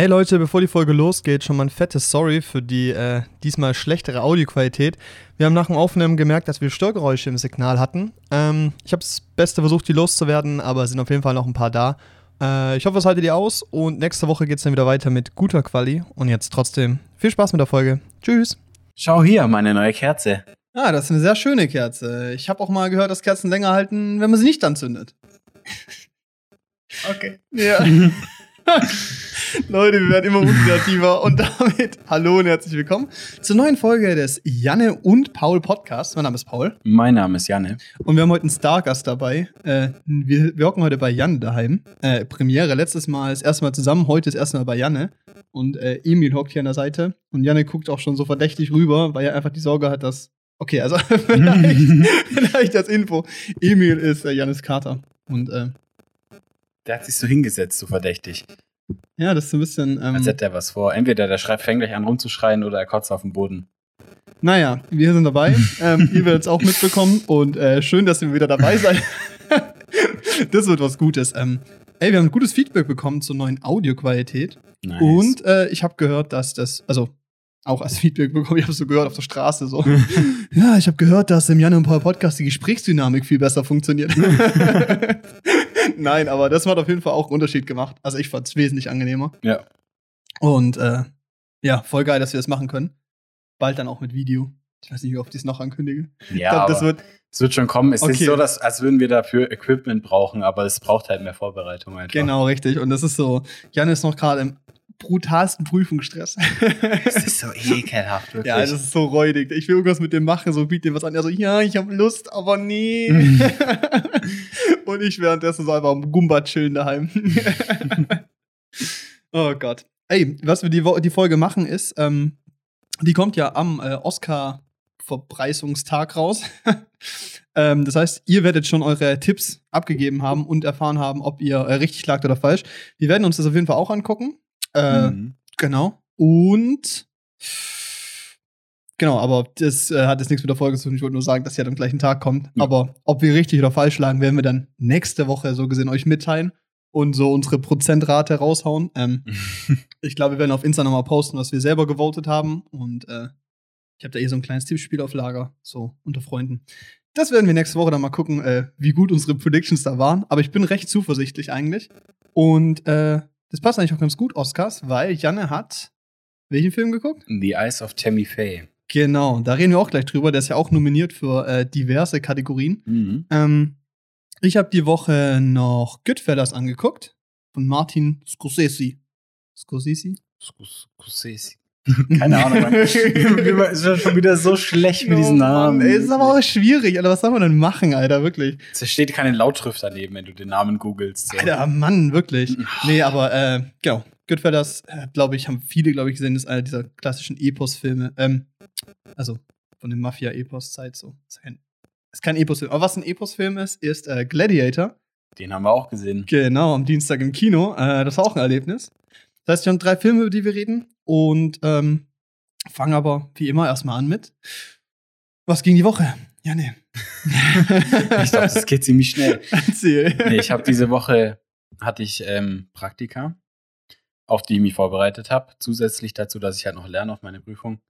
Hey Leute, bevor die Folge losgeht, schon mal ein fettes Sorry für die äh, diesmal schlechtere Audioqualität. Wir haben nach dem Aufnehmen gemerkt, dass wir Störgeräusche im Signal hatten. Ähm, ich habe das Beste versucht, die loszuwerden, aber es sind auf jeden Fall noch ein paar da. Äh, ich hoffe, es haltet ihr aus und nächste Woche geht es dann wieder weiter mit guter Quali. Und jetzt trotzdem viel Spaß mit der Folge. Tschüss. Schau hier, meine neue Kerze. Ah, das ist eine sehr schöne Kerze. Ich habe auch mal gehört, dass Kerzen länger halten, wenn man sie nicht anzündet. Okay. Ja. Leute, wir werden immer unkreativer und damit hallo und herzlich willkommen zur neuen Folge des Janne und Paul Podcasts. Mein Name ist Paul Mein Name ist Janne. und wir haben heute einen Stargast dabei. Äh, wir, wir hocken heute bei Janne daheim. Äh, Premiere letztes Mal das erste Mal zusammen, heute das erste Mal bei Janne. Und äh, Emil hockt hier an der Seite und Janne guckt auch schon so verdächtig rüber, weil er einfach die Sorge hat, dass. Okay, also vielleicht, vielleicht als Info. Emil ist äh, Jannes Kater. Und äh, Der hat sich so hingesetzt, so verdächtig. ja, das ist so ein bisschen. Ähm, Als hätte er was vor. Entweder der schreibt, fängt gleich an rumzuschreien oder er kotzt auf den Boden. Naja, wir sind dabei. ähm, ihr werdet es auch mitbekommen und äh, schön, dass ihr wieder dabei seid. das wird was Gutes. Ähm, ey, wir haben gutes Feedback bekommen zur neuen Audioqualität Nice. und äh, ich habe gehört, dass das, also auch als Feedback bekommen, ich habe es so gehört auf der Straße so. ja, ich habe gehört, dass im Jan und Paul Podcast die Gesprächsdynamik viel besser funktioniert. Nein, aber das hat auf jeden Fall auch einen Unterschied gemacht. Also ich fand es wesentlich angenehmer. Ja. Und äh, ja, voll geil, dass wir das machen können. Bald dann auch mit Video. Ich weiß nicht, wie oft ich es noch ankündige. Ja, ich glaube, das wird. es wird schon kommen. Es Okay. ist so, dass, als würden wir dafür Equipment brauchen, aber es braucht halt mehr Vorbereitung einfach. Genau, richtig. Und das ist so. Jan ist noch gerade im brutalsten Prüfungsstress. Das ist so ekelhaft, wirklich. ja, das ist so räudig. Ich will irgendwas mit dem machen, so biet dir was an. Er so, ja, ich habe Lust, aber nee. Und ich währenddessen so einfach am Gumba chillen daheim. oh Gott. Ey, was wir die, die Folge machen ist, ähm, die kommt ja am äh, Oscar-Verpreisungstag raus. ähm, das heißt, ihr werdet schon eure Tipps abgegeben haben und erfahren haben, ob ihr äh, richtig lagt oder falsch. Wir werden uns das auf jeden Fall auch angucken. Äh, Mhm. Genau. Und genau, aber das äh, hat jetzt nichts mit der Folge zu tun. Ich wollte nur sagen, dass sie halt am gleichen Tag kommt. Ja. Aber ob wir richtig oder falsch lagen, werden wir dann nächste Woche so gesehen euch mitteilen und so unsere Prozentrate raushauen. Ähm, ich glaube, wir werden auf Insta nochmal posten, was wir selber gewotet haben. Und äh, ich habe da eh so ein kleines Tippspiel auf Lager, so unter Freunden. Das werden wir nächste Woche dann mal gucken, äh, wie gut unsere Predictions da waren. Aber ich bin recht zuversichtlich eigentlich. Und äh, das passt eigentlich auch ganz gut, Oscars, weil Janne hat welchen Film geguckt? The Eyes of Tammy Faye. Genau, da reden wir auch gleich drüber. Der ist ja auch nominiert für äh, diverse Kategorien. Mhm. Ähm, ich habe die Woche noch Goodfellas angeguckt von Martin Scorsese. Scorsese? Scorsese. Keine Ahnung, Mann. ist ja schon wieder so schlecht mit diesen Oh Namen. Ey, ist aber auch schwierig, Alter. Was soll man denn machen, Alter? Wirklich. Es steht keine Lautschrift daneben, wenn du den Namen googelst. So. Alter, Mann, wirklich. Nee, aber äh, genau. Goodfellas, äh, glaube ich, haben viele, glaube ich, gesehen, ist einer dieser klassischen Epos-Filme. Ähm, also von der Mafia-Epos-Zeit so. Ist kein, ist kein Epos-Film. Aber was ein Epos-Film ist, ist äh, Gladiator. Den haben wir auch gesehen. Genau, am Dienstag im Kino. Äh, das war auch ein Erlebnis. Das heißt, wir haben drei Filme, über die wir reden. Und ähm, fangen aber wie immer erstmal an mit. Was ging die Woche? Ja, nee. Ich glaube, das geht ziemlich schnell. Erzähl. Nee, ich habe diese Woche hatte ich ähm, Praktika, auf die ich mich vorbereitet habe. Zusätzlich dazu, dass ich halt noch lerne auf meine Prüfung.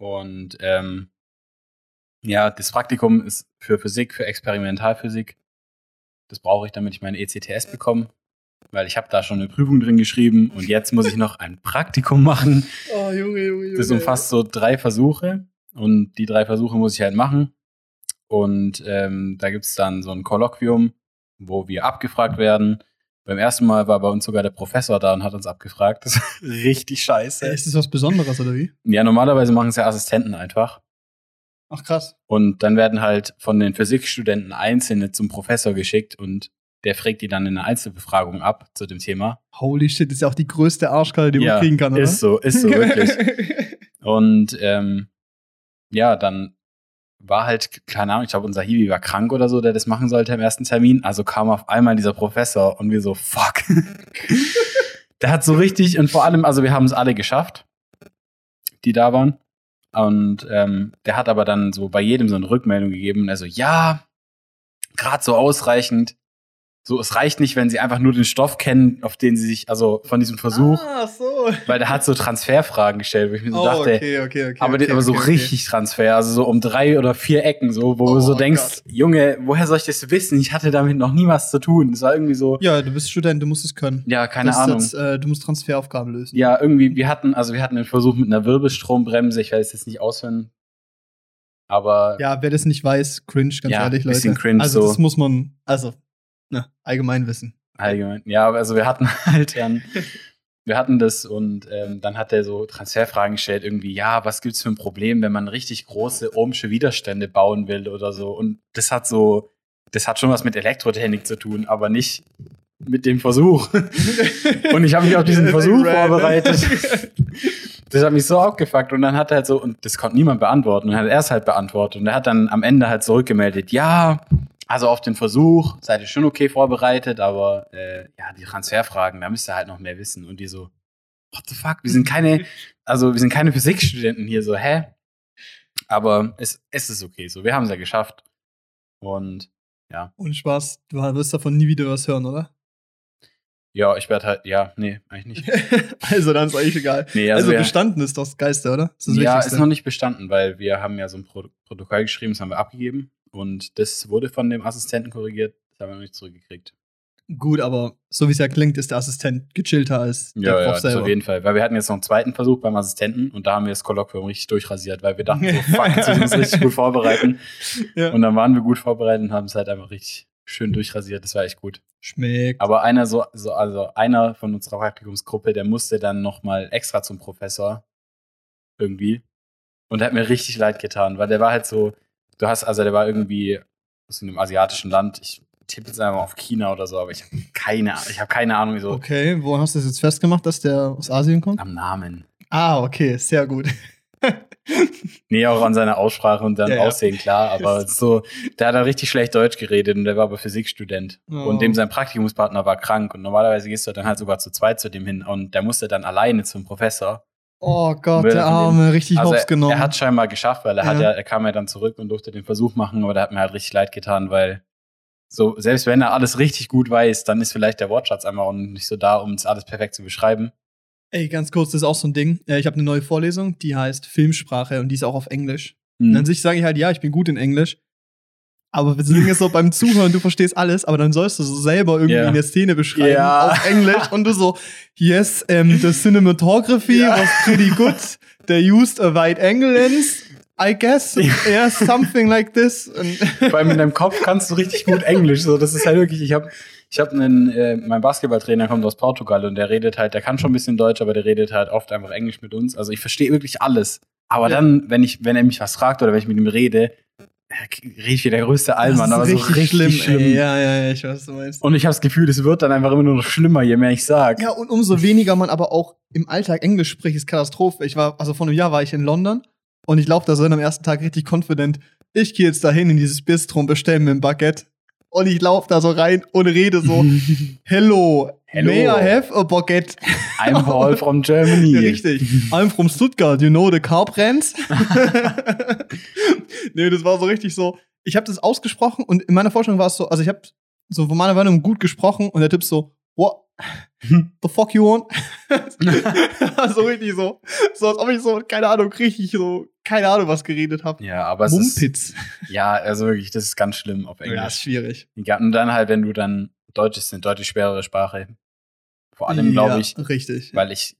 Und ähm, ja, das Praktikum ist für Physik, für Experimentalphysik. Das brauche ich, damit ich meine ECTS bekomme. Weil ich habe da schon eine Prüfung drin geschrieben und jetzt muss ich noch ein Praktikum machen. Oh, Junge, Junge, Junge. Das umfasst so drei Versuche und die drei Versuche muss ich halt machen. Und ähm, da gibt es dann so ein Kolloquium, wo wir abgefragt werden. Beim ersten Mal war bei uns sogar der Professor da und hat uns abgefragt. Das ist richtig scheiße. Ist das was Besonderes, oder wie? Ja, normalerweise machen es ja Assistenten einfach. Ach, krass. Und dann werden halt von den Physikstudenten Einzelne zum Professor geschickt und der fragt die dann in einer Einzelbefragung ab zu dem Thema. Holy shit, das ist ja auch die größte Arschkalle, die Ja, man kriegen kann, oder? Ist so, ist so wirklich. Und ähm, ja, dann war halt, keine Ahnung, ich glaube, unser Hiwi war krank oder so, der das machen sollte im ersten Termin. Also kam auf einmal dieser Professor und wir so, fuck. der hat so richtig, und vor allem, also wir haben es alle geschafft, die da waren. Und ähm, der hat aber dann so bei jedem so eine Rückmeldung gegeben. Und er so, ja, gerade so ausreichend. So, es reicht nicht, wenn sie einfach nur den Stoff kennen, auf den sie sich, also von diesem Versuch, Ah, so. weil der hat so Transferfragen gestellt, wo ich mir so oh, dachte, okay, okay, okay. aber, okay, aber so richtig Transfer, also so um drei oder vier Ecken, so, wo du so Oh denkst, Gott. Junge, woher soll ich das wissen? Ich hatte damit noch nie was zu tun. Das war irgendwie so, Ja, du bist Student, du musst es können. ja, keine das, Ahnung. Das, äh, du musst Transferaufgaben lösen. Ja, irgendwie, wir hatten, also wir hatten einen Versuch mit einer Wirbelstrombremse, ich weiß jetzt nicht auswendig, aber Ja, wer das nicht weiß, cringe, ganz Ja, ehrlich, Leute. bisschen cringe, also, so. das muss man, also, ne, allgemein wissen. allgemein, ja, also wir hatten halt dann, wir hatten das und ähm, dann hat er so Transferfragen gestellt, irgendwie, ja, was gibt's für ein Problem, wenn man richtig große ohmsche Widerstände bauen will oder so und das hat so, das hat schon was mit Elektrotechnik zu tun, aber nicht mit dem Versuch. Und ich habe mich auf diesen Versuch vorbereitet. Das hat mich so aufgefuckt und dann hat er halt so, und das konnte niemand beantworten, und dann hat er es halt beantwortet und er hat dann am Ende halt zurückgemeldet, ja, also auf den Versuch seid ihr schon okay vorbereitet, aber äh, ja, die Transferfragen, da müsst ihr halt noch mehr wissen. Und die so, what the fuck, wir sind keine, also wir sind keine Physikstudenten hier, so, hä? Aber es, es ist okay, so, wir haben es ja geschafft. Und ja, Und Spaß, du wirst davon nie wieder was hören, oder? ja, ich werde halt, ja, nee, eigentlich nicht. also, dann ist eigentlich egal. Nee, Also, also, bestanden ist doch das Geiste, oder? Das ist das ja, Wichtigste. ist noch nicht bestanden, weil wir haben ja so ein Pro Protokoll geschrieben, das haben wir abgegeben und das wurde von dem Assistenten korrigiert, das haben wir noch nicht zurückgekriegt. Gut, aber so wie es ja klingt, ist der Assistent gechillter als der Ja, Prof ja, das selber. auf jeden Fall. Weil wir hatten jetzt noch einen zweiten Versuch beim Assistenten und da haben wir das Kolloquium richtig durchrasiert, weil wir dachten so, fuck, müssen wir uns richtig gut vorbereiten. Ja. Und dann waren wir gut vorbereitet und haben es halt einfach richtig schön durchrasiert. Das war echt gut. Schmeckt. Aber einer so, so also einer von unserer Praktikumsgruppe, der musste dann noch mal extra zum Professor irgendwie und hat mir richtig leid getan, weil der war halt so, du hast also der war irgendwie aus einem asiatischen Land. Ich tippe jetzt einfach auf China oder so, aber ich habe keine, ich habe keine Ahnung, wieso Okay, woran hast du das jetzt festgemacht, dass der aus Asien kommt? am Namen. Ah, okay, sehr gut. Nee, auch an seiner Aussprache und dann Ja. Aussehen, klar. Aber so, der hat da richtig schlecht Deutsch geredet und der war aber Physikstudent. Oh. Und dem sein Praktikumspartner war krank. Und normalerweise gehst du dann halt sogar zu zweit zu dem hin. Und der musste dann alleine zum Professor. Oh Gott, der Arme, richtig also hops genommen. er hat scheinbar geschafft, weil er hat Ja. ja, er kam ja dann zurück und durfte den Versuch machen, aber der hat mir halt richtig leid getan, weil so, selbst wenn er alles richtig gut weiß, dann ist vielleicht der Wortschatz einmal auch nicht so da, um es alles perfekt zu beschreiben. Ey, ganz kurz, das ist auch so ein Ding. Äh, Ich habe eine neue Vorlesung, die heißt Filmsprache und die ist auch auf Englisch. Hm. Und an sich sage ich halt, ja, ich bin gut in Englisch. Aber das Ding ist so beim Zuhören, du verstehst alles, aber dann sollst du so selber irgendwie Ja. eine Szene beschreiben Ja. auf Englisch und du so, yes, um, the cinematography Ja. was pretty good. They used a wide angle lens, I guess. Yeah, something like this. Vor allem in deinem Kopf kannst du richtig gut Englisch. So, das ist halt wirklich, ich habe ich hab einen, äh, mein Basketballtrainer kommt aus Portugal und der redet halt, der kann schon ein bisschen Deutsch, aber der redet halt oft einfach Englisch mit uns. Also ich verstehe wirklich alles. Aber Ja. dann, wenn ich, wenn er mich was fragt oder wenn ich mit ihm rede, ich wie der größte Allmann, aber so richtig schlimm. Ey, ja, ja, ja, ich weiß, was du meinst. Und ich habe das Gefühl, es wird dann einfach immer nur noch schlimmer, je mehr ich sag. Ja, und umso weniger man aber auch im Alltag Englisch spricht, ist Katastrophe. Ich war, also vor einem Jahr war ich in London und ich laufe da so am ersten Tag richtig confident. Ich gehe jetzt dahin in dieses Bistro und bestelle mir ein Baguette. Und ich laufe da so rein und rede so, hello, Hello. may I have a baguette? I'm Paul from Germany. Ja, richtig. I'm from Stuttgart, you know the car brands? nee, das war so richtig so. Ich habe das ausgesprochen und in meiner Vorstellung war es so, also ich habe so von meiner Meinung gut gesprochen und der Typ so, what the fuck you want? so richtig so, so als ob ich so, keine Ahnung, richtig so, keine Ahnung, was geredet habe. Ja, aber es ist, Mumpitz. ja, also wirklich, das ist ganz schlimm auf Ja, ist Englisch. schwierig. Ja, und dann halt, wenn du dann, Deutsch ist eine deutlich schwerere Sprache. Vor allem, glaube Ja, ich, Richtig. weil ich,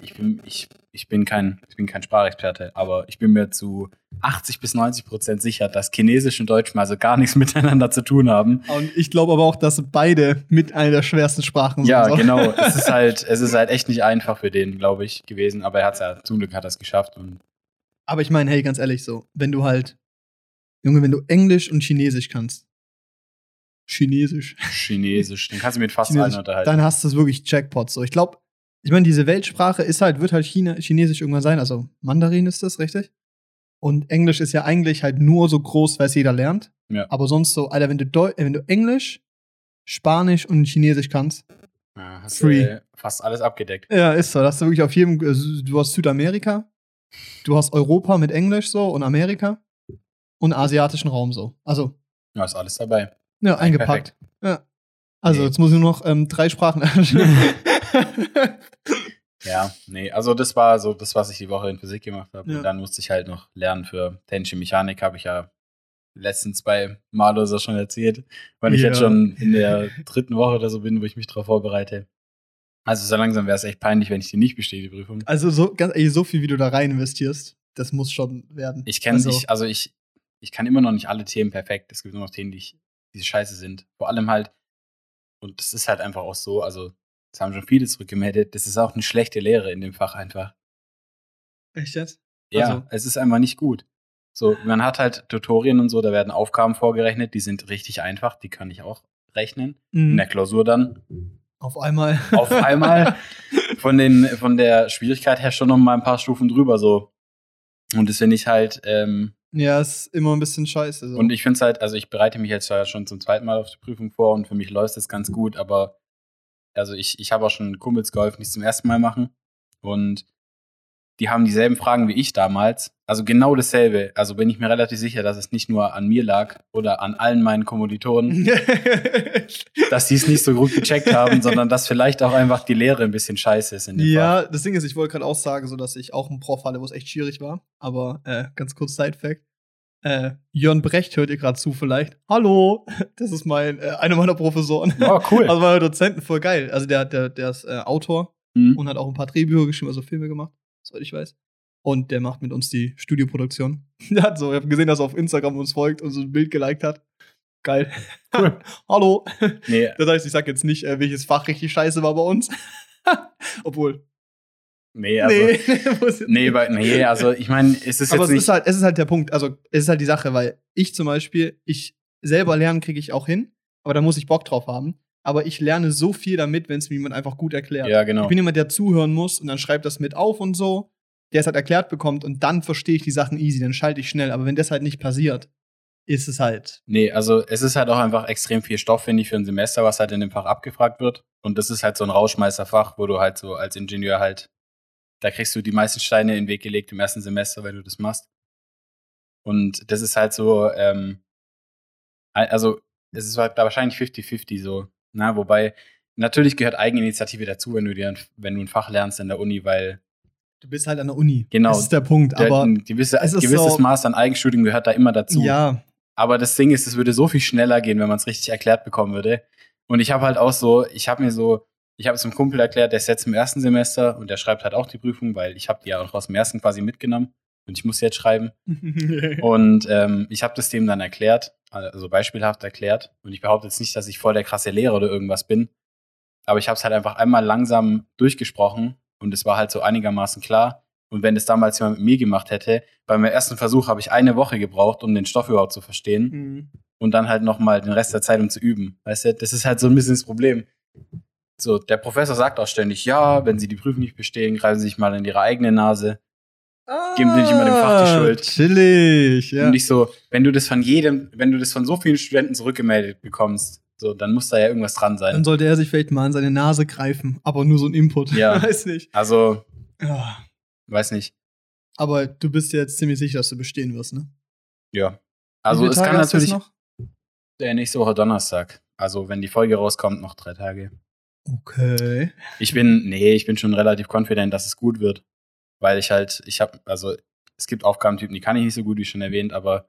ich bin, ich, ich bin kein, ich bin kein Sprachexperte, aber ich bin mir zu 80 bis 90 Prozent sicher, dass Chinesisch und Deutsch mal so gar nichts miteinander zu tun haben. Und ich glaube aber auch, dass beide mit einer der schwersten Sprachen Ja, sind. genau. Es ist halt, es ist halt echt nicht einfach für den, glaube ich, gewesen. Aber er hat es ja, zum Glück hat er es geschafft. Und Aber ich meine, hey, ganz ehrlich so, wenn du halt, Junge, wenn du Englisch und Chinesisch kannst, Chinesisch, Chinesisch, dann kannst du mit fast Chinesisch allen unterhalten. dann hast du es wirklich Jackpot. So, ich glaube, ich meine, diese Weltsprache ist halt, wird halt China, Chinesisch irgendwann sein, also Mandarin ist das, richtig? Und Englisch ist ja eigentlich halt nur so groß, weil es jeder lernt. Ja. Aber sonst so, Alter, wenn du, Deu äh, wenn du Englisch, Spanisch und Chinesisch kannst, ja, hast Free. du fast alles abgedeckt. ja, ist so. Das hast du wirklich auf jedem, äh, du hast Südamerika, du hast Europa mit Englisch so und Amerika und asiatischen Raum so. Also, Ja, ist alles dabei. ja, eingepackt. Ja. Also, Nee. jetzt muss ich nur noch ähm, drei Sprachen. Ja, nee, also das war so das, was ich die Woche in Physik gemacht habe. Ja. Und dann musste ich halt noch lernen für technische Mechanik, habe ich ja letzten zwei Mal oder so schon erzählt, weil ich Ja. jetzt schon in der dritten Woche oder so bin, wo ich mich darauf vorbereite. Also so langsam wäre es echt peinlich, wenn ich die nicht bestehe, die Prüfung. also, so, ganz ehrlich, so viel, wie du da rein investierst, das muss schon werden. Ich kenne also, ich, also ich, ich kann immer noch nicht alle Themen perfekt. Es gibt nur noch Themen, die, ich, die scheiße sind. Vor allem halt, und das ist halt einfach auch so, also das haben schon viele zurückgemeldet, das ist auch eine schlechte Lehre in dem Fach einfach. Echt jetzt? Ja, Also- es ist einfach nicht gut. So, man hat halt Tutorien und so, da werden Aufgaben vorgerechnet, die sind richtig einfach, die kann ich auch rechnen. In Mhm. der Klausur dann Auf einmal. auf einmal von, den, von der Schwierigkeit her schon noch mal ein paar Stufen drüber so. Und das finde ich halt, ähm, ja, ist immer ein bisschen scheiße. So. und ich finde es halt, also ich bereite mich jetzt ja schon zum zweiten Mal auf die Prüfung vor und für mich läuft es ganz gut, aber also ich, ich habe auch schon Kumpels geholfen, die es zum ersten Mal machen. Und die haben dieselben Fragen wie ich damals. Also genau dasselbe. Also bin ich mir relativ sicher, dass es nicht nur an mir lag oder an allen meinen Kommilitonen, dass die es nicht so gut gecheckt haben, sondern dass vielleicht auch einfach die Lehre ein bisschen scheiße ist in dem ja, das Ding ist, ich wollte gerade auch sagen, so dass ich auch einen Prof hatte, wo es echt schwierig war. Aber äh, ganz kurz Side-Fact. Äh, Jörn Brecht hört ihr gerade zu vielleicht. Hallo, das ist mein, äh, einer meiner Professoren. Oh, cool. Also meine Dozenten, voll geil. Also der, der, der ist äh, Autor Mhm. und hat auch ein paar Drehbücher geschrieben, also Filme gemacht, soweit ich weiß. Und der macht mit uns die Studioproduktion. Der hat so, ich habe gesehen, dass er auf Instagram uns folgt und so ein Bild geliked hat. Geil. Cool. Hallo. Nee, Das heißt, ich sag jetzt nicht, äh, welches Fach richtig scheiße war bei uns. Obwohl. nee, also. nee, Nee, bei, nee, also ich meine, es ist Aber jetzt es nicht. ist, halt, es ist halt der Punkt. Also, es ist halt die Sache, weil ich zum Beispiel, ich selber lernen kriege ich auch hin, aber da muss ich Bock drauf haben. Aber ich lerne so viel damit, wenn es mir jemand einfach gut erklärt. ja, genau. Ich bin jemand, der zuhören muss und dann schreibt das mit auf und so, der es halt erklärt bekommt und dann verstehe ich die Sachen easy, dann schalte ich schnell. Aber wenn das halt nicht passiert, ist es halt. Nee, also es ist halt auch einfach extrem viel Stoff, finde ich, für ein Semester, was halt in dem Fach abgefragt wird. Und das ist halt so ein Rauschmeißerfach, wo du halt so als Ingenieur halt, da kriegst du die meisten Steine in den Weg gelegt im ersten Semester, wenn du das machst. Und das ist halt so, ähm, also es ist halt da wahrscheinlich 50-50 so. Na, wobei, natürlich gehört Eigeninitiative dazu, wenn du dir, ein- wenn du ein Fach lernst in der Uni, weil Du bist halt an der Uni. Genau. Das ist der Punkt. der, Aber ein gewisse, gewisses so- Maß an Eigenstudium gehört da immer dazu. ja, Aber das Ding ist, es würde so viel schneller gehen, wenn man es richtig erklärt bekommen würde. Und ich habe halt auch so, ich habe mir so, ich habe es einem Kumpel erklärt, der ist jetzt im ersten Semester und der schreibt halt auch die Prüfung, weil ich habe die ja auch aus dem ersten quasi mitgenommen und ich muss jetzt schreiben. Und ähm, ich habe das dem dann erklärt, also beispielhaft erklärt. Und ich behaupte jetzt nicht, dass ich voll der krasse Lehrer oder irgendwas bin. Aber ich habe es halt einfach einmal langsam durchgesprochen und es war halt so einigermaßen klar. Und wenn es damals jemand mit mir gemacht hätte, beim ersten Versuch habe ich eine Woche gebraucht, um den Stoff überhaupt zu verstehen. Mhm. Und dann halt nochmal den Rest der Zeit, um zu üben. Weißt du, das ist halt so ein bisschen das Problem. So, der Professor sagt auch ständig, ja, wenn Sie die Prüfung nicht bestehen, greifen Sie sich mal in Ihre eigene Nase. Geben Sie nicht immer dem Fach die Ah, Schuld. Chillig, ja. Und ich so, wenn du das von jedem, wenn du das von so vielen Studenten zurückgemeldet bekommst, so, dann muss da ja irgendwas dran Dann sein. sollte er sich vielleicht mal an seine Nase greifen, aber nur so ein Input. Ja. Weiß nicht. Also, Ja. weiß nicht. Aber du bist dir jetzt ziemlich sicher, dass du bestehen wirst, ne? Ja. Also, es Tage kann natürlich der nächste Woche Donnerstag. Also, wenn die Folge rauskommt, noch drei Tage. Okay. Ich bin, nee, ich bin schon relativ confident, dass es gut wird. Weil ich halt, ich habe, also es gibt Aufgabentypen, die kann ich nicht so gut, wie schon erwähnt, aber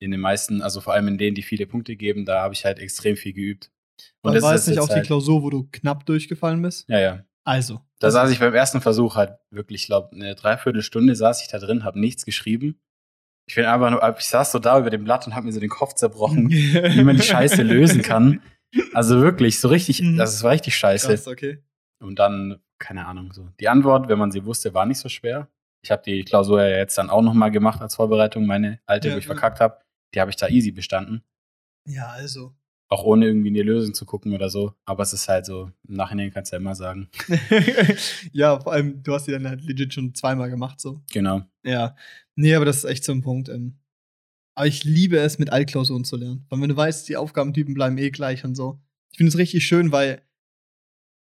in den meisten, also vor allem in denen, die viele Punkte geben, da habe ich halt extrem viel geübt. Und war es nicht auch die halt- Klausur, wo du knapp durchgefallen bist? Ja, ja. Also. Da saß ich beim ersten Versuch halt wirklich, ich glaube, eine Dreiviertelstunde saß ich da drin, habe nichts geschrieben. Ich bin einfach nur, ich saß so da über dem Blatt und habe mir so den Kopf zerbrochen, wie man die Scheiße lösen kann. Also wirklich, so richtig, Mhm. das war richtig scheiße. Krass, okay. Und dann, keine Ahnung, so. Die Antwort, wenn man sie wusste, war nicht so schwer. Ich habe die Klausur ja jetzt dann auch nochmal gemacht als Vorbereitung, meine alte, Ja, wo ich ja. verkackt habe. Die habe ich da easy bestanden. Ja, also. Auch ohne irgendwie in die Lösung zu gucken oder so. Aber es ist halt so, im Nachhinein kannst du ja immer sagen. ja, vor allem, du hast die dann halt legit schon zweimal gemacht, so. Genau. Ja. Nee, aber das ist echt so ein Punkt. Ähm. Aber ich liebe es, mit Altklausuren zu lernen. Weil wenn du weißt, die Aufgabentypen bleiben eh gleich und so. Ich finde es richtig schön, weil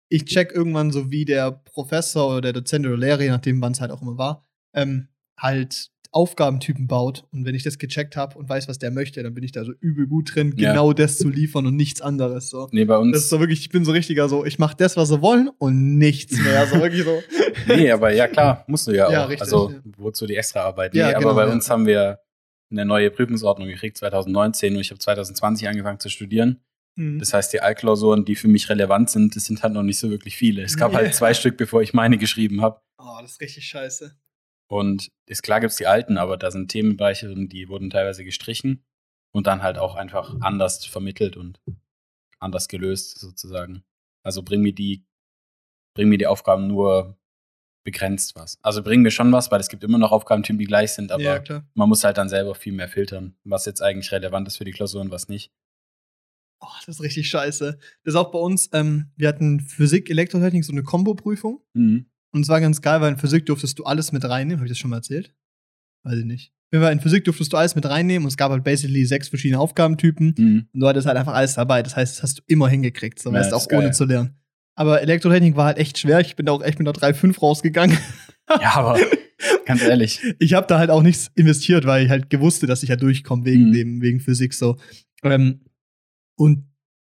ich check irgendwann so, wie der Professor oder der Dozent oder Lehrer, je nachdem, wann es halt auch immer war, ähm, halt Aufgabentypen baut. Und wenn ich das gecheckt habe und weiß, was der möchte, dann bin ich da so übel gut drin, Ja. genau das zu liefern und nichts anderes. So. Nee, bei uns. Das ist so wirklich, ich bin so richtiger so, ich mache das, was sie wollen und nichts mehr. So wirklich so. Nee, aber ja klar, musst du ja auch. Ja, richtig, also, ja. wozu die extra Arbeit? Nee, Ja, aber genau, bei uns haben wir eine neue Prüfungsordnung gekriegt, 2019, und ich habe 2020 angefangen zu studieren. Mhm. Das heißt, die Altklausuren, die für mich relevant sind, das sind halt noch nicht so wirklich viele. Es gab Ja. halt zwei Stück, bevor ich meine geschrieben habe. Oh, das ist richtig scheiße. Und ist klar gibt's die alten, aber da sind Themenbereiche drin, die wurden teilweise gestrichen und dann halt auch einfach anders vermittelt und anders gelöst, sozusagen. Also bring mir die, bring mir die Aufgaben nur begrenzt was. Also bring mir schon was, weil es gibt immer noch Aufgabentypen, die gleich sind, aber ja, man muss halt dann selber viel mehr filtern, was jetzt eigentlich relevant ist für die Klausuren, was nicht. Oh, das ist richtig scheiße. Das ist auch bei uns, ähm, wir hatten Physik, Elektrotechnik, so eine Kombo-Prüfung. Mhm. Und es war ganz geil, weil in Physik durftest du alles mit reinnehmen. Habe ich das schon mal erzählt? Weiß ich nicht. In Physik durftest du alles mit reinnehmen und es gab halt basically sechs verschiedene Aufgabentypen. Mhm. Und du hattest halt einfach alles dabei. Das heißt, das hast du immer hingekriegt, so Ja, weißt auch ist ohne geil. zu lernen. Aber Elektrotechnik war halt echt schwer. Ich bin da auch echt mit einer 3,5 rausgegangen. Ja, aber ganz ehrlich. ich habe da halt auch nichts investiert, weil ich halt gewusst, dass ich ja durchkomme wegen Mhm. dem, wegen Physik so. Ähm, und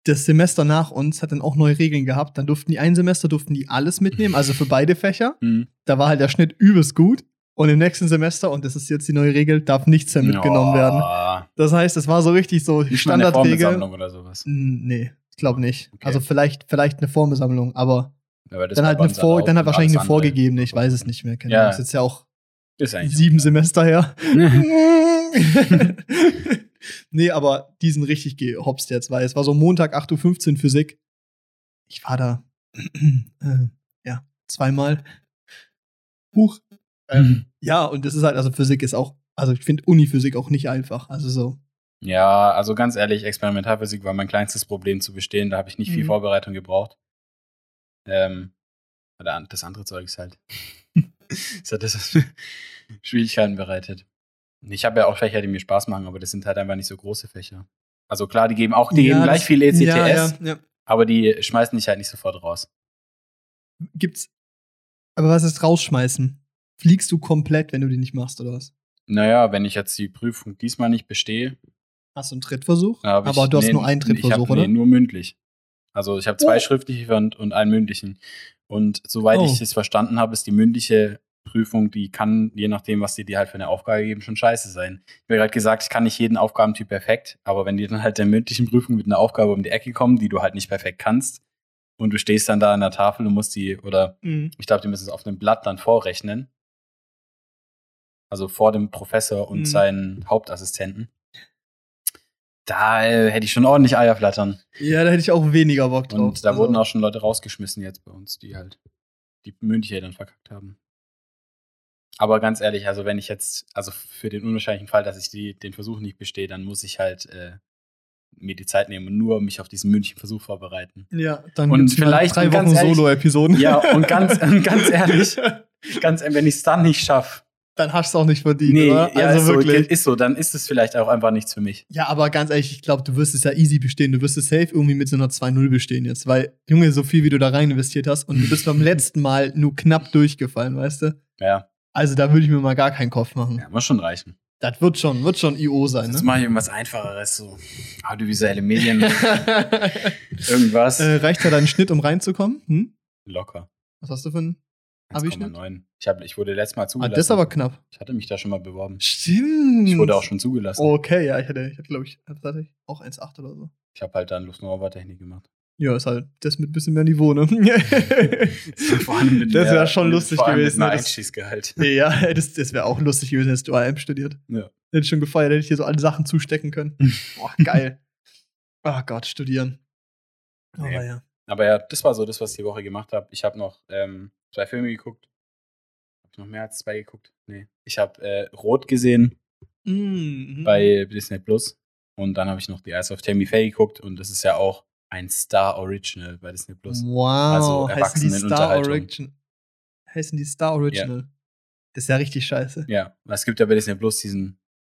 das Semester nach uns hat dann auch neue Regeln gehabt. Dann durften die ein Semester durften die alles mitnehmen, also für beide Fächer. Mhm. Da war halt der Schnitt übelst gut. Und im nächsten Semester, und das ist jetzt die neue Regel, darf nichts mehr mitgenommen werden. Oh, Das heißt, es war so richtig so Nicht Standardregel. Oder sowas. Nee, ich glaube nicht. Okay. Also vielleicht, vielleicht eine Formbesammlung, aber Aber dann halt, eine Vor dann halt wahrscheinlich eine vorgegebene, ich weiß es nicht mehr. Keine Ja. Das ist jetzt ja auch sieben Semester her. nee, aber die sind richtig gehopst jetzt, weil es war so Montag 8.15 Uhr Physik. Ich war da äh, ja, zweimal. Huch. Ähm, ja, und das ist halt, also Physik ist auch, also ich finde Uniphysik auch nicht einfach. Also so. Ja, also ganz ehrlich, Experimentalphysik war mein kleinstes Problem zu bestehen. Da habe ich nicht viel Mhm. Vorbereitung gebraucht. Ähm, oder das andere Zeug ist halt. das hat das was Schwierigkeiten bereitet. Ich habe ja auch Fächer, die mir Spaß machen, aber das sind halt einfach nicht so große Fächer. Also klar, die geben auch, die geben Ja, gleich das- viel ECTS, Ja, ja, aber die schmeißen dich halt nicht sofort raus. Gibt's. Aber was ist rausschmeißen? Fliegst du komplett, wenn du die nicht machst, oder was? Naja, wenn ich jetzt die Prüfung diesmal nicht bestehe, Hast du einen Trittversuch? hab ich, Aber du hast nee, nur einen ich hab, Trittversuch, nee, oder? nur mündlich. Also ich habe zwei Oh. schriftliche und, und einen mündlichen. Und soweit Oh. ich es verstanden habe, ist die mündliche Prüfung, die kann, je nachdem, was die dir halt für eine Aufgabe geben, schon scheiße sein. Ich habe gerade gesagt, ich kann nicht jeden Aufgabentyp perfekt, aber wenn die dann halt der mündlichen Prüfung mit einer Aufgabe um die Ecke kommen, die du halt nicht perfekt kannst, und du stehst dann da an der Tafel und musst die, oder Mhm. ich glaube, die müssen es auf einem Blatt dann vorrechnen. Also vor dem Professor und Mhm. seinen Hauptassistenten. Da äh, hätte ich schon ordentlich Eier flattern. Ja, da hätte ich auch weniger Bock drauf. Und da Also, wurden auch schon Leute rausgeschmissen jetzt bei uns, die halt die mündliche dann verkackt haben. Aber ganz ehrlich, also wenn ich jetzt, also für den unwahrscheinlichen Fall, dass ich die, den Versuch nicht bestehe, dann muss ich halt äh, mir die Zeit nehmen und nur mich auf diesen mündlichen Versuch vorbereiten. Ja, dann Und vielleicht- drei Wochen Solo-Episoden. Ja, und ganz, ganz ehrlich, ganz, wenn ich es dann nicht schaffe, Dann hast du auch nicht verdient, nee, oder? ja, also ist, wirklich. So, ist so, dann ist es vielleicht auch einfach nichts für mich. Ja, aber ganz ehrlich, ich glaube, du wirst es ja easy bestehen. Du wirst es safe irgendwie mit so einer 2-0 bestehen jetzt. Weil, Junge, so viel, wie du da rein investiert hast und du bist beim letzten Mal nur knapp durchgefallen, weißt du? Ja, Also da würde ich mir mal gar keinen Kopf machen. ja muss schon reichen. Das wird schon, wird schon IO sein, Jetzt ne? mache ich irgendwas Einfacheres, so audiovisuelle Medien, irgendwas. äh, reicht ja dein Schnitt, um reinzukommen? Hm? Locker. Was hast du für einen? Abischnitt? 1,9. Ich, hab, ich wurde letztes Mal Ah, zugelassen. das ist aber knapp. ich hatte mich da schon mal beworben. Stimmt. Ich wurde auch schon zugelassen. Okay, ja, ich hatte, ich hatte glaube ich, hatte ich auch 1,8 oder so. Ich habe halt dann Lufthansa-Technik gemacht. Ja, ist halt das mit ein bisschen mehr Niveau, ne? Vor allem mit Das wäre schon lustig vor allem gewesen, Mit ne? mehr Das- ja, das, das wäre auch lustig gewesen, hättest du AM studiert. Ja. Hätte ich schon gefeiert, hätte ich hier so alle Sachen zustecken können. Boah, geil. Oh Gott, studieren. Aber Nee. ja. Aber ja, das war so das, was ich die Woche gemacht habe. Ich habe noch ähm, zwei Filme geguckt. Habe ich noch mehr als zwei geguckt? Nee. Ich habe äh, Rot gesehen Mhm. bei Disney Plus. Und dann habe ich noch The Eyes of Tammy Faye geguckt. Und das ist ja auch ein Star Original bei Disney Plus. Wow, Also heißen die Star Erwachsenenunterhaltung. Original. Heißen die Star Original. Das ist ja richtig scheiße. Ja, es gibt ja bei Disney Plus diesen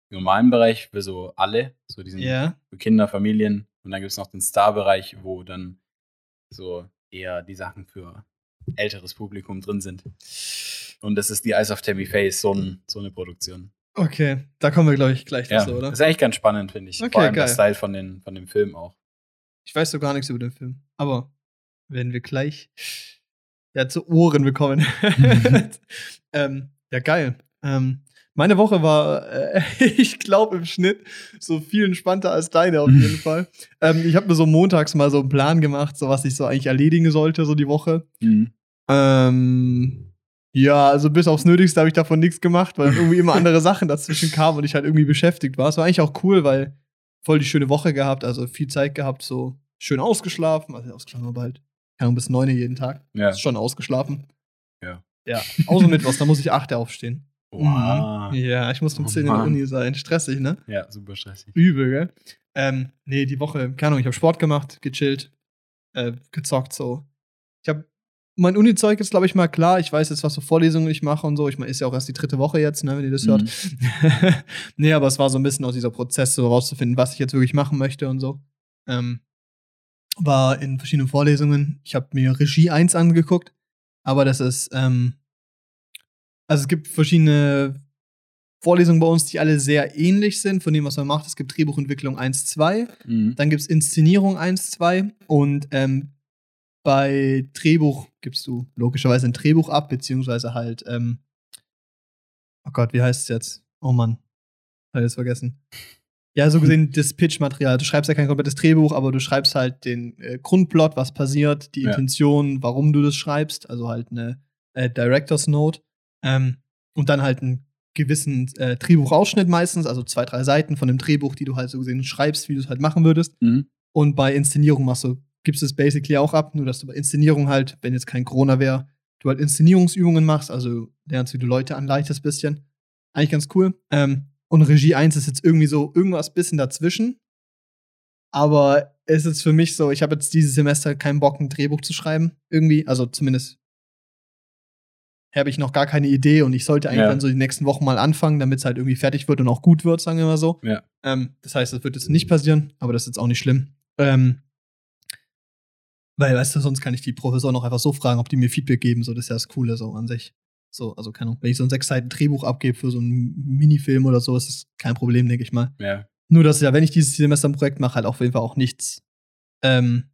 normalen Bereich für so alle, so diesen Ja. für Kinder, Familien. Und dann gibt es noch den Star-Bereich, wo dann so eher die Sachen für älteres Publikum drin sind. Und das ist die Eyes of Tammy Faye, so, ein, so eine Produktion. Okay, da kommen wir, glaube ich, gleich Ja, dazu, oder? ist eigentlich ganz spannend, finde ich. Okay, Vor allem der geil. Style von, den, von dem Film auch. Ich weiß so gar nichts über den Film. Aber werden wir gleich ja, zu Ohren bekommen. ähm, ja, geil. Ähm, meine Woche war, äh, ich glaube, im Schnitt so viel entspannter als deine auf jeden Fall. Ähm, ich habe mir so montags mal so einen Plan gemacht, so was ich so eigentlich erledigen sollte, so die Woche. Mhm. Ähm, ja, also bis aufs Nötigste habe ich davon nichts gemacht, weil irgendwie immer andere Sachen dazwischen kamen und ich halt irgendwie beschäftigt war. Es war eigentlich auch cool, weil voll die schöne Woche gehabt, also viel Zeit gehabt, so schön ausgeschlafen, also ausgeschlafen aber halt, keine Ahnung, bis neun jeden Tag. Ja. Ist schon ausgeschlafen. Ja. Ja, außer Mittwochs, da muss ich acht aufstehen. Wow. Ja, ich muss um Oh 10 in der. Uni sein. Stressig, ne? Ja, super stressig. Übel, gell? Ähm, nee, die Woche, keine Ahnung, ich habe Sport gemacht, gechillt, äh, gezockt so. Mein Uni-Zeug ist, glaube ich, mal klar. Ich weiß jetzt, was für Vorlesungen ich mache und so. Ich meine, ist ja auch erst die dritte Woche jetzt, ne, wenn ihr das hört. Mhm. nee, aber es war so ein bisschen aus dieser Prozess, so rauszufinden, was ich jetzt wirklich machen möchte und so. Ähm, war in verschiedenen Vorlesungen. Ich habe mir Regie 1 angeguckt, aber das ist, ähm, also es gibt verschiedene Vorlesungen bei uns, die alle sehr ähnlich sind von dem, was man macht. Es gibt Drehbuchentwicklung 1, 2, Mhm. dann gibt es Inszenierung 1, 2 und ähm, bei Drehbuch gibst du logischerweise ein Drehbuch ab, beziehungsweise halt, ähm, oh Gott, wie heißt es jetzt? Oh Mann, hab ich jetzt vergessen. Ja, so gesehen das Pitch-Material. Du schreibst ja kein komplettes Drehbuch, aber du schreibst halt den äh, Grundplot, was passiert, die Ja. Intention, warum du das schreibst, also halt eine äh, Director's Note. Ähm, und dann halt einen gewissen äh, Drehbuchausschnitt meistens, also zwei, drei Seiten von dem Drehbuch, die du halt so gesehen schreibst, wie du es halt machen würdest. Mhm. Und bei Inszenierung machst du, gibst es basically auch ab, nur dass du bei Inszenierung halt, wenn jetzt kein Corona wäre, du halt Inszenierungsübungen machst, also lernst, wie du Leute anleitest, bisschen. Eigentlich ganz cool. Ähm, und Regie 1 ist jetzt irgendwie so irgendwas bisschen dazwischen. Aber es ist für mich so, ich habe jetzt dieses Semester keinen Bock, ein Drehbuch zu schreiben. Irgendwie, also zumindest habe ich noch gar keine Idee und ich sollte eigentlich Ja. dann so die nächsten Wochen mal anfangen, damit es halt irgendwie fertig wird und auch gut wird, sagen wir mal so. Ja. Ähm, das heißt, das wird jetzt nicht passieren, aber das ist jetzt auch nicht schlimm. Ähm, weil, weißt du, sonst kann ich die Professoren auch einfach so fragen, ob die mir Feedback geben. So, das ist ja das Coole so an sich. So, also keine Ahnung, wenn ich so ein sechs Seiten Drehbuch abgebe für so einen Minifilm oder so, ist das kein Problem, denke ich mal. Ja. Nur, dass ja, wenn ich dieses Semester ein Projekt mache, halt auf jeden Fall auch nichts ähm,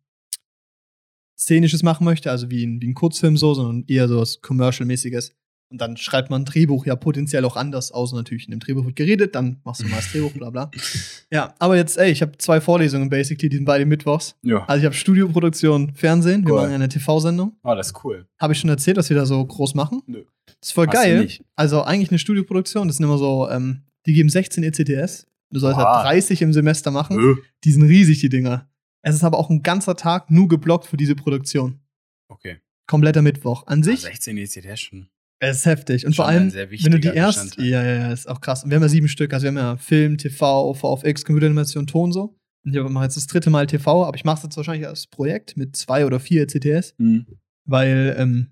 Szenisches machen möchte, also wie ein, wie ein Kurzfilm so, sondern eher so was Commercial-mäßiges. Und dann schreibt man ein Drehbuch ja potenziell auch anders, außer natürlich in dem Drehbuch wird geredet, dann machst du mal das Drehbuch, bla bla. Ja, aber jetzt, ey, ich habe zwei Vorlesungen basically, die sind beide mittwochs. Ja. Also ich habe Studioproduktion, Fernsehen, wir Cool. machen eine TV-Sendung. Oh, das ist cool. Habe ich schon erzählt, was wir da so groß machen? Nö. Das ist voll Hast geil. Also eigentlich eine Studioproduktion, das sind immer so, ähm, die geben 16 ECTS. Du sollst Oha. halt 30 im Semester machen. Äh. Die sind riesig, die Dinger. Es ist aber auch ein ganzer Tag nur geblockt für diese Produktion. Okay. Kompletter Mittwoch. An sich, Ah, 16 ECTS schon. Es ist heftig. Und Schon vor allem, wenn du die erst. Ja, ja, ja, ist auch krass. Und wir haben ja sieben Stück. Also wir haben ja Film, TV, VFX, Computeranimation, Ton so. Und ich mache jetzt das dritte Mal TV, aber ich mache es jetzt wahrscheinlich als Projekt mit zwei oder vier ECTS, Mhm. weil ähm,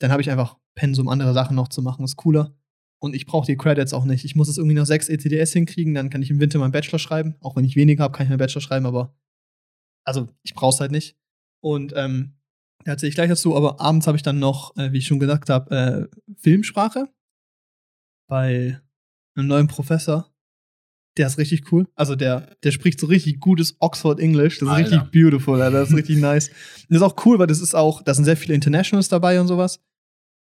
dann habe ich einfach Pensum, andere Sachen noch zu machen. Ist cooler. Und ich brauche die Credits auch nicht. Ich muss es irgendwie noch sechs ECTS hinkriegen, dann kann ich im Winter meinen Bachelor schreiben. Auch wenn ich weniger habe, kann ich meinen Bachelor schreiben, aber also ich brauche es halt nicht. Und ähm, da erzähle ich gleich dazu, aber abends habe ich dann noch, äh, wie ich schon gesagt habe, äh, Filmsprache bei einem neuen Professor. Der ist richtig cool. Also der, der spricht so richtig gutes Oxford English. Das ist Alter. richtig beautiful, Alter. Das ist richtig nice. Und das ist auch cool, weil das ist auch, da sind sehr viele Internationals dabei und sowas.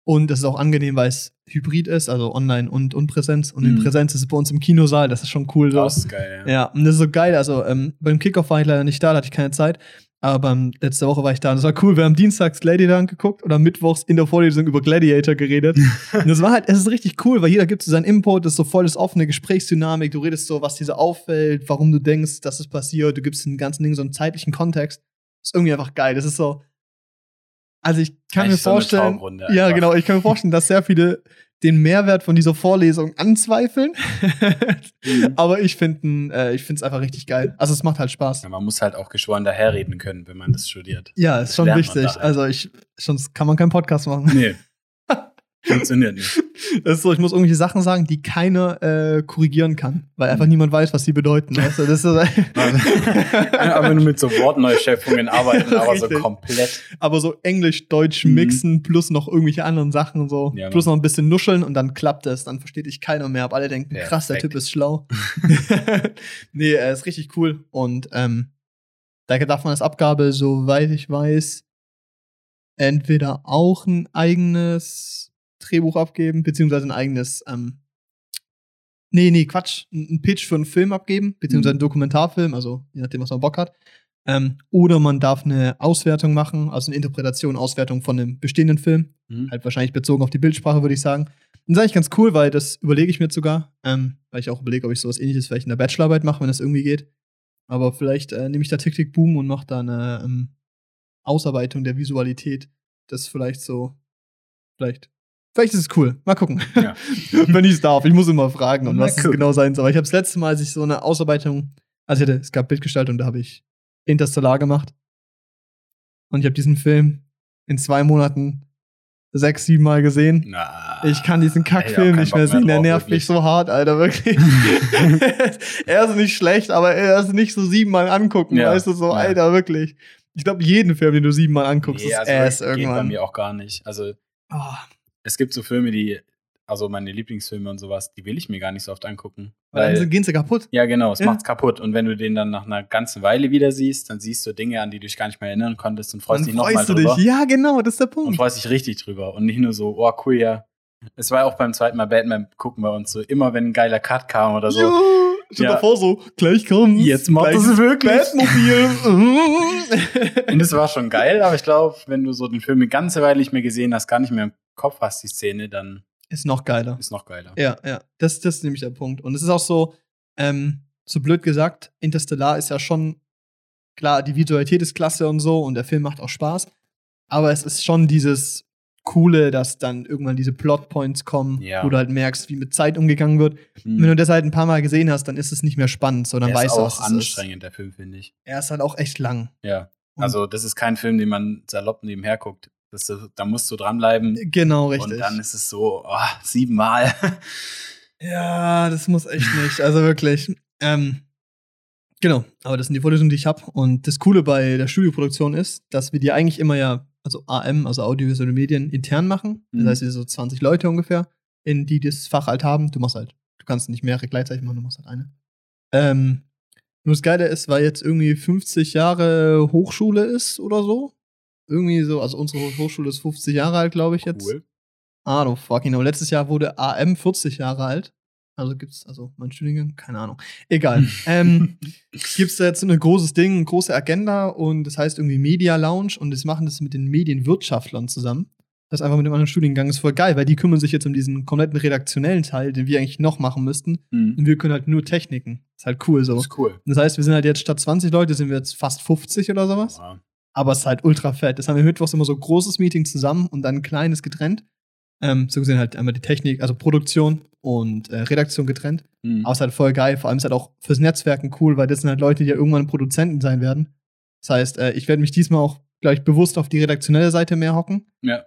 Und das ist auch angenehm, weil es hybrid ist, also online und, und Präsenz. Und in Mhm. Präsenz ist es bei uns im Kinosaal, das ist schon cool. So. Das ist geil, ja. Ja, und das ist so geil. Also ähm, beim Kickoff war ich leider nicht da, da hatte ich keine Zeit. Aber ähm, letzte Woche war ich da und das war cool. Wir haben dienstags Gladiator angeguckt und am Mittwochs in der Vorlesung über Gladiator geredet. und das war halt, es ist richtig cool, weil jeder gibt so seinen Input, das ist so voll das offene Gesprächsdynamik. Du redest so, was dir so auffällt, warum du denkst, dass es passiert. Du gibst den ganzen Ding so einen zeitlichen Kontext. Das ist irgendwie einfach geil. Das ist so. Also ich kann Eigentlich mir so vorstellen. Talkrunde ja, genau. Ich kann mir vorstellen, dass sehr viele den Mehrwert von dieser Vorlesung anzweifeln. Mhm. Aber ich finde äh, es einfach richtig geil. Also es macht halt Spaß. Ja, man muss halt auch geschworen daherreden können, wenn man das studiert. Ja, ist schon lernt man wichtig. halt. Also ich sonst kann man keinen Podcast machen. Nee. Funktioniert nicht. Das ist so, ich muss irgendwelche Sachen sagen, die keiner äh, korrigieren kann, weil einfach niemand weiß, was sie bedeuten. Weißt du? das ist, aber nur mit so Wortneuschöpfungen arbeiten, aber so komplett. aber so Englisch, Deutsch Mhm. mixen plus noch irgendwelche anderen Sachen so. Ja, plus noch ein bisschen nuscheln und dann klappt es. Dann versteht dich keiner mehr. Aber alle denken, krass, der. Typ ist schlau. nee, er ist richtig cool. Und ähm, da darf man als Abgabe, soweit ich weiß, entweder auch ein eigenes Drehbuch abgeben, beziehungsweise ein eigenes, ähm, nee, nee, Quatsch, ein ein Pitch für einen Film abgeben, beziehungsweise einen Dokumentarfilm, also je nachdem, was man Bock hat. Ähm, oder man darf eine Auswertung machen, also eine Interpretation, Auswertung von einem bestehenden Film. Mhm. Halt wahrscheinlich bezogen auf die Bildsprache, würde ich sagen. Das ist eigentlich ganz cool, weil das überlege ich mir jetzt sogar, ähm, weil ich auch überlege, ob ich sowas ähnliches vielleicht in der Bachelorarbeit mache, wenn das irgendwie geht. Aber vielleicht äh, nehme ich da Tick Tick Boom und mache da eine ähm, Ausarbeitung der Visualität. Das vielleicht so, vielleicht, vielleicht ist es cool. Mal gucken. Ja. wenn ich es darf. Ich muss immer fragen, und Mal was es genau sein soll. Aber ich habe das letzte Mal, als ich so eine Ausarbeitung, also ich hatte, es gab Bildgestaltung, da habe ich Interstellar gemacht. Und ich habe diesen Film in zwei Monaten sechs, sieben Mal gesehen. Na, Ich kann diesen Kackfilm nicht mehr sehen, der nervt wirklich. mich so hart, Alter, wirklich. er ist nicht schlecht, aber er ist nicht so siebenmal angucken, Ja, weißt du, so, ja. Alter, wirklich. Ich glaube, jeden Film, den du siebenmal anguckst, Nee, ist also Ass geht bei irgendwann. mir auch gar nicht. Also Ah, es gibt so Filme, die, also meine Lieblingsfilme und sowas, die will ich mir gar nicht so oft angucken. weil dann gehen sie kaputt. ja, genau, es Ja. macht's kaputt. Und wenn du den dann nach einer ganzen Weile wieder siehst, dann siehst du Dinge, an die du dich gar nicht mehr erinnern konntest und freust Dann dich nochmal freust du drüber. dich. Ja, genau, das ist der Und Punkt. freust dich richtig drüber. Und nicht nur so, oh cool, ja. Es war auch beim zweiten Mal Batman gucken bei uns so, immer wenn ein geiler Cut kam oder so. Ja, stell Ja. dir vor, so, gleich kommt's. Jetzt macht es wirklich. Batmobil. Und es war schon geil, aber ich glaube, wenn du so den Film eine ganze Weile nicht mehr gesehen hast, gar nicht mehr im Kopf hast, die Szene, dann ist noch geiler. ist noch geiler. Ja, ja. Das, das ist nämlich der Punkt. Und es ist auch so, ähm, so blöd gesagt, Interstellar ist ja schon, klar, die Visualität ist klasse und so und der Film macht auch Spaß. Aber es ist schon dieses Coole, dass dann irgendwann diese Plotpoints kommen, Ja. wo du halt merkst, wie mit Zeit umgegangen wird. Hm. Wenn du das halt ein paar Mal gesehen hast, dann ist es nicht mehr spannend, so dann der weißt du, auch was es ist. anstrengend, der Film, finde ich. Er ist halt auch echt lang. Ja. Also, das ist kein Film, den man salopp nebenher guckt. Das, da musst du dranbleiben. Genau, richtig. Und dann ist es so, oh, siebenmal. Ja, das muss echt nicht. Also wirklich. Ähm, genau, aber das sind die Vorlesungen, die ich habe. Und das Coole bei der Studioproduktion ist, dass wir die eigentlich immer ja, also AM, also audiovisuelle Medien, intern machen. Das Mhm. heißt, wir sind so 20 Leute ungefähr, in die das Fach halt haben. Du machst halt, du kannst nicht mehrere gleichzeitig machen, du machst halt eine. Ähm, nur das Geile ist, weil jetzt irgendwie 50 Jahre Hochschule ist oder so. Irgendwie so, also unsere Hochschule ist 50 Jahre alt, glaube ich, jetzt. Cool. Ah, du fucking know. Letztes Jahr wurde AM 40 Jahre alt. Also gibt's, also mein Studiengang, keine Ahnung. Egal. ähm, gibt's da jetzt so ein großes Ding, eine große Agenda und das heißt irgendwie Media Lounge und das machen das mit den Medienwirtschaftlern zusammen. Das ist einfach mit dem anderen Studiengang ist voll geil, weil die kümmern sich jetzt um diesen kompletten redaktionellen Teil, den wir eigentlich noch machen müssten. Hm. Und wir können halt nur Techniken. Ist halt cool so. Das ist cool. Das heißt, wir sind halt jetzt statt 20 Leute, sind wir jetzt fast 50 oder sowas. Ja. Aber es ist halt ultra fett. Das haben wir mittwochs immer so ein großes Meeting zusammen und dann ein kleines getrennt. Ähm, so gesehen halt einmal die Technik, also Produktion und äh, Redaktion getrennt. Hm. Aber es ist halt voll geil. Vor allem ist halt auch fürs Netzwerken cool, weil das sind halt Leute, die ja irgendwann Produzenten sein werden. Das heißt, äh, ich werde mich diesmal auch gleich bewusst auf die redaktionelle Seite mehr hocken, Ja.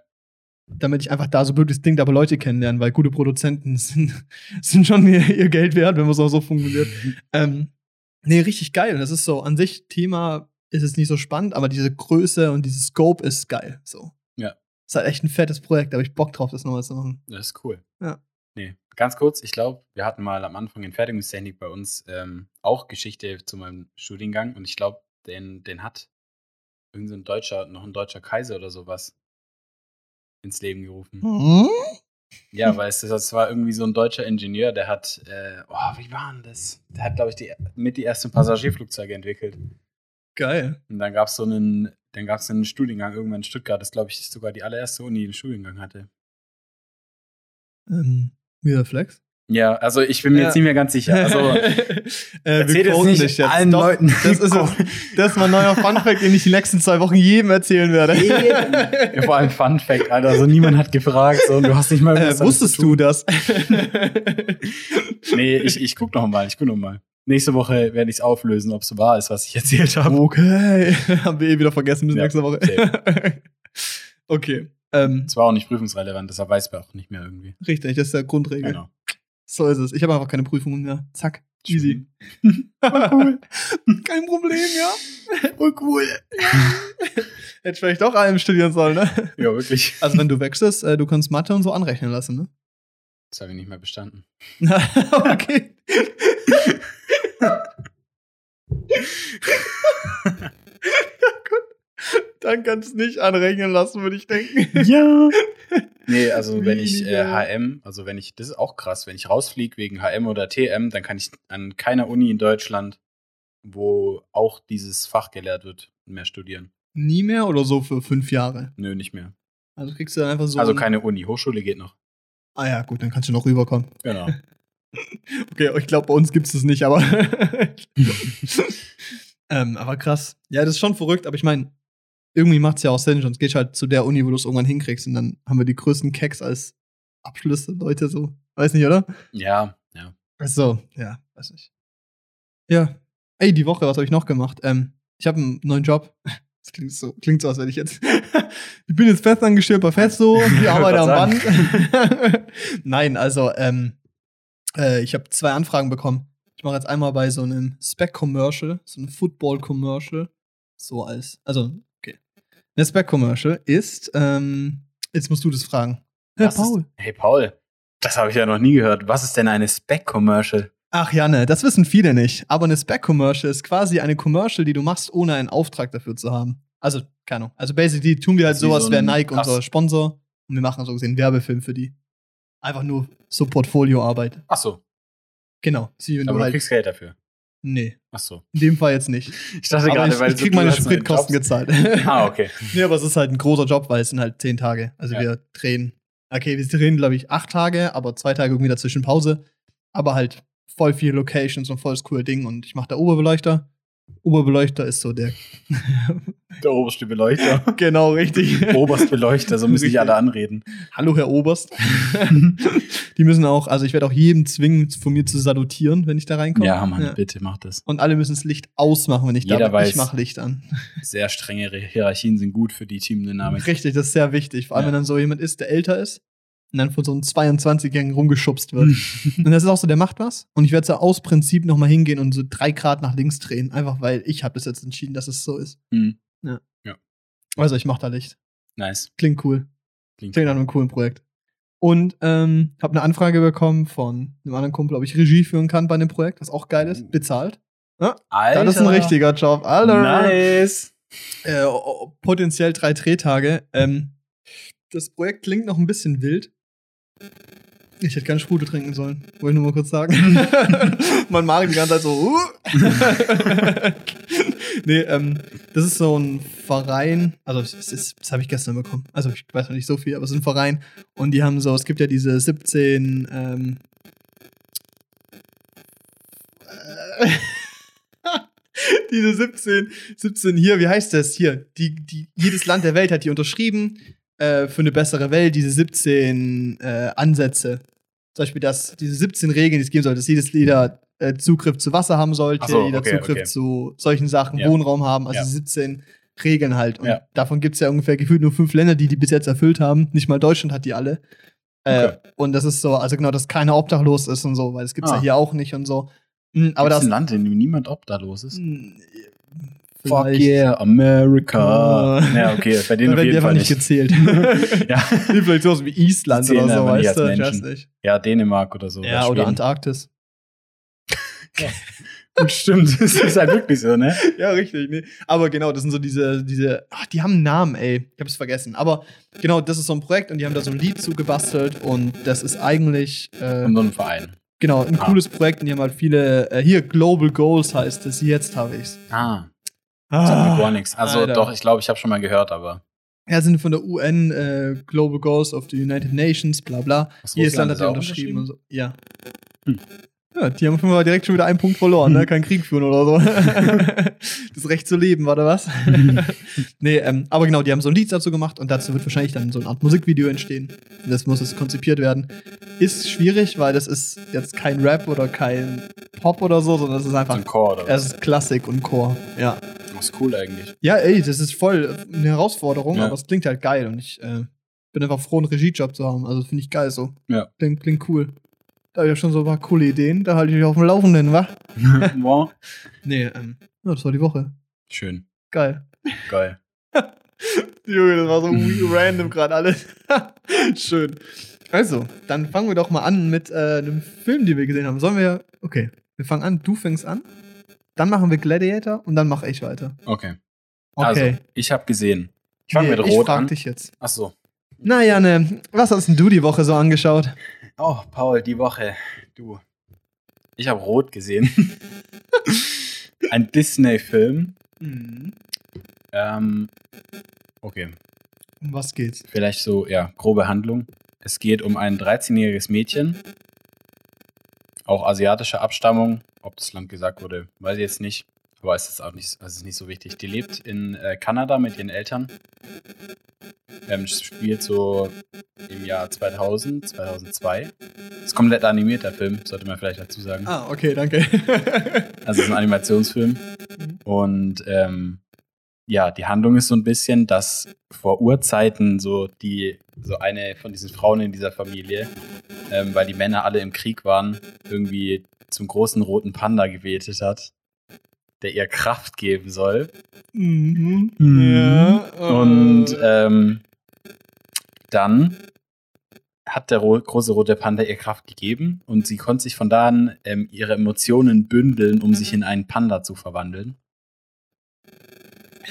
damit ich einfach da so das Ding, aber Leute kennenlernen, weil gute Produzenten sind, sind schon ihr, ihr Geld wert, wenn es auch so funktioniert. Ähm, nee, richtig geil. Und das ist so, an sich, Thema ist es nicht so spannend, aber diese Größe und dieses Scope ist geil. So. Ja. Ist halt echt ein fettes Projekt, da habe ich Bock drauf, das nochmal zu machen. Das ist cool. Ja. Nee, ganz kurz, ich glaube, wir hatten mal am Anfang in Fertigungstechnik bei uns ähm, auch Geschichte zu meinem Studiengang und ich glaube, den, den hat irgend so ein deutscher, noch ein deutscher Kaiser oder sowas ins Leben gerufen. Hm? Ja, weil es das war irgendwie so ein deutscher Ingenieur, der hat, äh, oh, wie war denn das? Der hat, glaube ich, die, mit die ersten Passagierflugzeuge entwickelt. Geil. Und dann gab es so einen, dann gab es einen Studiengang irgendwann in Stuttgart, das glaube ich sogar die allererste Uni, die einen Studiengang hatte. Ähm, wieder Flex? Ja, also ich bin mir Ja. jetzt nicht mehr ganz sicher. Also, äh, wir das quoten nicht dich jetzt. allen Doch, Leuten. Das ist, es. das ist mein neuer Funfact, den ich die nächsten zwei Wochen jedem erzählen werde. Ja, vor allem Fun Fact, Alter. Also niemand hat gefragt so, und du hast nicht mal äh, wusstest du das? Nee, ich, ich guck noch mal, ich guck noch mal. Nächste Woche werde ich es auflösen, ob es wahr ist, was ich erzählt habe. okay. Haben wir eh wieder vergessen bis Ja, nächste Woche. okay. Ähm, Es war auch nicht prüfungsrelevant, deshalb weiß man auch nicht mehr irgendwie. richtig, das ist der Grundregel. Genau. So ist es. Ich habe einfach keine Prüfungen mehr. Zack. Easy. cool. Kein Problem, ja. Oh, cool. Hätte ich vielleicht doch allem studieren sollen, ne? Ja, wirklich. Also, wenn du wechselst, äh, du kannst Mathe und so anrechnen lassen, ne? Das habe ich nicht mehr bestanden. okay. Ja, gut. Dann kannst du es nicht anrechnen lassen, würde ich denken. Ja. Nee, also wenn ich äh. HM, also wenn ich, das ist auch krass, wenn ich rausfliege wegen HM oder TM, dann kann ich an keiner Uni in Deutschland, wo auch dieses Fach gelehrt wird, mehr studieren. Nie mehr oder so für fünf Jahre? Nö, nicht mehr. Also kriegst du dann einfach so. also ein- keine Uni, Hochschule geht noch. Ah ja, gut, dann kannst du noch rüberkommen. Genau. Okay, ich glaube, bei uns gibt es das nicht, aber. ähm, aber krass. Ja, das ist schon verrückt, aber ich meine, irgendwie macht es ja auch Sinn, sonst gehst du halt zu der Uni, wo du es irgendwann hinkriegst und dann haben wir die größten Keks als Abschlüsse, Leute, so. Weiß nicht, oder? ja, ja. Ach so, ja, weiß nicht. Ja. Ey, die Woche, was habe ich noch gemacht? Ähm, ich habe einen neuen Job. Das klingt so, klingt so, als wenn ich jetzt. ich bin jetzt festangestellt bei Festo, ich arbeite am Band. Nein, also, ähm, äh, ich habe zwei Anfragen bekommen. Ich mache jetzt einmal bei so einem Spec-Commercial, so einem Football-Commercial. So als, also, okay. Ein Spec-Commercial ist, ähm, jetzt musst du das fragen. Was Paul. Ist, hey Paul, das habe ich ja noch nie gehört. Was ist denn eine Spec-Commercial? Ach Janne, das wissen viele nicht. Aber eine Spec-Commercial ist quasi eine Commercial, die du machst, ohne einen Auftrag dafür zu haben. Also, keine Ahnung. Also basically tun wir halt sowas, so wäre Nike unser Sponsor. Und wir machen so gesehen einen Werbefilm für die. Einfach nur so Portfolioarbeit. Ach so, Genau. Sie, wenn aber du halt, kriegst Geld dafür. nee, Ach so. in dem Fall jetzt nicht. Ich dachte Aber gerade, ich, weil ich krieg meine Spritkosten gezahlt. Ah, okay. nee, aber es ist halt ein großer Job, weil es sind halt zehn Tage. Also Ja. wir drehen, okay, wir drehen, glaube ich, acht Tage, aber zwei Tage irgendwie dazwischen Pause. Aber halt voll viele Locations und voll das coole Ding. Und ich mache da Oberbeleuchter. Oberbeleuchter ist so der. Der oberste Beleuchter. genau, richtig. Oberstbeleuchter, so müssen sich alle anreden. Hallo, Herr Oberst. Die müssen auch, also ich werde auch jedem zwingen, von mir zu salutieren, wenn ich da reinkomme. Ja, Mann, bitte mach das. Und alle müssen das Licht ausmachen, wenn ich da Jeder bin. weiß. Ich mache Licht an. Sehr strenge Hierarchien sind gut für die Teamdynamik. Richtig, das ist sehr wichtig. Vor allem, Ja. wenn dann so jemand ist, der älter ist und dann von so einem 22-Jährigen rumgeschubst wird. und das ist auch so, der macht was. Und ich werde so aus Prinzip nochmal hingehen und so drei Grad nach links drehen. Einfach weil ich habe das jetzt entschieden, dass es so ist. Hm, Also ich mache da Licht. nice. Klingt cool. Klingt Klingt nach einem coolen Projekt. Und ähm, habe eine Anfrage bekommen von einem anderen Kumpel, ob ich Regie führen kann bei dem Projekt, was auch geil ist. Oh. Bezahlt. Alter. Das ist ein richtiger Job. Alter. Nice. Äh, potenziell drei Drehtage. Ähm, das Projekt klingt noch ein bisschen wild. Ich hätte keine Sprute trinken sollen. Wollte ich nur mal kurz sagen. mein Magen die ganze Zeit so. Uh. nee, ähm, das ist so ein Verein. Also, es ist, das habe ich gestern bekommen. Also, ich weiß noch nicht so viel, aber es ist ein Verein. Und die haben so, es gibt ja diese 17. Ähm, äh, diese 17, 17 hier, wie heißt das hier? Die, die, jedes Land der Welt hat die unterschrieben äh, für eine bessere Welt, diese 17 äh, Ansätze. Zum Beispiel, dass diese 17 Regeln, die es geben soll, dass jedes jeder äh, Zugriff zu Wasser haben sollte, so, jeder okay, Zugriff okay. zu solchen Sachen, Ja. Wohnraum haben, also Ja. 17 Regeln halt. Und Ja. davon gibt es ja ungefähr gefühlt nur fünf Länder, die die bis jetzt erfüllt haben. Nicht mal Deutschland hat die alle. Äh, Okay. und das ist so, also genau, dass keiner obdachlos ist und so, weil das gibt es ja Ah. hier auch nicht und so. Mm, Aber das das. ist ein Land, in dem niemand obdachlos ist. Fuck yeah, America. Ah. Ja, okay, bei denen auf die jeden Fall nicht gezählt. ja. Nee, vielleicht sowas wie Island Die zählen oder so, weißt du? Ich weiß Menschen. nicht. ja, Dänemark oder so. Ja, oder Schweden. Antarktis. Gut, stimmt. Das ist halt wirklich so, ne? Ja, richtig. Nee. Aber genau, das sind so diese, diese, ach, die haben einen Namen, ey. Ich hab's vergessen. Aber genau, das ist so ein Projekt und die haben da so ein Lied zugebastelt und das ist eigentlich, äh, Und so ein Verein. genau, ein Ah. cooles Projekt und die haben halt viele, äh, hier, Global Goals heißt es, jetzt habe ich's. Ah, sagt mir gar nichts. Also Alter. doch, ich glaube, ich habe schon mal gehört, aber Ja, sind von der UN äh, Global Goals of the United Nations, bla bla. Aus Jedes Land hat ja unterschrieben und so. Ja. Hm. Ja, die haben Fall direkt schon wieder einen Punkt verloren, ne? Hm. Kein Krieg führen oder so. das Recht zu leben, war da was? nee, ähm, aber genau, die haben so ein Lied dazu gemacht und dazu wird wahrscheinlich dann so eine Art Musikvideo entstehen. Das muss jetzt konzipiert werden. Ist schwierig, weil das ist jetzt kein Rap oder kein Pop oder so, sondern es ist einfach. ein Chor oder Es was. ist Klassik und Chor. Ja. Das ist cool eigentlich. Ja, ey, das ist voll eine Herausforderung, Ja. aber es klingt halt geil und ich äh, bin einfach froh, einen Regiejob zu haben. Also finde ich geil so. Ja. Klingt, klingt cool. Da habe ich ja schon so ein paar coole Ideen. Da halte ich euch auf dem Laufenden, wa? wow. Nee, ähm, ja, das war die Woche. Schön. Geil. Geil. Junge, das war so random gerade alles. Schön. Also, dann fangen wir doch mal an mit äh, einem Film, den wir gesehen haben. Sollen wir. Okay, wir fangen an. Du fängst an. Dann machen wir Gladiator und dann mache ich weiter. Okay. Okay. Also, ich habe gesehen. Ich fange Nee, mit ich Rot frag an. dich jetzt. Ach so. Na, Janne, was hast denn du die Woche so angeschaut? Oh, Paul, die Woche. Du. Ich habe Rot gesehen. Ein Disney-Film. Mhm. Ähm, okay. Um was geht's? Vielleicht so, ja, grobe Handlung. Es geht um ein 13-jähriges Mädchen. Auch asiatischer Abstammung. Ob das Land gesagt wurde, weiß ich jetzt nicht. Aber es ist auch nicht, es ist nicht so wichtig. Die lebt in äh, Kanada mit ihren Eltern. Ähm, spielt so im Jahr 2000, 2002. Ist komplett animierter Film, sollte man vielleicht dazu sagen. Ah, okay, danke. Also es ist ein Animationsfilm. Und ähm, ja, die Handlung ist so ein bisschen, dass vor Urzeiten so die, so eine von diesen Frauen in dieser Familie, ähm, weil die Männer alle im Krieg waren, irgendwie zum großen roten Panda gebetet hat, der ihr Kraft geben soll. mhm. Mhm. Ja. Und äh, ähm, dann hat der ro große rote Panda ihr Kraft gegeben und sie konnte sich von da an ähm, ihre Emotionen bündeln, um sich in einen Panda zu verwandeln.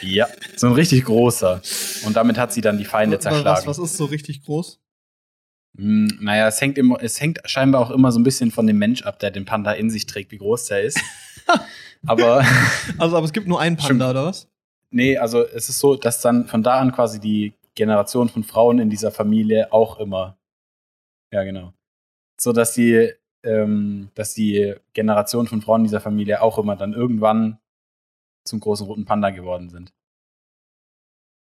Ja, so ein richtig großer. Und damit hat sie dann die Feinde was, zerschlagen. was ist so richtig groß? Hm, naja, es hängt, immer, es hängt scheinbar auch immer so ein bisschen von dem Mensch ab, der den Panda in sich trägt, wie groß der ist. Aber Also, aber es gibt nur einen Panda, oder was? Nee, also es ist so, dass dann von da an quasi die Generation von Frauen in dieser Familie auch immer. Ja, genau. So dass die, ähm, dass die Generation von Frauen in dieser Familie auch immer dann irgendwann zum großen roten Panda geworden sind.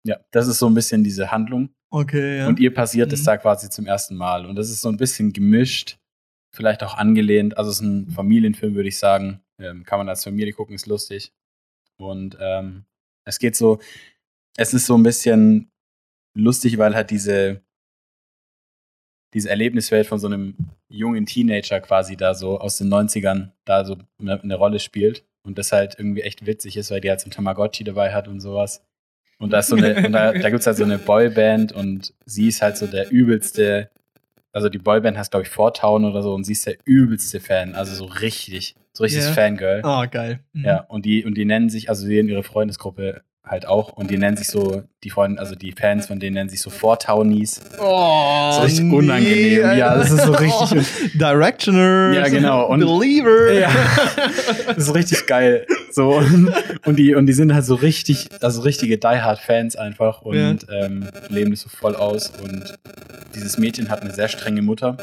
Ja, das ist so ein bisschen diese Handlung. Okay, ja. Und ihr passiert es Mhm. da quasi zum ersten Mal. Und das ist so ein bisschen gemischt, vielleicht auch angelehnt. Also es ist ein Familienfilm, würde ich sagen. Ähm, kann man als Familie gucken, ist lustig. Und ähm, es geht so, es ist so ein bisschen lustig, weil halt diese, diese Erlebniswelt von so einem jungen Teenager quasi da so aus den 90ern da so eine, eine Rolle spielt. Und das halt irgendwie echt witzig ist, weil die halt so ein Tamagotchi dabei hat und sowas. Und da ist so eine, da, da gibt es halt so eine Boyband und sie ist halt so der übelste, also die Boyband heißt, glaube ich, Vortown oder so, und sie ist der übelste Fan, also so richtig, so richtiges Ja. Fangirl. Ah, geil. Mhm. Ja, und die, und die nennen sich, also sie in ihre Freundesgruppe halt auch, und die nennen sich so, die Freunde, also die Fans von denen nennen sich so Vortownies. Oh, So richtig unangenehm. Ja, das ist so richtig- Directioner. Ja, genau. Und- Believer. Ja. Das ist richtig geil. So, und, und, die, und die sind halt so richtig, also richtige Die Hard-Fans einfach und ähm, leben das so voll aus. Und dieses Mädchen hat eine sehr strenge Mutter.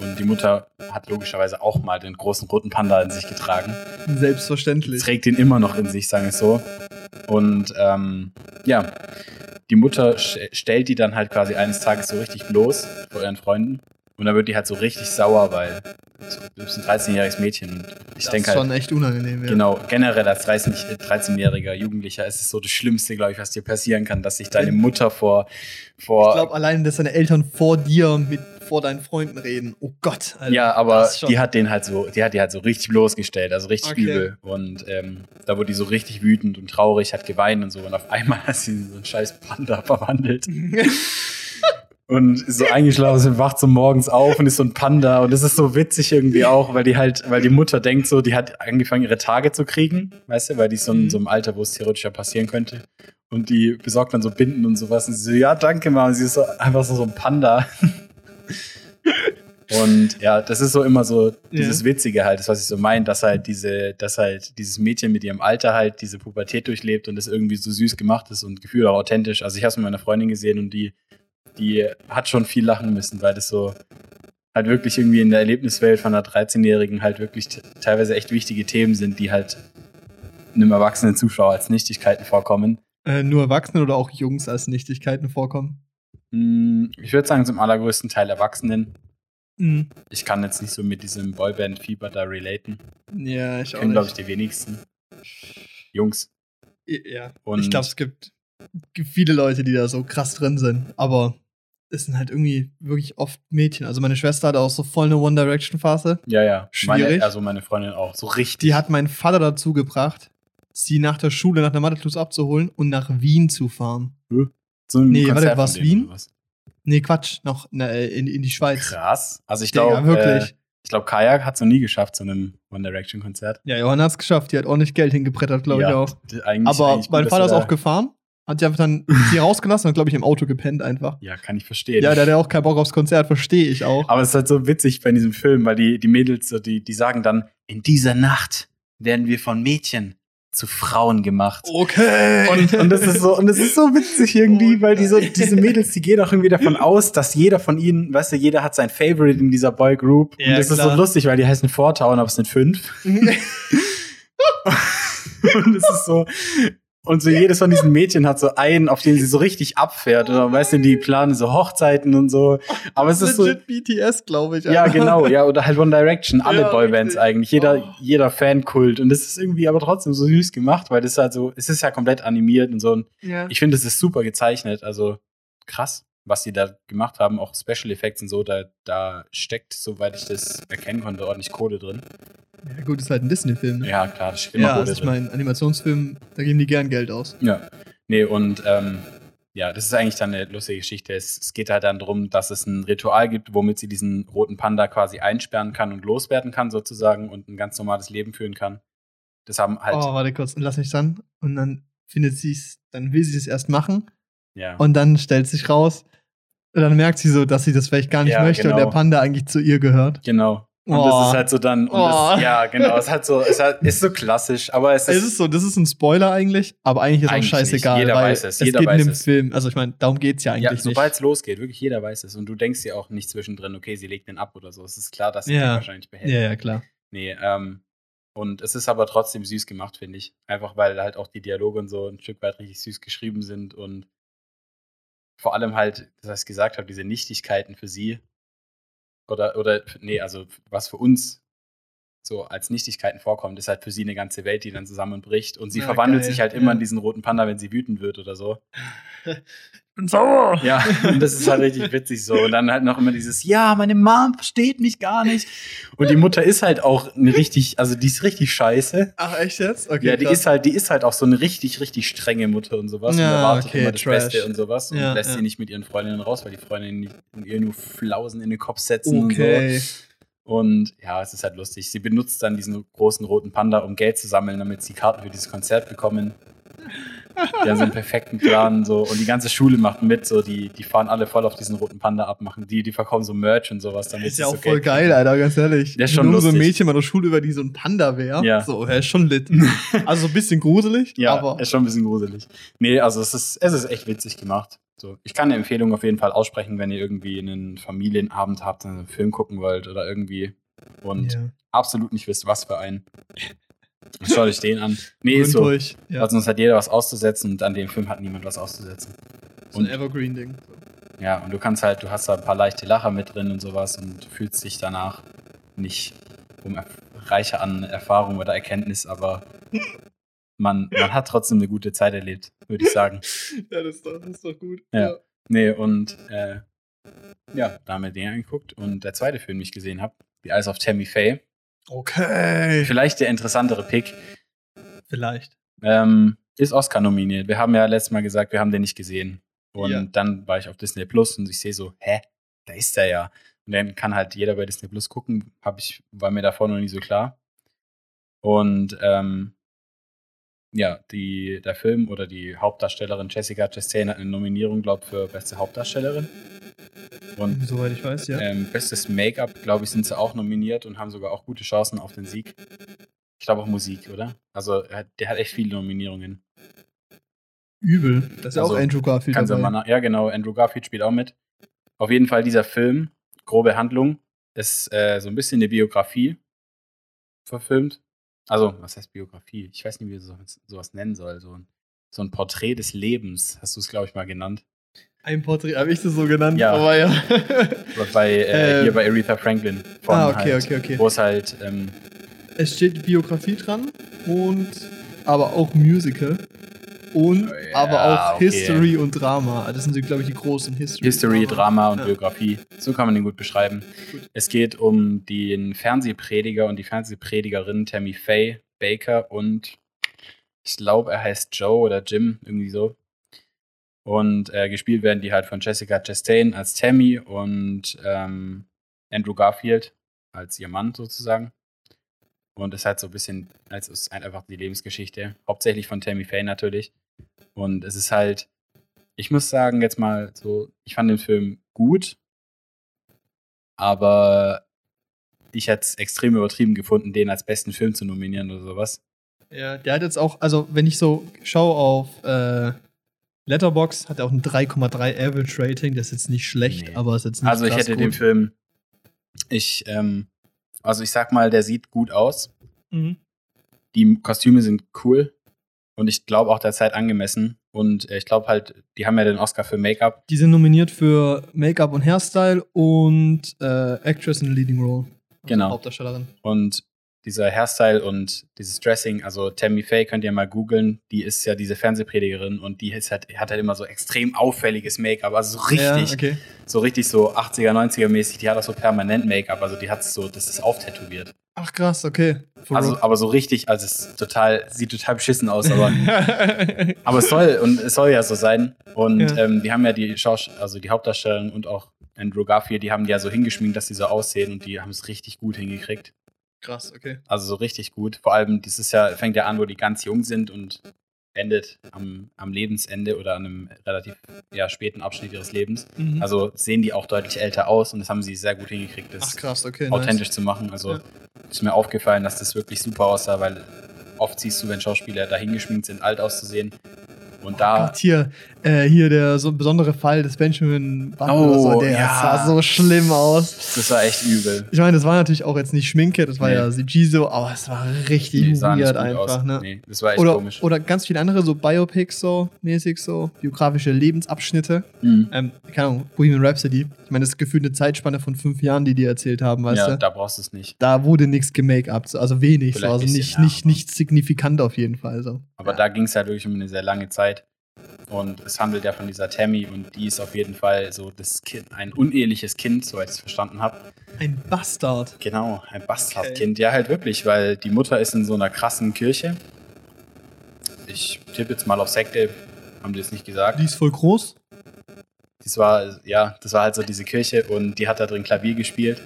Und die Mutter hat logischerweise auch mal den großen roten Panda in sich getragen. Selbstverständlich. Trägt ihn immer noch in sich, sagen wir es so. Und ähm, ja, die Mutter st stellt die dann halt quasi eines Tages so richtig bloß vor ihren Freunden. Und dann wird die halt so richtig sauer, weil so, du bist ein 13-jähriges Mädchen. Ich das ist halt, schon echt unangenehm, ja. Genau, generell als 13 13-jähriger Jugendlicher ist es so das Schlimmste, glaube ich, was dir passieren kann, dass sich deine Mutter vor, vor Ich glaube allein, dass deine Eltern vor dir mit vor deinen Freunden reden. Oh Gott. Alter, ja, aber die hat den halt so, die hat die halt so richtig bloßgestellt, also richtig Okay. übel. Und ähm, da wurde die so richtig wütend und traurig, hat geweint und so. Und auf einmal hat sie in so einen scheiß Panda verwandelt. Und ist so eingeschlafen, wacht so morgens auf und ist so ein Panda. Und das ist so witzig irgendwie auch, weil die halt, weil die Mutter denkt so, die hat angefangen, ihre Tage zu kriegen, weißt du, weil die ist so in Mhm. so einem Alter, wo es theoretisch ja passieren könnte. Und die besorgt dann so Binden und sowas. Und sie so, ja, danke, Mama. Und sie ist so einfach so, so ein Panda. Und ja, das ist so immer so dieses Ja. Witzige halt, das, was ich so meine, dass halt diese, dass halt dieses Mädchen mit ihrem Alter halt diese Pubertät durchlebt und das irgendwie so süß gemacht ist und gefühlt auch authentisch. Also ich habe es mit meiner Freundin gesehen und die, die hat schon viel lachen müssen, weil das so halt wirklich irgendwie in der Erlebniswelt von einer 13-Jährigen halt wirklich teilweise echt wichtige Themen sind, die halt einem erwachsenen Zuschauer als Nichtigkeiten vorkommen. äh, nur Erwachsene oder auch Jungs als Nichtigkeiten vorkommen. Hm, Ich würde sagen, zum allergrößten Teil Erwachsenen. Mhm. Ich kann jetzt nicht so mit diesem Boyband-Fieber da relaten. Ja, ich auch Kennen, glaube ich, die wenigsten. Jungs. Ja. Und- ich glaube, es gibt viele Leute, die da so krass drin sind. Aber es sind halt irgendwie wirklich oft Mädchen. Also meine Schwester hatte auch so voll eine One Direction Phase. Ja, ja. Schwierig. Meine, also meine Freundin auch. So richtig. Die hat meinen Vater dazu gebracht, sie nach der Schule, nach der Mathe-Klus abzuholen und nach Wien zu fahren. So Nee, warte, Konzert war's von denen Wien? was? Nee, Quatsch, noch ne, in, in die Schweiz. Krass. Also ich glaube, wirklich. äh, ich glaube, Kajak hat es noch nie geschafft zu einem One Direction Konzert. Ja, Johanna hat's geschafft. Die hat ordentlich Geld hingebrettert, glaube ich Ja, auch. d- Eigentlich, Aber eigentlich mein Vater ist auch gefahren, hat sie einfach dann sie rausgelassen und, glaube ich, im Auto gepennt einfach. Ja, kann ich verstehen. Ja, der hat ja auch keinen Bock aufs Konzert, verstehe ich auch. Aber es ist halt so witzig bei diesem Film, weil die, die Mädels, so, die, die sagen dann, in dieser Nacht werden wir von Mädchen zu Frauen gemacht. Okay. Und, und das ist so, und das ist so witzig irgendwie, Oh weil die so, diese Mädels, die gehen auch irgendwie davon aus, dass jeder von ihnen, weißt du, jeder hat sein Favorite in dieser Boy Group. Ja, und das ist klar. so lustig, weil die heißen Vortown, aber es sind fünf. und es ist so, und so jedes von diesen Mädchen hat so einen, auf den sie so richtig abfährt. Oder weißt du, die planen so Hochzeiten und so. Aber es ist so, Legit BTS, glaube ich. ja, genau, ja, oder halt One Direction, alle Ja, Boybands wirklich. eigentlich, jeder, Oh. jeder Fankult. Und das ist irgendwie aber trotzdem so süß gemacht, weil das halt so, es ist ja komplett animiert und so. Und Ja. ich finde, es ist super gezeichnet, also krass, was die da gemacht haben, auch Special Effects und so, da, da steckt, soweit ich das erkennen konnte, ordentlich Kohle drin. ja, gut, ist halt ein Disney-Film. Ne? Ja, klar, da steht immer Ja, Kohle also ich meine, Animationsfilm, da geben die gern Geld aus. Ja. Nee, und ähm, ja, das ist eigentlich dann eine lustige Geschichte. Es, es geht halt dann darum, dass es ein Ritual gibt, womit sie diesen roten Panda quasi einsperren kann und loswerden kann, sozusagen, und ein ganz normales Leben führen kann. Das haben halt, Oh, warte kurz, lass mich dann. Und dann findet sie es, dann will sie es erst machen ja. und dann stellt sich raus, dann merkt sie so, dass sie das vielleicht gar nicht Ja, möchte genau. und der Panda eigentlich zu ihr gehört. Genau. Und Oh. das ist halt so dann, und Oh. das, ja, genau, es ist halt so, es halt, ist so klassisch, aber es ist, Es ist so, das ist ein Spoiler eigentlich, aber eigentlich ist Eigentlich auch scheißegal. nicht. Jeder weil weiß es, jeder geht weiß in dem es. Film, also ich meine, darum geht es ja ja, eigentlich sobald nicht. es losgeht, wirklich jeder weiß es. Und du denkst dir auch nicht zwischendrin, okay, sie legt den ab oder so. Es ist klar, dass sie Ja. den wahrscheinlich behält. Ja, ja, klar. Nee, ähm, und es ist aber trotzdem süß gemacht, finde ich. Einfach weil halt auch die Dialoge und so ein Stück weit richtig süß geschrieben sind und vor allem halt, was ich gesagt habe, diese Nichtigkeiten für sie. Oder, oder, nee, also was für uns so als Nichtigkeiten vorkommt, ist halt für sie eine ganze Welt, die dann zusammenbricht. Und sie Ja, verwandelt geil, sich halt immer ja. in diesen roten Panda, wenn sie wütend wird oder so. Ich bin sauer. Ja, und das ist halt richtig witzig so. Und dann halt noch immer dieses, ja, meine Mom versteht mich gar nicht. Und die Mutter ist halt auch eine richtig, also die ist richtig scheiße. Ach, echt jetzt? Okay, ja, die ist halt, die ist halt auch so eine richtig, richtig strenge Mutter und sowas. und Ja, erwartet okay, immer das Trash. Beste und sowas. Und Ja, lässt sie nicht mit ihren Freundinnen raus, weil die Freundinnen ihr nur Flausen in den Kopf setzen Okay. und so. Und ja, es ist halt lustig. Sie benutzt dann diesen großen roten Panda, um Geld zu sammeln, damit sie Karten für dieses Konzert bekommen. Die haben so einen perfekten Plan so und die ganze Schule macht mit, so die, die fahren alle voll auf diesen roten Panda ab, machen die, die verkaufen so Merch und sowas. Damit Ist ja so auch voll Geld geil, kriegen. Alter, ganz ehrlich. Der ist schon Nur so ein lustig. Mädchen bei der Schule, über die so ein Panda wäre. Ja. So, er ist schon lit. Also ein bisschen gruselig, Ja, aber ist schon ein bisschen gruselig. Nee, also es ist, es ist echt witzig gemacht. So, ich kann eine Empfehlung auf jeden Fall aussprechen, wenn ihr irgendwie einen Familienabend habt, einen Film gucken wollt oder irgendwie und ja. absolut nicht wisst, was für einen. Schaut euch den an. Nee, ist so. durch. Ja. Also sonst hat jeder was auszusetzen und an dem Film hat niemand was auszusetzen. so ein Evergreen-Ding. Ja, und du kannst halt, du hast da ein paar leichte Lacher mit drin und sowas und fühlst dich danach nicht um reicher an Erfahrung oder Erkenntnis, aber man, man hat trotzdem eine gute Zeit erlebt, würde ich sagen. Ja, das ist doch, das ist doch gut. Ja. Nee, und äh, ja, da haben wir den angeguckt. Und der zweite Film, den ich gesehen habe, The Eyes of Tammy Faye. Okay. Vielleicht der interessantere Pick. Vielleicht. Ähm, ist Oscar nominiert. Wir haben ja letztes Mal gesagt, wir haben den nicht gesehen. Und Ja. dann war ich auf Disney Plus und ich sehe so, hä, da ist der ja. Und dann kann halt jeder bei Disney Plus gucken. Hab ich, war mir davor noch nie so klar. Und ähm, ja, die, der Film oder die Hauptdarstellerin Jessica Chastain hat eine Nominierung, glaube ich, für beste Hauptdarstellerin. Und Soweit ich weiß, ja. ähm, bestes Make-up, glaube ich, sind sie auch nominiert und haben sogar auch gute Chancen auf den Sieg. Ich glaube auch Musik, oder? Also er der hat echt viele Nominierungen. Übel. Das ist ja Also, auch Andrew Garfield dabei. mal ja, genau, Andrew Garfield spielt auch mit. Auf jeden Fall dieser Film, grobe Handlung, ist äh, so ein bisschen eine Biografie verfilmt. Also, was heißt Biografie? Ich weiß nicht, wie man so, sowas nennen soll. So ein, so ein Porträt des Lebens, hast du es, glaube ich, mal genannt. Ein Porträt, habe ich das so genannt, Ja. aber ja. Bei, äh, Ähm. hier bei Aretha Franklin. Ah, okay, halt, okay, okay. Wo es halt, ähm, Es steht Biografie dran und aber auch Musical. Und Ja, aber auch okay. History und Drama. Das sind, glaube ich, die großen History. History, Drama und Ja. Biografie. So kann man den gut beschreiben. Gut. Es geht um den Fernsehprediger und die Fernsehpredigerin Tammy Faye Baker und ich glaube, er heißt Joe oder Jim, irgendwie so. Und äh, gespielt werden die halt von Jessica Chastain als Tammy und ähm, Andrew Garfield als ihr Mann sozusagen. Und es ist halt so ein bisschen, es ist einfach die Lebensgeschichte. Hauptsächlich von Tammy Faye natürlich. Und es ist halt, ich muss sagen, jetzt mal so, ich fand den Film gut, aber ich hätte es extrem übertrieben gefunden, den als besten Film zu nominieren oder sowas. Ja, der hat jetzt auch, also wenn ich so schaue auf äh, Letterbox, hat er auch ein 3,3 Average Rating. Das ist jetzt nicht schlecht, Nee. aber ist jetzt nicht Also ich hätte den gut. Film, ich, ähm, also ich sag mal, der sieht gut aus. Mhm. Die Kostüme sind cool und ich glaube auch der Zeit angemessen. Und äh, ich glaube halt, die haben ja den Oscar für Make-up. Die sind nominiert für Make-up und Hairstyle und äh, Actress in a Leading Role. Also Genau. Hauptdarstellerin. Und dieser Hairstyle und dieses Dressing, also Tammy Faye könnt ihr mal googeln, die ist ja diese Fernsehpredigerin und die ist halt, hat halt immer so extrem auffälliges Make-up, also so richtig, Ja, okay. so richtig so 80er, 90er mäßig, die hat auch so permanent Make-up, also die hat so, das ist auftätowiert. Ach krass, okay. For Also, aber so richtig, also es ist total, sieht total beschissen aus, aber, aber es soll und es soll ja so sein. Und Ja. ähm, die haben ja die Schaus also die Hauptdarstellerin und auch Andrew Garfield, die haben die ja so hingeschminkt, dass die so aussehen und die haben es richtig gut hingekriegt. Krass, okay. Also so richtig gut. Vor allem, dieses Jahr fängt ja an, wo die ganz jung sind und endet am, am Lebensende oder an einem relativ ja, späten Abschnitt ihres Lebens. Mhm. Also sehen die auch deutlich älter aus und das haben sie sehr gut hingekriegt, das Ach krass, okay. authentisch zu machen. Also Ja. ist mir aufgefallen, dass das wirklich super aussah, weil oft siehst du, wenn Schauspieler dahin geschminkt sind, alt auszusehen. Und da, Gott, hier, äh, hier der so besondere Fall des Benjamin Button oder so, Oh, der ja. sah so schlimm aus. das war echt übel. Ich meine, das war natürlich auch jetzt nicht Schminke, das war Nee. ja CG so, aber es war richtig Nee, weird einfach, aus. ne? Nee, das war echt Oder, komisch. oder ganz viele andere so Biopics so mäßig so, biografische Lebensabschnitte. Mhm. Ähm, keine Ahnung, Bohemian Rhapsody. Ich meine, das ist gefühlt eine Zeitspanne von fünf Jahren, die die erzählt haben, weißt ja, du? da brauchst du es nicht. Da wurde nichts gemake-upt, also wenig, so, also nicht, nicht, nicht signifikant auf jeden Fall. So. Aber ja. da ging es halt wirklich um eine sehr lange Zeit. Und es handelt ja von dieser Tammy und die ist auf jeden Fall so das Kind, ein uneheliches Kind, soweit ich es verstanden habe. Ein Bastard. Genau, ein Bastardkind. Ja, halt wirklich, weil die Mutter ist in so einer krassen Kirche. Ich tippe jetzt mal auf Sekte, haben die es nicht gesagt. Die ist voll groß. Das war, ja, das war halt so diese Kirche und die hat da drin Klavier gespielt.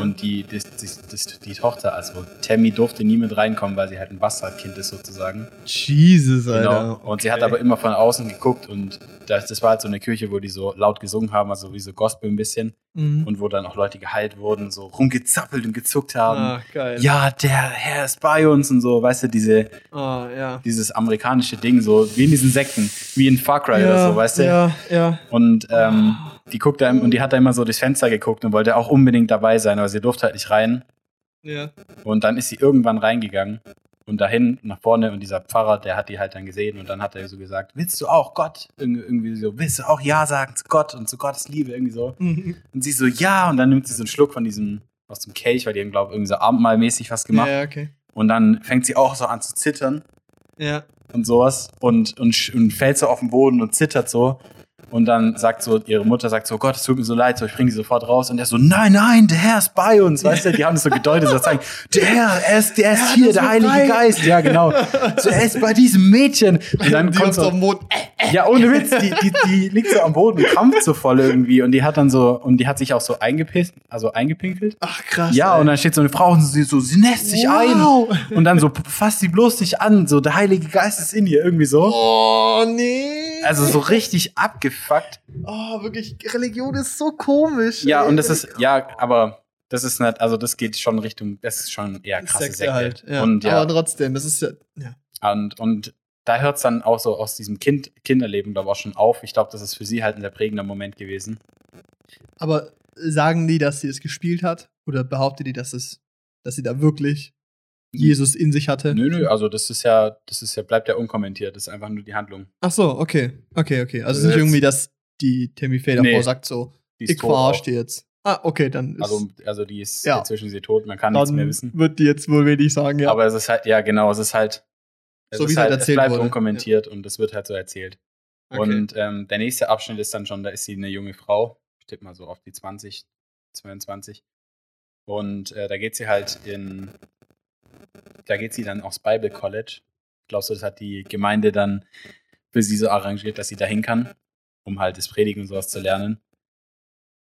Und die, das, das, die Tochter, also Tammy, durfte nie mit reinkommen, weil sie halt ein Bastardkind ist sozusagen. Jesus, Alter. Genau. Und sie hat aber immer von außen geguckt und das, das war halt so eine Kirche, wo die so laut gesungen haben, also wie so Gospel ein bisschen. Mhm. Und wo dann auch Leute geheilt wurden, so rumgezappelt und gezuckt haben. Ah, geil. Ja, der Herr ist bei uns und so, weißt du, diese, Ah, ja. dieses amerikanische Ding, so wie in diesen Sekten, wie in Far Cry oder so, weißt du? Ja, ja. Und ähm, die guckt da, und die hat da immer so durchs Fenster geguckt und wollte auch unbedingt dabei sein, aber sie durfte halt nicht rein. Ja. Und dann ist sie irgendwann reingegangen und dahin nach vorne und dieser Pfarrer, der hat die halt dann gesehen und dann hat er so gesagt, willst du auch Gott? Irg- Irgendwie so, willst du auch Ja sagen zu Gott und zu Gottes Liebe? Irgendwie so. Mhm. Und sie so, ja, und dann nimmt sie so einen Schluck von diesem, aus dem Kelch, weil die haben, glaube ich, irgendwie so abendmahlmäßig was gemacht. Ja, okay. Und dann fängt sie auch so an zu zittern Ja. und sowas und, und, und fällt so auf den Boden und zittert so. Und dann sagt so, ihre Mutter sagt so, Gott, es tut mir so leid, so, ich bringe die sofort raus. Und er so, nein, nein, der Herr ist bei uns. Weißt du, die haben das so gedeutet, so zeigen, der Herr, er ist, der ist Ja, hier, der wird Heilige frei. Geist. Ja, genau. So, er ist bei diesem Mädchen. Und dann die kommt so, dem Mond. ja, ohne Witz, die, die, die liegt so am Boden krampft so voll irgendwie. Und die hat dann so, und die hat sich auch so eingepisst, also eingepinkelt. Ach, krass. Ja, ey. und dann steht so eine Frau und sie so, sie nässt sich ein. Wow. Und dann so fasst sie bloß dich an, so der Heilige Geist ist in ihr, irgendwie so. Oh, nee. Also so richtig abgefuckt. Oh, wirklich, Religion ist so komisch. Ja, ey. und das ist, ja, aber das ist nicht, also das geht schon Richtung, das ist schon eher krasse Sekte. halt. Ja. Und ja, Aber trotzdem, das ist ja. ja. und, und da hört es dann auch so aus diesem kind, Kinderleben, glaube ich, auch schon auf. Ich glaube, das ist für sie halt ein sehr prägender Moment gewesen. Aber sagen die, dass sie es gespielt hat? Oder behauptet die, dass es, dass sie da wirklich Jesus in sich hatte? Nö, nö, also das ist ja, das ist ja, bleibt ja unkommentiert. Das ist einfach nur die Handlung. Ach so, okay. Okay, okay. Also es ist nicht irgendwie, dass die Tammy Faye davor Nee. sagt so, ich die jetzt. Ah, okay, dann ist, Also, also die ist Ja. inzwischen sie tot, man kann nichts mehr dann wissen. wird die jetzt wohl wenig sagen, ja. Aber es ist halt, ja genau, es ist halt, Es So ist wie es halt halt, es erzählt bleibt wurde. unkommentiert und es wird halt so erzählt. Okay. Und ähm, der nächste Abschnitt ist dann schon, da ist sie eine junge Frau, ich tippe mal so auf die 20, 22. Und äh, da geht sie halt in, da geht sie dann aufs Bible College. Glaubst du, das hat die Gemeinde dann für sie so arrangiert, dass sie dahin kann, um halt das Predigen und sowas zu lernen?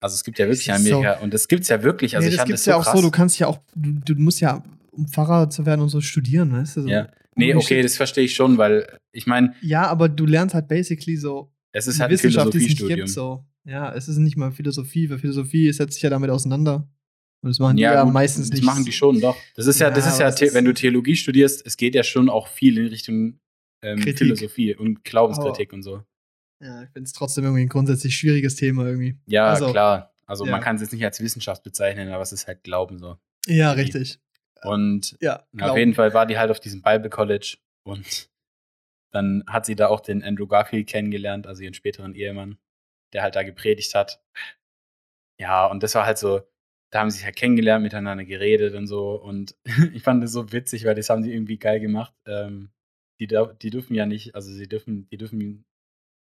Also es gibt ja wirklich ist so- Amerika und das gibt's ja wirklich. Also nee, ich das fand gibt's das so ja auch krass. so, du kannst ja auch, du, du musst ja, um Pfarrer zu werden und so studieren, weißt du? So. ja. Nee, okay, das verstehe ich schon, weil ich meine, Ja, aber du lernst halt basically so es ist halt Wissenschaft, die es nicht Philosophiestudium. gibt. So. Ja, es ist nicht mal Philosophie, weil Philosophie setzt sich ja damit auseinander. Und das machen die Ja, ja gut, meistens das nicht. machen die schon, doch. Das ist ja, Ja, das ist ja, das ist- wenn du Theologie studierst, es geht ja schon auch viel in Richtung ähm. Philosophie und Glaubenskritik und so. Ja, ich finde es trotzdem irgendwie ein grundsätzlich schwieriges Thema irgendwie. Ja, Also, klar. Also man kann es jetzt nicht als Wissenschaft bezeichnen, aber es ist halt Glauben so. Ja, richtig. Und Ja, na, auf jeden Fall war die halt auf diesem Bible College und dann hat sie da auch den Andrew Garfield kennengelernt, also ihren späteren Ehemann, der halt da gepredigt hat. Ja, und das war halt so, da haben sie sich halt kennengelernt, miteinander geredet und so. Und ich fand das so witzig, weil das haben die irgendwie geil gemacht. Ähm, die, die dürfen ja nicht, also sie dürfen, die dürfen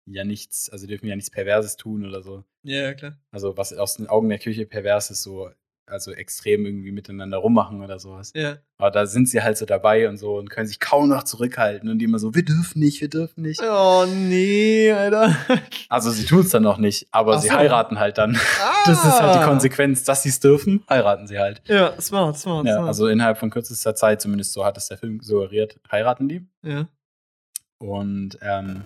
ja nichts, also dürfen ja nichts Perverses tun oder so. Ja, ja, klar. Also was aus den Augen der Kirche pervers ist, so, also extrem irgendwie miteinander rummachen oder sowas. Ja. Aber da sind sie halt so dabei und so und können sich kaum noch zurückhalten und die immer so, wir dürfen nicht, wir dürfen nicht. Oh nee, Alter. Also sie tun es dann noch nicht, aber Ach sie so. heiraten halt dann. Ah. Das ist halt die Konsequenz, dass sie es dürfen, heiraten sie halt. Ja, smart, smart, Ja, smart. also innerhalb von kürzester Zeit, zumindest so hat es der Film suggeriert, heiraten die. ja. Und ähm,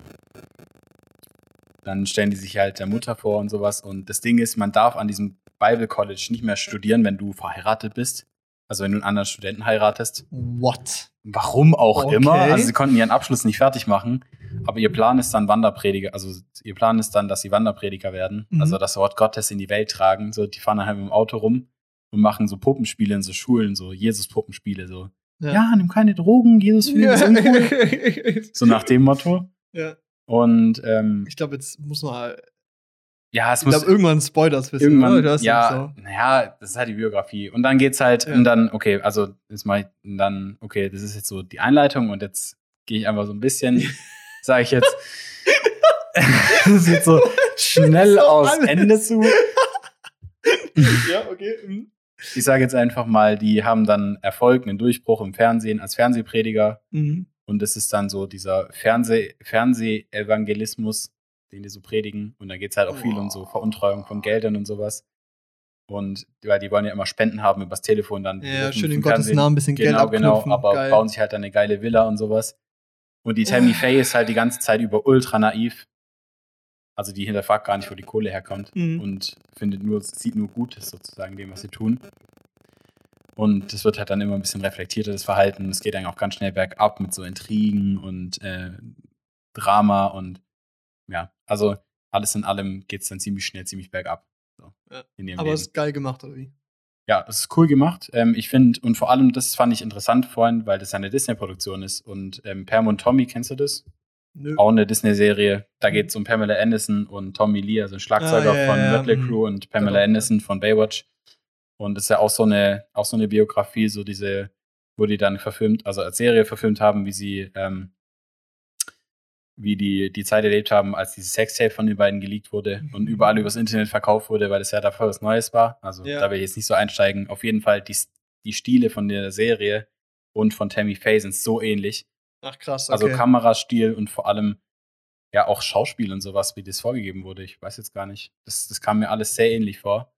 dann stellen die sich halt der Mutter vor und sowas. Und das Ding ist, man darf an diesem Bible College nicht mehr studieren, wenn du verheiratet bist. Also wenn du einen anderen Studenten heiratest. What? Warum auch Okay. immer. Also sie konnten ihren Abschluss nicht fertig machen. Aber ihr Plan ist dann Wanderprediger. Also ihr Plan ist dann, dass sie Wanderprediger werden. Mhm. Also das Wort Gottes in die Welt tragen. So, die fahren dann halt mit dem Auto rum und machen so Puppenspiele in so Schulen, so Jesus-Puppenspiele. So, ja. nimm keine Drogen, Jesus findet das uncool. So nach dem Motto. ja. Und ähm, Ich glaube, jetzt muss man. Ja, es Ich muss glaube, irgendwann spoilers wissen. irgendwann, oder? Hast ja, so. naja, das ist halt die Biografie. Und dann geht's halt, Ja. und dann, okay, also jetzt mal, und dann, okay, das ist jetzt so die Einleitung und jetzt gehe ich einfach so ein bisschen, sage ich jetzt, das wird so schnell aus. Ende zu. ja, okay. mhm. Ich sage jetzt einfach mal, die haben dann Erfolg, einen Durchbruch im Fernsehen als Fernsehprediger. Mhm. Und es ist dann so dieser Fernseh Fernsehevangelismus, den die so predigen. Und da geht es halt auch viel um so Veruntreuung von Geldern und sowas. Und weil die wollen ja immer Spenden haben übers Telefon dann. Ja, schön in Gottes Namen ein bisschen Geld Genau, genau. Aber Geil. bauen sich halt dann eine geile Villa und sowas. Und die Tammy Faye ist halt die ganze Zeit über ultra naiv. Also die hinterfragt gar nicht, wo die Kohle herkommt. Mhm. Und findet nur, sieht nur Gutes sozusagen dem, was sie tun. Und das wird halt dann immer ein bisschen reflektierter, das Verhalten. Es geht dann auch ganz schnell bergab mit so Intrigen und äh, Drama und ja, also alles in allem geht es dann ziemlich schnell, ziemlich bergab. So, Ja. Aber es ist geil gemacht, oder wie? Ja, das ist cool gemacht. Ähm, ich finde, und vor allem, das fand ich interessant vorhin, weil das eine Disney-Produktion ist. Und ähm, Pam und Tommy, kennst du das? Nö. Auch eine Disney-Serie. Da geht es um Pamela Anderson und Tommy Lee, also ein Schlagzeuger Ah, ja, von ja. Mötley Mhm. Crew und Pamela Genau. Anderson von Baywatch. Und das ist ja auch so eine, auch so eine Biografie, so diese, wo die dann verfilmt, also als Serie verfilmt haben, wie sie, ähm, wie die die Zeit erlebt haben, als dieses Sextape von den beiden geleakt wurde Mhm. und überall übers Internet verkauft wurde, weil das ja davor was Neues war. Also Ja. da will ich jetzt nicht so einsteigen. Auf jeden Fall, die, die Stile von der Serie und von Tammy Faye sind so ähnlich. Ach krass, Also okay. Kamerastil und vor allem ja auch Schauspiel und sowas, wie das vorgegeben wurde. Ich weiß jetzt gar nicht. Das, das kam mir alles sehr ähnlich vor.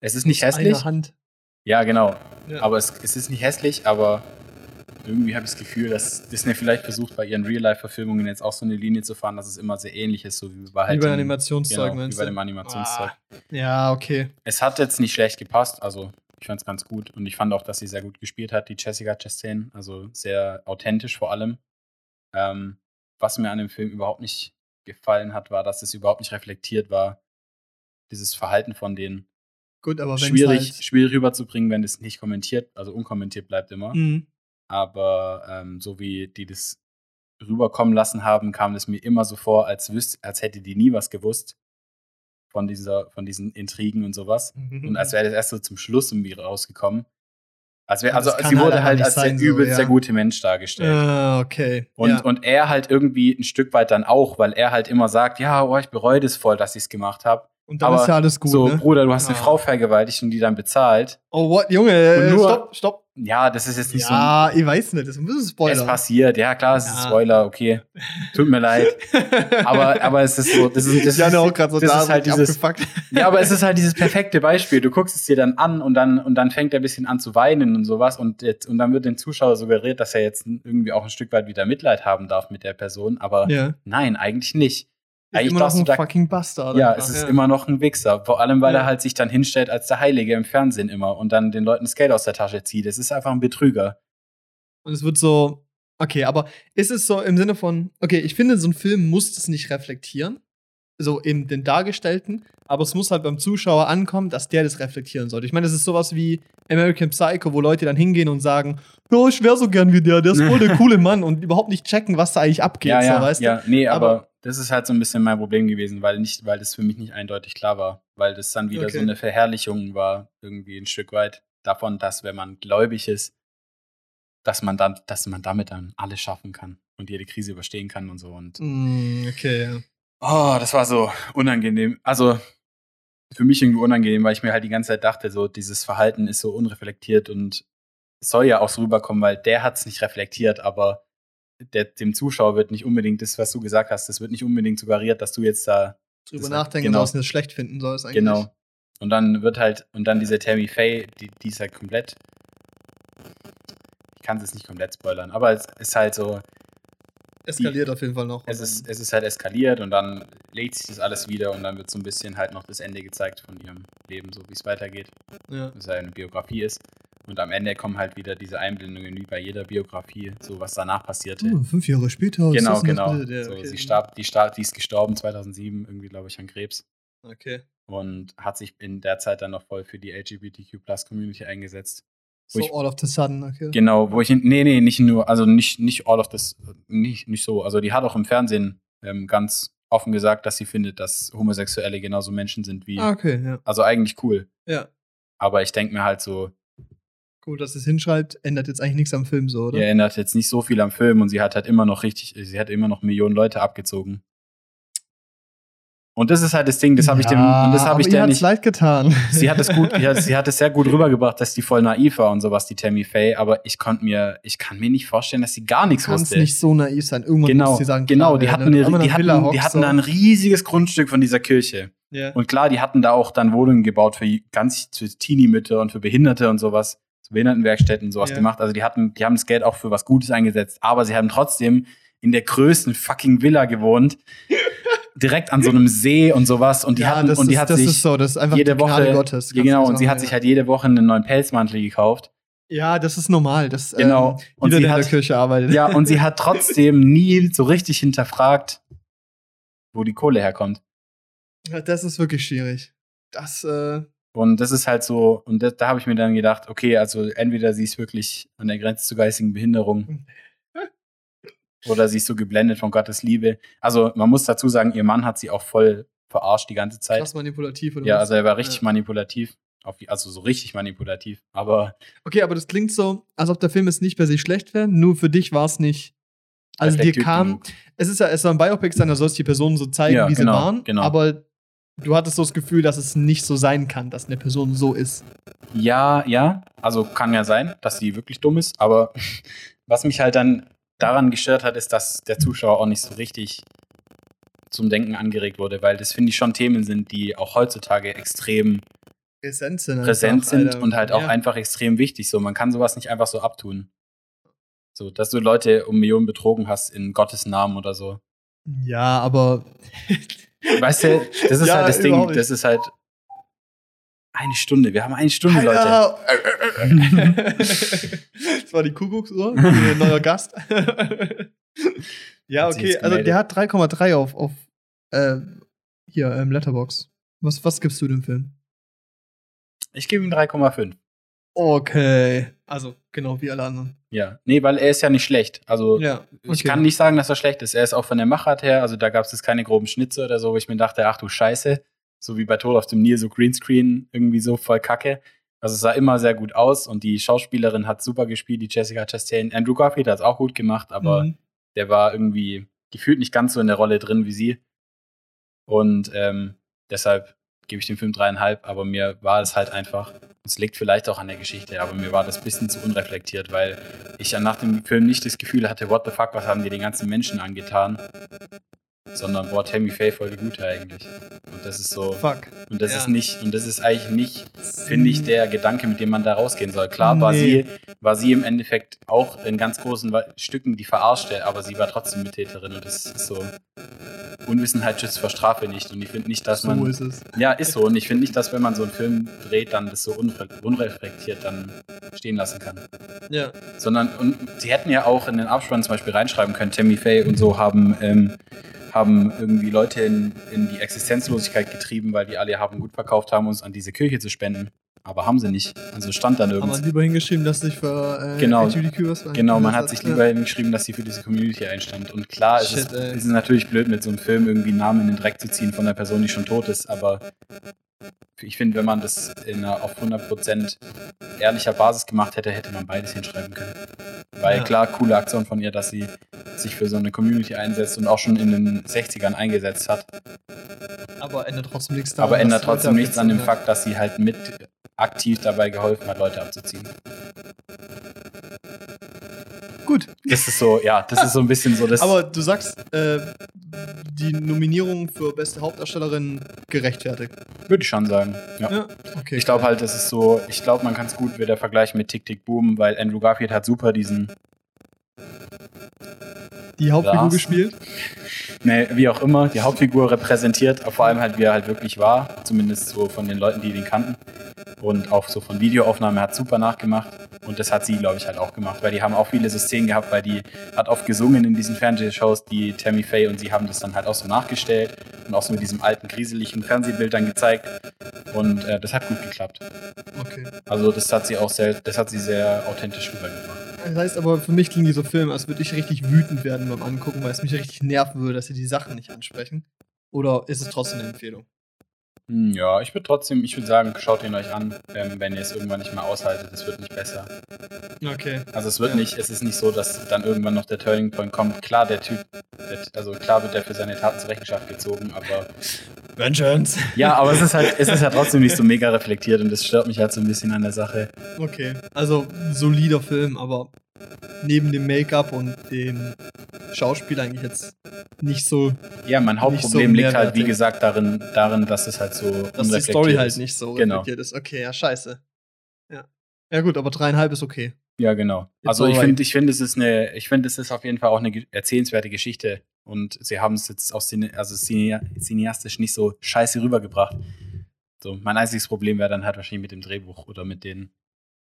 Es ist nicht hässlich. einer Hand. Ja, genau. Ja. Aber es, es ist nicht hässlich, aber irgendwie habe ich das Gefühl, dass Disney vielleicht versucht, bei ihren Real-Life-Verfilmungen jetzt auch so eine Linie zu fahren, dass es immer sehr ähnlich ist, so wie bei halt dem- Animationszeug, genau, wie bei dem Animationszeug. Ah, ja, okay. Es hat jetzt nicht schlecht gepasst, also ich fand es ganz gut und ich fand auch, dass sie sehr gut gespielt hat, die Jessica Chastain, also sehr authentisch vor allem. Ähm, was mir an dem Film überhaupt nicht gefallen hat, war, dass es überhaupt nicht reflektiert war, dieses Verhalten von denen. Gut, aber Schwierig, halt, schwierig rüberzubringen, wenn es nicht kommentiert, also unkommentiert bleibt immer. Mhm. Aber ähm, so wie die das rüberkommen lassen haben, kam es mir immer so vor, als, wüs als hätte die nie was gewusst von, dieser, von diesen Intrigen und sowas. Und als wäre das erst so zum Schluss irgendwie rausgekommen. Also, Aber also sie halt wurde halt nicht als der so, übelst ja. der gute Mensch dargestellt. Ah, okay. Und, ja. und er halt irgendwie ein Stück weit dann auch, weil er halt immer sagt, ja, oh, ich bereue das voll, dass ich es gemacht habe. und dann aber ist ja alles gut, so, ne? Bruder, du hast eine Ah. Frau vergewaltigt und die dann bezahlt. Oh, what, Junge, äh, Und nur- stopp, stopp. Ja, das ist jetzt nicht Ja, ich weiß nicht, das ist ein bisschen so. Spoiler. Es passiert, ja klar, es ist ein Ja. Spoiler, okay. Tut mir leid. Aber, aber es ist so, das ist, das ja, ist, auch so das da ist halt dieses, abgefuckt. ja, aber es ist halt dieses perfekte Beispiel. Du guckst es dir dann an und dann, und dann fängt er ein bisschen an zu weinen und sowas und jetzt, und dann wird dem Zuschauer suggeriert, dass er jetzt irgendwie auch ein Stück weit wieder Mitleid haben darf mit der Person, aber Ja. nein, eigentlich nicht. Eigentlich immer noch du ein da fucking Bastard. Ja, einfach, es ist immer noch ein Wichser. Vor allem, weil Ja. er halt sich dann hinstellt als der Heilige im Fernsehen immer und dann den Leuten das Geld aus der Tasche zieht. Es ist einfach ein Betrüger. Und es wird so, okay, aber ist es so im Sinne von, okay, ich finde, so ein Film muss es nicht reflektieren, so in den Dargestellten, aber es muss halt beim Zuschauer ankommen, dass der das reflektieren sollte. Ich meine, das ist sowas wie American Psycho, wo Leute dann hingehen und sagen, ja, ich wäre so gern wie der, der ist voll der coole Mann und überhaupt nicht checken, was da eigentlich abgeht, ja, ja, so, weißt ja. Nee, aber, Aber- das ist halt so ein bisschen mein Problem gewesen, weil nicht, weil das für mich nicht eindeutig klar war. Weil das dann wieder Okay. so eine Verherrlichung war, irgendwie ein Stück weit davon, dass wenn man gläubig ist, dass man dann, dass man damit dann alles schaffen kann und jede Krise überstehen kann und so. Und? Mm, okay, ja. Oh, das war so unangenehm. Also für mich irgendwie unangenehm, weil ich mir halt die ganze Zeit dachte, so dieses Verhalten ist so unreflektiert und soll ja auch so rüberkommen, weil der hat es nicht reflektiert, aber der, dem Zuschauer wird nicht unbedingt das, was du gesagt hast, das wird nicht unbedingt suggeriert, dass du jetzt da Drüber nachdenken, genau. dass du das schlecht finden sollst eigentlich. genau. Und dann wird halt, und dann diese Tammy Faye, die, die ist halt komplett. Ich kann es jetzt nicht komplett spoilern, aber es ist halt so, Eskaliert auf jeden Fall noch. es ist, es ist halt eskaliert und dann legt sich das alles wieder und dann wird so ein bisschen halt noch das Ende gezeigt von ihrem Leben, so wie es weitergeht, ja. dass er eine Biografie ist. Und am Ende kommen halt wieder diese Einblendungen wie bei jeder Biografie, so was danach passierte. Oh, fünf Jahre später. genau, genau. Ja, so, okay. sie, starb, die, starb, die ist gestorben 2007, irgendwie, glaube ich, an Krebs. Okay. Und hat sich in der Zeit dann noch voll für die LGBTQ-Plus-Community eingesetzt. So ich- all of the sudden, okay. Genau, wo ich, nee, nee, nicht nur, also nicht, nicht all of this, nicht, nicht so. Also die hat auch im Fernsehen ähm, ganz offen gesagt, dass sie findet, dass Homosexuelle genauso Menschen sind wie, Ah, okay, ja. also eigentlich cool. Ja. Aber ich denke mir halt so, Gut, dass es hinschreibt, ändert jetzt eigentlich nichts am Film so, oder? ihr ändert jetzt nicht so viel am Film und sie hat halt immer noch richtig, sie hat immer noch Millionen Leute abgezogen. Und das ist halt das Ding, das habe ich dem, das habe ich der nicht. leid getan. Sie hat es gut, ja, sie hat es sehr gut rübergebracht, dass die voll naiv war und sowas, die Tammy Faye, aber ich konnte mir, ich kann mir nicht vorstellen, dass sie gar nichts Kannst wusste. nicht so naiv sein. Irgendwann genau, muss sie sagen, genau, klar, die hatten, du eine, die hatten, die hockst, hatten so. da ein riesiges Grundstück von dieser Kirche. Ja. Und klar, die hatten da auch dann Wohnungen gebaut für ganz für Teenie-Mütter und für Behinderte und sowas, so Behindertenwerkstätten sowas Ja. gemacht. Also die hatten, die haben das Geld auch für was Gutes eingesetzt, aber sie haben trotzdem in der größten fucking Villa gewohnt, direkt an so einem See und sowas. Und die ja, hatten, das, und die ist, hat sich so, das ist einfach jede Woche, Gottes. genau, und sie hat ja. sich halt jede Woche einen neuen Pelzmantel gekauft. Ja, das ist normal, dass Genau. ähm, Und sie in hat- der Kirche arbeitet. Ja, und sie hat trotzdem nie so richtig hinterfragt, wo die Kohle herkommt. Ja, Das ist wirklich schwierig. Das, äh, Und das ist halt so, und da, da habe ich mir dann gedacht, okay, also entweder sie ist wirklich an der Grenze zur geistigen Behinderung oder sie ist so geblendet von Gottes Liebe. Also man muss dazu sagen, ihr Mann hat sie auch voll verarscht die ganze Zeit. krass manipulativ. Oder Ja, was? also er war richtig Ja. manipulativ. Auf, also so richtig manipulativ. Aber Okay, aber das klingt so, als ob der Film jetzt nicht per se schlecht wäre, nur für dich war es nicht. Also dir kam, genug. es ist ja, es soll ein Biopic sein, da sollst du die Personen so zeigen, Ja, wie sie genau, waren, genau. aber du hattest so das Gefühl, dass es nicht so sein kann, dass eine Person so ist. Ja, ja. Also kann ja sein, dass sie wirklich dumm ist. Aber was mich halt dann daran gestört hat, ist, dass der Zuschauer auch nicht so richtig zum Denken angeregt wurde, weil das finde ich schon Themen sind, die auch heutzutage extrem Präsent sind. präsent einfach, sind und halt auch ja. einfach extrem wichtig. So, man kann sowas nicht einfach so abtun. So, dass du Leute um Millionen betrogen hast in Gottes Namen oder so. Ja, aber. Weißt du, das ist Ja, halt das Ding, das ist halt eine Stunde. Wir haben eine Stunde, Leute. Das war die Kuckucksuhr, neuer Gast. ja, okay, also der hat 3,3 auf, auf äh, hier, ähm, Letterbox. Was, was gibst du dem Film? Ich gebe ihm 3,5. Okay. Also, genau wie alle anderen. Ja. Nee, weil er ist ja nicht schlecht. Also Ja. ich okay. kann nicht sagen, dass er schlecht ist. Er ist auch von der Machart her, also da gab es jetzt keine groben Schnitze oder so, wo ich mir dachte, ach du Scheiße. So wie bei Tod auf dem Nil, so Greenscreen, irgendwie so voll kacke. Also es sah immer sehr gut aus und die Schauspielerin hat super gespielt, die Jessica Chastain. Andrew Garfield hat es auch gut gemacht, aber Mhm. der war irgendwie gefühlt nicht ganz so in der Rolle drin wie sie. Und ähm, deshalb gebe ich dem Film dreieinhalb, aber mir war es halt einfach, es liegt vielleicht auch an der Geschichte, aber mir war das ein bisschen zu unreflektiert, weil ich ja nach dem Film nicht das Gefühl hatte, what the fuck, was haben die den ganzen Menschen angetan, sondern, boah, Tammy Faye voll die Gute eigentlich. Und das ist so, Fuck. und das Ja. ist nicht, und das ist eigentlich nicht, finde ich, der Gedanke, mit dem man da rausgehen soll. Klar war sie, Nee. war sie im Endeffekt auch in ganz großen Stücken die Verarschte, aber sie war trotzdem Mittäterin und das ist so, Unwissenheit schützt vor Strafe nicht und ich finde nicht, dass So man, ist es. ja, ist so. Und ich finde nicht, dass wenn man so einen Film dreht, dann das so unre unreflektiert dann stehen lassen kann. Ja. Sondern, und sie hätten ja auch in den Abspann zum Beispiel reinschreiben können, Tammy Faye und so haben, ähm, haben irgendwie Leute in, in die Existenzlosigkeit getrieben, weil die alle haben gut verkauft haben, uns an diese Kirche zu spenden. Aber haben sie nicht. Also stand dann wir nirgends. lieber hingeschrieben, dass sich für äh, Genau. LGBTQ was Genau, man hat sich Ja. lieber hingeschrieben, dass sie für diese Community einstand. Und klar, Shit, ist, ey. es ist natürlich blöd, mit so einem Film irgendwie einen Namen in den Dreck zu ziehen von einer Person, die schon tot ist, aber ich finde, wenn man das in einer auf 100% ehrlicher Basis gemacht hätte, hätte man beides hinschreiben können. Weil Ja. klar, coole Aktion von ihr, dass sie sich für so eine Community einsetzt und auch schon in den 60ern eingesetzt hat. Aber ändert trotzdem nichts daran. aber ändert trotzdem nichts an dem Fakt, dass sie halt mit aktiv dabei geholfen hat, Leute abzuziehen. Gut. Das ist so, ja, das ist so ein bisschen so das. Aber du sagst, äh, die Nominierung für beste Hauptdarstellerin gerechtfertigt. würde ich schon sagen. Ja. Ja, okay. Ich glaube halt, das ist so, ich glaube, man kann es gut wieder vergleichen mit Tick Tick Boom, weil Andrew Garfield hat super diesen, die Hauptfigur Lars. gespielt. ne, wie auch immer, die Hauptfigur repräsentiert, vor allem halt, wie er halt wirklich war, zumindest so von den Leuten, die ihn kannten. Und auch so von Videoaufnahmen, er hat super nachgemacht. Und das hat sie, glaube ich, halt auch gemacht, weil die haben auch viele so Szenen gehabt, weil die hat oft gesungen in diesen Fernsehshows, die Tammy Faye und sie haben das dann halt auch so nachgestellt und auch so mit diesem alten, grieseligen Fernsehbild dann gezeigt. Und äh, das hat gut geklappt. Okay. Also das hat sie auch sehr, das hat sie sehr authentisch rübergebracht. Das heißt aber, für mich klingt dieser Film, als würde ich richtig wütend werden beim Angucken, weil es mich richtig nerven würde, dass sie die Sachen nicht ansprechen. Oder ist es trotzdem eine Empfehlung? Hm, Ja, ich würde trotzdem, ich würde sagen, schaut ihn euch an, ähm, wenn ihr es irgendwann nicht mehr aushaltet. Es wird nicht besser. Okay. Also es wird Ja. nicht, es ist nicht so, dass dann irgendwann noch der Turning Point kommt. Klar, der Typ, der, also klar wird er für seine Taten zur Rechenschaft gezogen, aber Vengeance. ja, aber es ist halt, es ist ja trotzdem nicht so mega reflektiert und das stört mich halt so ein bisschen an der Sache. Okay. Also, solider Film, aber neben dem Make-up und dem Schauspiel eigentlich jetzt nicht so, Ja, mein Hauptproblem so liegt halt, wie gesagt, darin, darin, dass es halt so dass die Story halt ist. nicht so Genau. reflektiert ist. Okay, ja, scheiße. Ja. Ja, gut, aber dreieinhalb ist okay. Ja, genau. It's Also ich finde, ich finde, es ist eine, ich finde, es ist auf jeden Fall auch eine erzählenswerte Geschichte und sie haben es jetzt auch cine, also cine, cineastisch nicht so scheiße rübergebracht. So, mein einziges Problem wäre dann halt wahrscheinlich mit dem Drehbuch oder mit den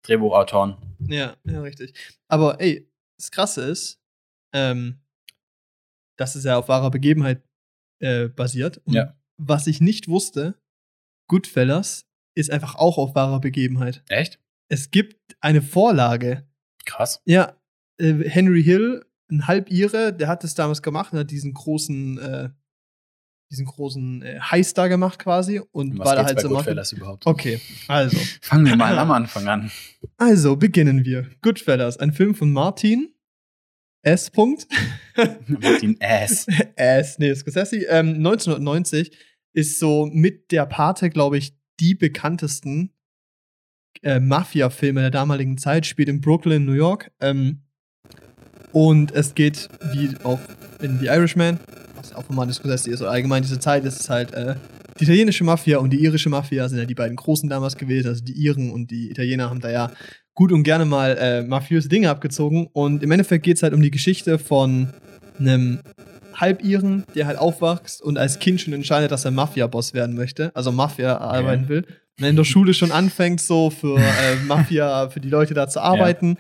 Drehbuchautoren. Ja, ja, richtig. Aber ey, das Krasse ist, ähm, dass es ja auf wahrer Begebenheit äh, basiert. Und Ja. was ich nicht wusste, Goodfellas ist einfach auch auf wahrer Begebenheit. Echt? Es gibt eine Vorlage. Krass. Ja, äh, Henry Hill, ein Halbire, der hat es damals gemacht und hat diesen großen, äh, diesen großen äh, Heist da gemacht quasi. Und Um war da halt so. Goodfellas überhaupt? Okay, also. Fangen wir mal am Anfang an. Also beginnen wir. Goodfellas, ein Film von Martin S. Punkt. Martin Ass. S. Nee, Scorsese. Ähm, 1990 ist so mit der Pate, glaube ich, die bekanntesten äh, Mafia-Filme der damaligen Zeit. Spielt in Brooklyn, New York. Ähm, und es geht, wie auch in The Irishman, was auch Martin Scorsese ist, oder allgemein diese Zeit, ist es halt äh, die italienische Mafia und die irische Mafia sind ja die beiden großen damals gewesen. Also die Iren und die Italiener haben da ja gut und gerne mal äh, mafiöse Dinge abgezogen. Und im Endeffekt geht es halt um die Geschichte von einem Halbiren, der halt aufwächst und als Kind schon entscheidet, dass er Mafia-Boss werden möchte, also Mafia arbeiten will. Und in der Schule schon anfängt, so für äh, Mafia, für die Leute da zu arbeiten.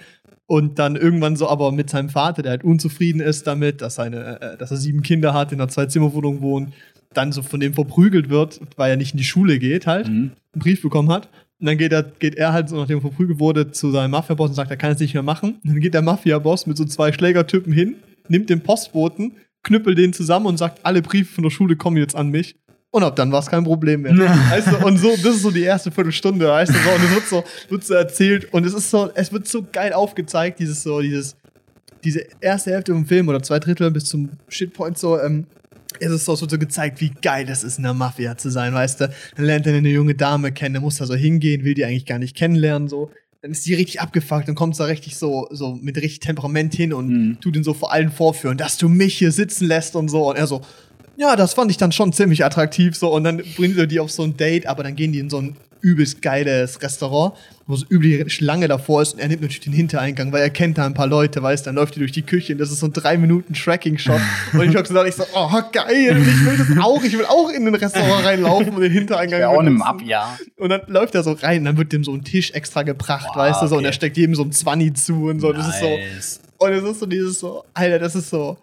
Und dann irgendwann so aber mit seinem Vater, der halt unzufrieden ist damit, dass, seine, äh, dass er sieben Kinder hat, in einer Zwei-Zimmer-Wohnung wohnt, dann so von dem verprügelt wird, weil er nicht in die Schule geht halt Mhm. einen Brief bekommen hat. Und dann geht er, geht er halt, so nachdem er verprügelt wurde, zu seinem Mafia-Boss und sagt, er kann es nicht mehr machen. Und dann geht der Mafia-Boss mit so zwei Schlägertypen hin, nimmt den Postboten, knüppelt den zusammen und sagt, alle Briefe von der Schule kommen jetzt an mich. Und ab dann war es kein Problem mehr. weißt du, und so, das ist so die erste Viertelstunde, weißt du, so, und es wird so, wird so erzählt und es ist so, es wird so geil aufgezeigt, dieses so, dieses, diese erste Hälfte vom Film oder zwei Drittel bis zum Shitpoint so, ähm, es ist so, wird so gezeigt, wie geil das ist, in der Mafia zu sein, weißt du. Dann lernt er eine junge Dame kennen, der muss da so hingehen, will die eigentlich gar nicht kennenlernen, so. Dann ist die richtig abgefuckt, dann kommt da richtig so, so mit richtig Temperament hin und Mhm. tut ihn so vor allen vorführen, dass du mich hier sitzen lässt und so. Und er so, ja, das fand ich dann schon ziemlich attraktiv, so. Und dann bringt er die auf so ein Date, aber dann gehen die in so ein übelst geiles Restaurant, wo so übel Schlange davor ist und er nimmt natürlich den Hintereingang, weil er kennt da ein paar Leute, weißt dann läuft die durch die Küche und das ist so ein drei Minuten Tracking-Shot und ich hab gesagt, ich so, oh geil, ich will das auch, ich will auch in den Restaurant reinlaufen und den Hintereingang Ja, auch eine benutzen. Mafia. Und dann läuft er so rein, dann wird dem so ein Tisch extra gebracht, Boah, weißt du, so, und er steckt jedem so ein Zwanni zu und so, das ist so, Nice. und es ist so dieses so, Alter, das ist so.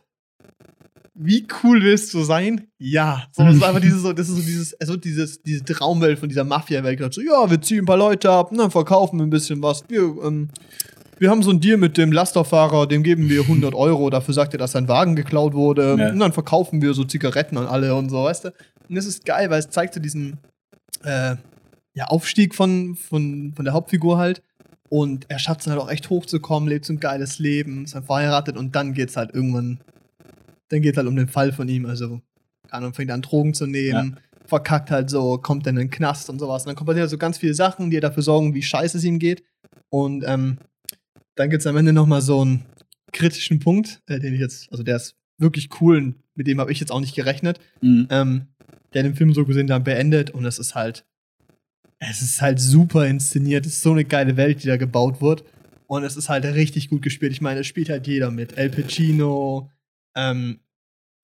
Wie cool willst du sein? Ja. So, es ist einfach dieses so, das ist so dieses, es wird dieses, diese Traumwelt von dieser Mafia-Welt so, ja, wir ziehen ein paar Leute ab, und dann verkaufen wir ein bisschen was. Wir, ähm, wir haben so einen Deal mit dem Lasterfahrer, dem geben wir 100 Euro, dafür sagt er, dass sein Wagen geklaut wurde. Ja. Und dann verkaufen wir so Zigaretten an alle und so, weißt du? Und das ist geil, weil es zeigt so diesen äh, ja, Aufstieg von, von, von der Hauptfigur halt. Und er schafft es halt auch echt hochzukommen, lebt so ein geiles Leben, ist dann verheiratet und dann geht's halt irgendwann, dann geht's halt um den Fall von ihm. Also, keine Ahnung, fängt an Drogen zu nehmen, verkackt halt so, kommt dann in den Knast und sowas. Und dann kommt halt so ganz viele Sachen, die dafür sorgen, wie scheiße es ihm geht. Und ähm, dann gibt's am Ende nochmal so einen kritischen Punkt, äh, den ich jetzt, also der ist wirklich cool, und mit dem habe ich jetzt auch nicht gerechnet Mhm. ähm, der den Film so gesehen dann beendet und es ist halt, es ist halt super inszeniert, es ist so eine geile Welt, die da gebaut wird und es ist halt richtig gut gespielt. Ich meine, es spielt halt jeder mit. El Pacino, ähm,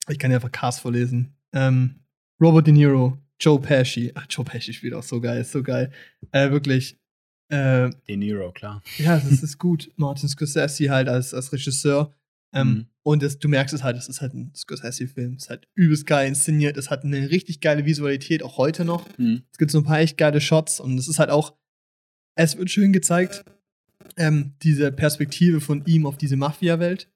ich kann ja einfach Cast vorlesen, ähm, Robert De Niro, Joe Pesci, ach, Joe Pesci spielt auch so geil, ist so geil, äh, wirklich, äh, De Niro, klar. ja, das ist gut. Martin Scorsese halt als, als Regisseur. Ähm, Mhm. Und das, du merkst es halt, es ist halt ein Scorsese-Film. Es ist halt übelst geil inszeniert. Es hat eine richtig geile Visualität, auch heute noch. Mhm. Es gibt so ein paar echt geile Shots und es ist halt auch, es wird schön gezeigt, ähm, diese Perspektive von ihm auf diese Mafia-Welt.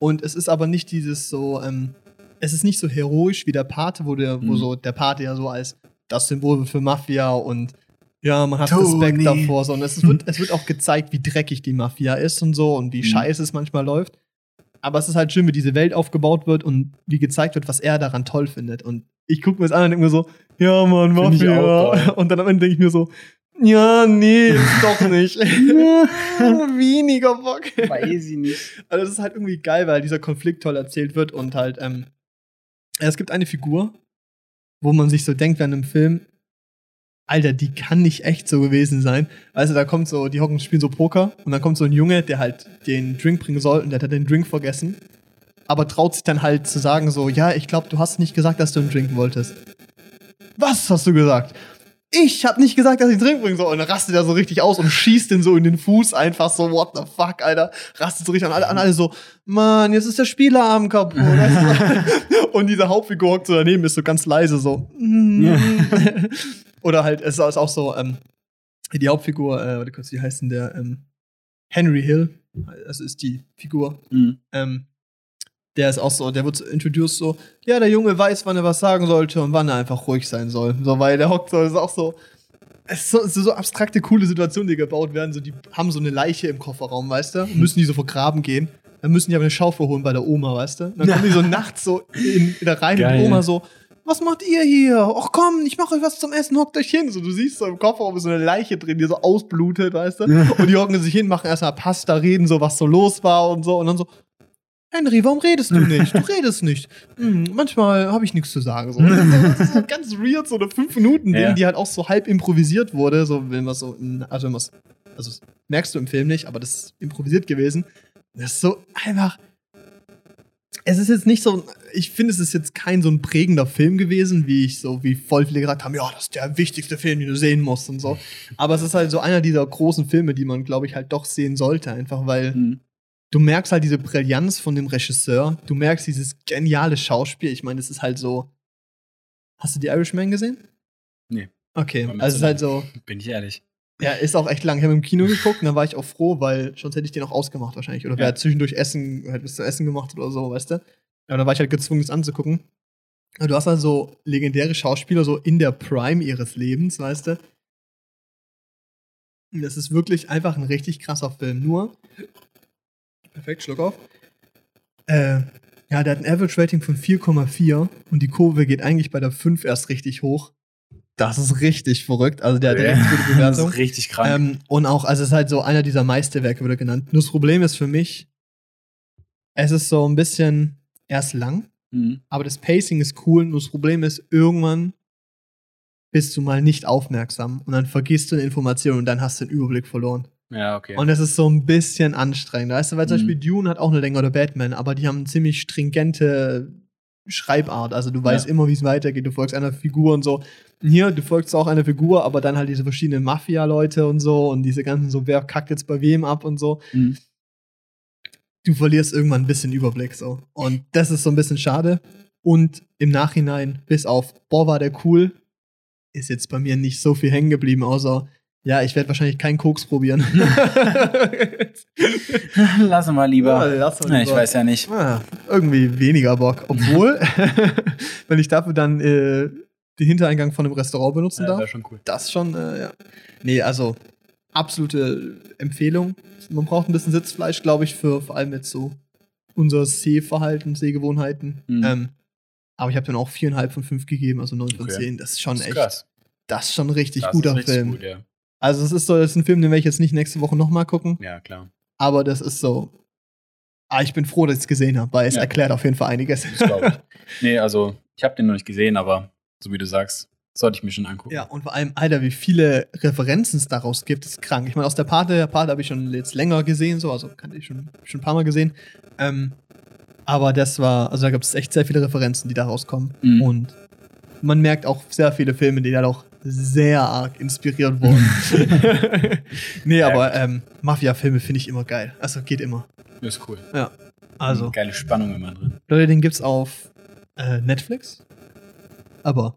Und es ist aber nicht dieses so, ähm, es ist nicht so heroisch wie der Pate, wo, der, wo Mhm. so der Pate ja so als das Symbol für Mafia und ja, man hat Tony. Respekt davor. Sondern es wird, es wird auch gezeigt, wie dreckig die Mafia ist und so und wie Mhm. scheiße es manchmal läuft. Aber es ist halt schön, wie diese Welt aufgebaut wird und wie gezeigt wird, was er daran toll findet. Und ich gucke mir das an und denke mir so, ja, Mann, Mafia. Und dann am Ende denke ich mir so, ja, nee, doch nicht. Weniger Bock. Weiß ich nicht. Also das ist halt irgendwie geil, weil dieser Konflikt toll erzählt wird und halt, ähm, es gibt eine Figur, wo man sich so denkt während einem Film, Alter, die kann nicht echt so gewesen sein. Also da kommt so, die hocken spielen so Poker und dann kommt so ein Junge, der halt den Drink bringen soll und der hat den Drink vergessen. Aber traut sich dann halt zu sagen so, ja, ich glaube, du hast nicht gesagt, dass du einen trinken wolltest. Was hast du gesagt? Ich hab nicht gesagt, dass ich Drink bringen soll. Und dann rastet er so richtig aus und schießt den so in den Fuß einfach so, what the fuck, Alter. Rastet so richtig an alle, an alle so, Mann, jetzt ist der Spielerarm kaputt. und diese Hauptfigur hockt so daneben, ist so ganz leise so. Oder halt, es ist auch so, ähm, die Hauptfigur, äh, warte kurz, wie heißt denn der? Ähm, Henry Hill, das ist die Figur. Mhm. Ähm, der ist auch so, der wird so introduced so, ja, der Junge weiß, wann er was sagen sollte und wann er einfach ruhig sein soll. So, weil der hockt so, ist auch so, es ist so, so abstrakte, coole Situationen, die gebaut werden. So, die haben so eine Leiche im Kofferraum, weißt du, und müssen die so vergraben gehen. Dann müssen die aber eine Schaufel holen bei der Oma, weißt du. Dann kommen die so nachts so in, wieder rein und Geil. die Oma so, was macht ihr hier? Ach komm, ich mach euch was zum Essen, hockt euch hin. So, du siehst so im Kofferraum ist so eine Leiche drin, die so ausblutet, weißt du. Und die hocken sich hin, machen erstmal Pasta, reden so, was so los war und so. Und dann so, Henry, warum redest du nicht? Du redest nicht. Hm, manchmal habe ich nichts zu sagen. So. Das ist so ganz weird, so eine 5-Minuten-Ding, Ja. die halt auch so halb improvisiert wurde. So, wenn man so, in, also wenn also das merkst du im Film nicht, aber das ist improvisiert gewesen. Das ist so einfach. Es ist jetzt nicht so, ich finde, es ist jetzt kein so ein prägender Film gewesen, wie ich so, wie voll viele gesagt haben, ja, das ist der wichtigste Film, den du sehen musst und so. Aber es ist halt so einer dieser großen Filme, die man, glaube ich, halt doch sehen sollte, einfach weil Mhm. Du merkst halt diese Brillanz von dem Regisseur, du merkst dieses geniale Schauspiel. Ich meine, es ist halt so. Hast du die Irishman gesehen? Nee. Okay, also es zu ist halt so. Bin ich ehrlich. Ja, ist auch echt lang. Ich habe im Kino geguckt und da war ich auch froh, weil sonst hätte ich den auch ausgemacht wahrscheinlich. Oder Ja. wäre zwischendurch Essen, hätte bis zum Essen gemacht oder so, weißt du? Aber da war ich halt gezwungen, das anzugucken. Du hast also legendäre Schauspieler so in der Prime ihres Lebens, weißt du? Und Das ist wirklich einfach ein richtig krasser Film. Nur, perfekt, Schluck auf. Äh, ja, der hat ein Average-Rating von 4,4 und die Kurve geht eigentlich bei der 5 erst richtig hoch. Das ist richtig verrückt. Also der hat richtig gute das Bewertung. ist richtig krank. Ähm, und auch, also es ist halt so einer dieser Meisterwerke, wird er genannt. Nur das Problem ist für mich, es ist so ein bisschen erst lang, Mhm. aber das Pacing ist cool. Nur das Problem ist, irgendwann bist du mal nicht aufmerksam und dann vergisst du eine Information und dann hast du den Überblick verloren. Ja, okay. Und das ist so ein bisschen anstrengend. Weißt du, weil zum Mhm. Beispiel Dune hat auch eine Länge oder Batman, aber die haben eine ziemlich stringente Schreibart. Also du weißt Ja. immer, wie es weitergeht. Du folgst einer Figur und so. Hier, du folgst auch einer Figur, aber dann halt diese verschiedenen Mafia-Leute und so und diese ganzen so, wer kackt jetzt bei wem ab und so. Mhm. Du verlierst irgendwann ein bisschen Überblick so. Und das ist so ein bisschen schade. Und im Nachhinein, bis auf, boah, war der cool, ist jetzt bei mir nicht so viel hängen geblieben, außer, ja, ich werde wahrscheinlich keinen Koks probieren. Lass mal lieber. Ja, lass mal Ja, ich lieber. weiß ja nicht. Ah, irgendwie weniger Bock. Obwohl, wenn ich dafür dann äh, den Hintereingang von einem Restaurant benutzen Ja, darf, schon cool. das schon, äh, ja. Nee, also absolute Empfehlung. Man braucht ein bisschen Sitzfleisch, glaube ich, für vor allem jetzt so unser Sehverhalten, Sehgewohnheiten. Mhm. Ähm, aber ich habe dann auch viereinhalb von fünf gegeben, also neun von zehn. Das ist schon Das ist echt, krass. das ist schon ein richtig Das guter ist richtig Film. Gut, ja. Also es ist so, das ist ein Film, den werde ich jetzt nicht nächste Woche nochmal gucken, ja, klar. aber das ist so. Ah, ich bin froh, dass ich es gesehen habe, weil es Ja. erklärt auf jeden Fall einiges. Das glaube ich. nee, also, ich habe den noch nicht gesehen, aber so wie du sagst, sollte ich mir schon angucken. Ja, und vor allem, Alter, wie viele Referenzen es daraus gibt, ist krank. Ich meine, aus der Pate, der Pate habe ich schon jetzt länger gesehen, so, also kannte ich schon, schon ein paar Mal gesehen. Ähm, aber das war, also da gibt es echt sehr viele Referenzen, die daraus kommen. Mhm. Und man merkt auch sehr viele Filme, die da doch sehr arg inspiriert wurden. nee, Ja, aber ähm, Mafia-Filme finde ich immer geil. Also geht immer. Das ist cool. Also, Geile Spannung immer drin. Leute, den gibt's auf äh, Netflix. Aber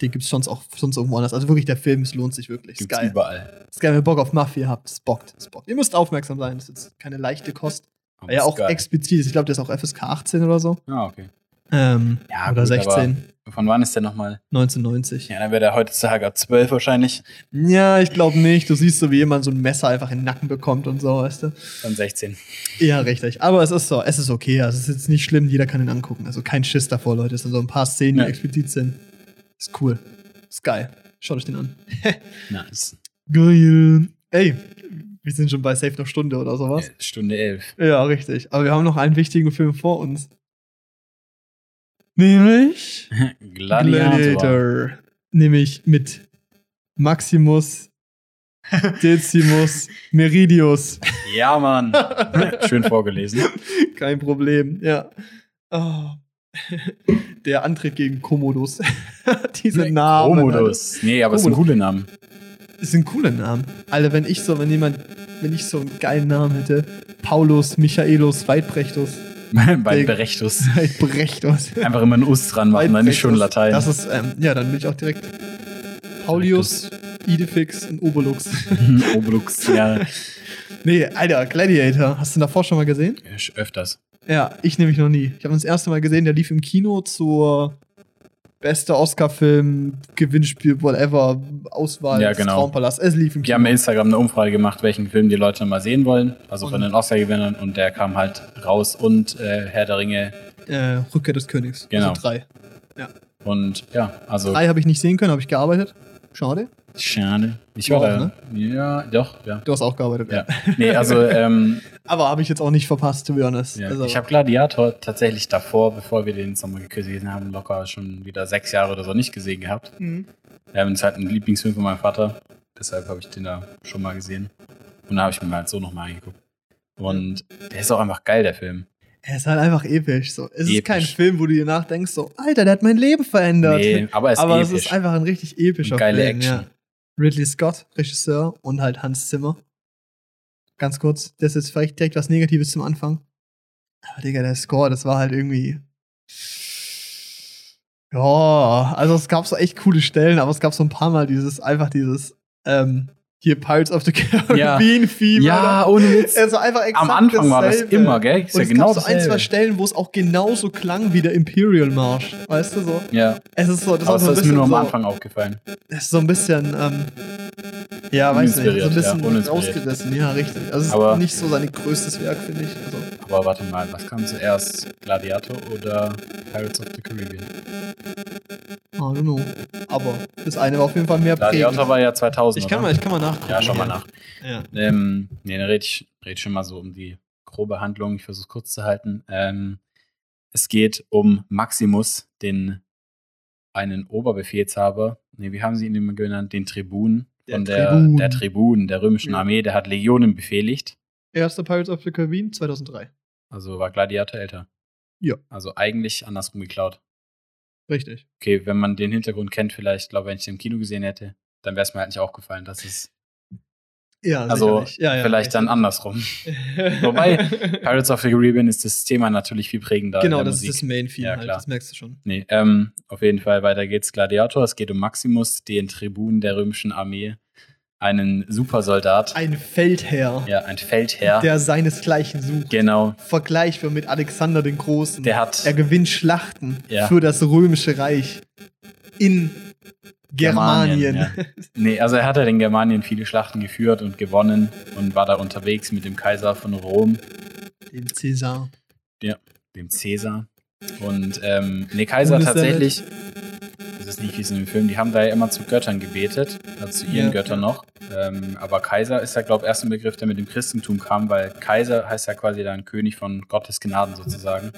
den gibt's sonst auch sonst irgendwo anders. Also wirklich, der Film, es lohnt sich wirklich. Ist Gibt's geil. überall. Ist geil, wenn ihr Bock auf Mafia habt. Es bockt. Es bockt. Ihr müsst aufmerksam sein. Das ist jetzt keine leichte Kost. Weil ja ist auch geil. explizit ist. Ich glaube, der ist auch FSK 18 oder so. Ah, okay. Ähm, Ja, oder gut, 16. Von wann ist der nochmal? 1990. Ja, Ja, dann wäre der heutzutage ab 12 wahrscheinlich. ich glaube nicht. Du siehst so, wie jemand so ein Messer einfach in den Nacken bekommt und so, weißt du? Dann 16. Ja, richtig. Aber es ist so. Es ist okay. Also, es ist jetzt nicht schlimm. Jeder kann ihn angucken. Also, kein Schiss davor, Leute. Es sind so ein paar Szenen, die Ja. explizit sind. Ist cool. Ist geil. Schaut euch den an. Nice. Geil. Ey, wir sind schon bei Safe noch Stunde oder sowas. Stunde 11. Ja, richtig. Aber wir haben noch einen wichtigen Film vor uns. Nämlich Gladiator. Nämlich mit Maximus Decimus Meridius. Ja, Mann. Schön vorgelesen. Kein Problem, ja. Oh. Der Antritt gegen Commodus. Diese Namen. Alter. Romulus. Nee, aber es sind coole Namen. Das sind coole Namen. Alter, wenn ich so, wenn jemand, wenn ich so einen geilen Namen hätte, Paulus, Michaelus, Weidbrechtus, Bei Berechtus. Weidbrechtus. Einfach immer ein Us dran machen, dann nicht schon Latein. Das ist, ähm, ja, dann bin ich auch direkt Paulius, Idefix und Obolux. Obelux, ja. nee, Alter, Gladiator. Hast du ihn davor schon mal gesehen? Öfters. Ja, ich nämlich noch nie. Ich habe ihn das erste Mal gesehen, der lief im Kino zur beste Oscar-Film, Gewinnspiel, whatever, Auswahl Ja, genau. Traumpalast. Es lief im Die Kino. haben bei Instagram eine Umfrage gemacht, welchen Film die Leute mal sehen wollen. Also von Und- den Oscar-Gewinnern. Und der kam halt raus und äh, Herr der Ringe. äh, Rückkehr des Königs. Genau. Also drei. Und ja, also Drei habe ich nicht sehen können, habe ich gearbeitet. Schade. Schade. Ich Du war auch, da. Ja, doch, ja. Du hast auch gearbeitet, Ja. Nee, also ähm, Aber habe ich jetzt auch nicht verpasst, to be honest. ja. Also, ich habe Gladiator tatsächlich davor, bevor wir den Sommer gesehen haben, locker schon wieder sechs Jahre oder so nicht gesehen gehabt. Mhm. Ja, es ist halt ein Lieblingsfilm von meinem Vater. Deshalb habe ich den da schon mal gesehen. Und da habe ich mir halt so nochmal angeguckt. Und der ist auch einfach geil, der Film. Er ist halt einfach episch. So. Es ist Episch. kein Film, wo du dir nachdenkst, so, Alter, der hat mein Leben verändert. Nee, aber es ist Aber es ist einfach ein richtig epischer Und geile Film. Action. Ja. Ridley Scott, Regisseur, und halt Hans Zimmer. Ganz kurz, das ist vielleicht direkt was Negatives zum Anfang. Aber Digga, der Score, das war halt irgendwie. Ja, also es gab so echt coole Stellen, aber es gab so ein paar Mal dieses, einfach dieses, ähm, hier Pirates of the Caribbean-Theme. Ja, ohne Witz. Also einfach exakt Am Anfang war das dasselbe. immer, gell? Ist Und ja es genau gab so ein, zwei dasselbe. Stellen, wo es auch genauso klang wie der Imperial Marsch. Weißt du so? Ja, Es ist so, das aber ist so ein das ist mir nur am so, Anfang aufgefallen. Es ist so ein bisschen, ähm, ja, weiß nicht, so ein bisschen ja, rausgerissen. Ja, richtig. Also es Aber- ist nicht so sein größtes Werk, finde ich. Also, Aber warte mal, was kam zuerst? Gladiator oder Pirates of the Caribbean? I don't know. Aber das eine war auf jeden Fall mehr Gladiator prägend. war ja 2000. Ich kann, oder? mal, ich kann mal nachgucken. Ja, schau mal nach. Ja. Ähm, nee, dann rede ich, red ich schon mal so um die grobe Handlung. Ich versuche es kurz zu halten. Ähm, es geht um Maximus, den einen Oberbefehlshaber. Nee, wie haben sie ihn immer genannt? Den Tribun Der von der Tribun. der Tribun der römischen. Armee. Der hat Legionen befehligt. Erster Pirates of the Caribbean 2003. Also war Gladiator älter. Ja. Also eigentlich andersrum geklaut. Richtig. Okay, wenn man den Hintergrund kennt, vielleicht, glaube wenn ich den im Kino gesehen hätte, dann wäre es mir halt nicht aufgefallen, dass es. Ja, Also ja, ja, vielleicht dann andersrum. Wobei, Pirates of the Caribbean ist das Thema natürlich viel prägender. genau, das Musik. ist das Main-Theme Ja, halt. Das merkst du schon. Nee, ähm, auf jeden Fall weiter geht's. Gladiator. Es geht um Maximus, den Tribun der römischen Armee. Einen Supersoldat. Ein Feldherr, ja, ein Feldherr. der seinesgleichen sucht. genau. Vergleichbar mit Alexander den Großen. Der hat er gewinnt Schlachten Ja. für das römische Reich in Germanien. Germanien, Nee, also er hat ja den Germanien viele Schlachten geführt und gewonnen und war da unterwegs mit dem Kaiser von Rom, Dem Cäsar. dem Cäsar. Und ähm, nee, Kaiser er tatsächlich, das ist nicht wie es in dem Film, die haben da ja immer zu Göttern gebetet, also zu ihren Ja, Göttern ja. noch. Ähm, aber Kaiser ist ja, glaube ich, erst ein Begriff, der mit dem Christentum kam, weil Kaiser heißt ja quasi dann König von Gottes Gnaden sozusagen.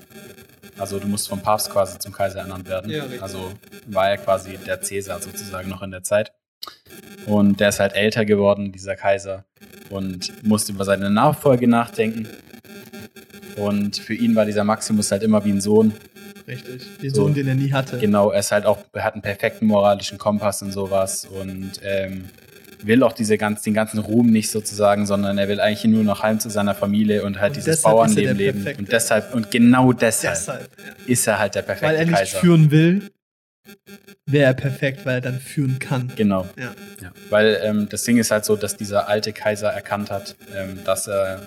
Also du musst vom Papst quasi zum Kaiser ernannt werden. Ja, also war er quasi der Cäsar sozusagen noch in der Zeit. Und der ist halt älter geworden, dieser Kaiser, und musste über seine Nachfolge nachdenken. Und für ihn war dieser Maximus halt immer wie ein Sohn. Richtig. Den So. Sohn, den er nie hatte. Genau, er ist halt auch, er hat einen perfekten moralischen Kompass und sowas und ähm, will auch diese ganz, den ganzen Ruhm nicht sozusagen, sondern er will eigentlich nur noch heim zu seiner Familie und halt Und dieses er Bauernleben leben. Und deshalb, und genau deshalb, Deshalb. Ja. ist er halt der perfekte Weil er nicht Kaiser. führen will, wäre er perfekt, weil er dann führen kann. Genau. Ja. Ja. Weil ähm, das Ding ist halt so, dass dieser alte Kaiser erkannt hat, ähm, dass er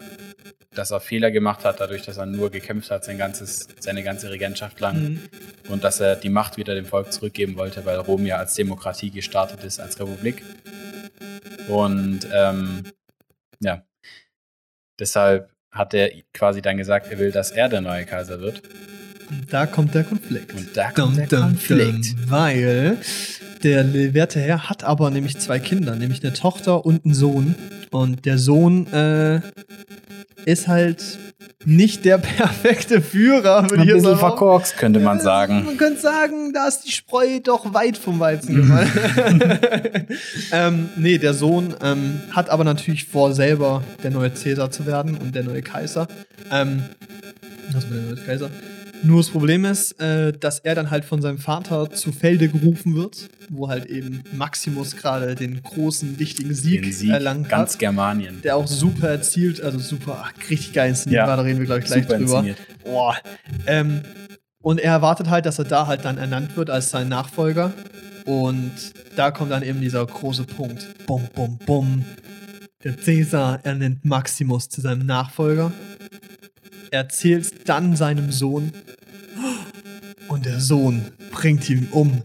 dass er Fehler gemacht hat, dadurch, dass er nur gekämpft hat, sein ganzes, seine ganze Regentschaft lang. Mhm. und dass er die Macht wieder dem Volk zurückgeben wollte, weil Rom ja als Demokratie gestartet ist, als Republik. Und ähm, ja, deshalb hat er quasi dann gesagt, er will, dass er der neue Kaiser wird. Und da kommt der Konflikt. Und da kommt der Konflikt. weil der werte Herr hat aber nämlich zwei Kinder, nämlich eine Tochter und einen Sohn. Und der Sohn äh, ist halt nicht der perfekte Führer, würde Ein ich bisschen verkorkst, könnte man sagen. Man könnte sagen, da ist die Spreu doch weit vom Weizen gefallen. ähm, nee, der Sohn ähm, hat aber natürlich vor, selber der neue Cäsar zu werden und der neue Kaiser. Ähm, also der neue Kaiser. Nur das Problem ist, äh, dass er dann halt von seinem Vater zu Felde gerufen wird, wo halt eben Maximus gerade den großen, wichtigen Sieg, Sieg erlangt ganz hat. Germanien. Der auch super erzielt, also super, ach, richtig geil inszeniert Ja. war, da reden wir, glaube ich, gleich Super drüber. Boah. Ähm, und er erwartet halt, dass er da halt dann ernannt wird als sein Nachfolger. Und da kommt dann eben dieser große Punkt. Bum, bum, bum. Der Cäsar ernennt Maximus zu seinem Nachfolger. Er erzählt dann seinem Sohn. Und der Sohn bringt ihn um.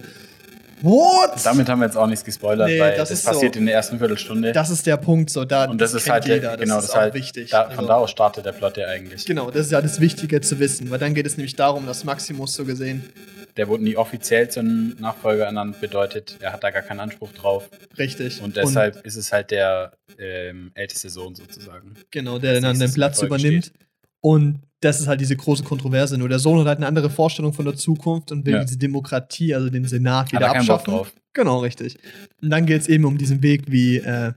What? Damit haben wir jetzt auch nichts gespoilert, Nee, weil das das, ist so. passiert in der ersten Viertelstunde. das ist der Punkt, so da. und das, ist kennt halt der, jeder, das genau, ist das auch ist halt wichtig. Da, Also- von da aus startet der Plot ja eigentlich. Genau, das ist ja das Wichtige zu wissen, weil dann geht es nämlich darum, dass Maximus so gesehen Der wurde nie offiziell zum Nachfolger ernannt, bedeutet, er hat da gar keinen Anspruch drauf. richtig Und deshalb ist es halt der ähm, älteste Sohn sozusagen. Genau, der dann den Platz übernimmt. Und das ist halt diese große Kontroverse. Nur der Sohn hat halt eine andere Vorstellung von der Zukunft und will Ja. diese Demokratie, also den Senat, wieder er keinen Bock abschaffen. drauf. Genau, richtig. Und dann geht es eben um diesen Weg, wie äh,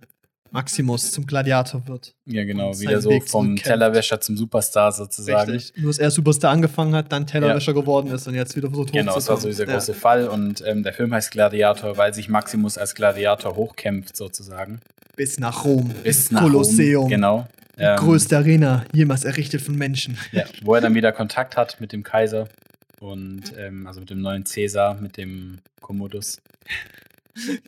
Maximus zum Gladiator wird. Ja, genau. Wieder so Weg vom. Tellerwäscher zum Superstar sozusagen. Richtig. Nur, dass er Superstar angefangen hat, dann Tellerwäscher geworden ist und jetzt wieder versucht Genau, das war so dieser große Fall und ähm, der Film heißt Gladiator, weil sich Maximus als Gladiator hochkämpft sozusagen. Bis nach Rom. Bis nach Kolosseum. Rom. Genau. Die Ähm, größte Arena jemals errichtet von Menschen. ja, wo er dann wieder Kontakt hat mit dem Kaiser und ähm, also mit dem neuen Cäsar, mit dem Commodus.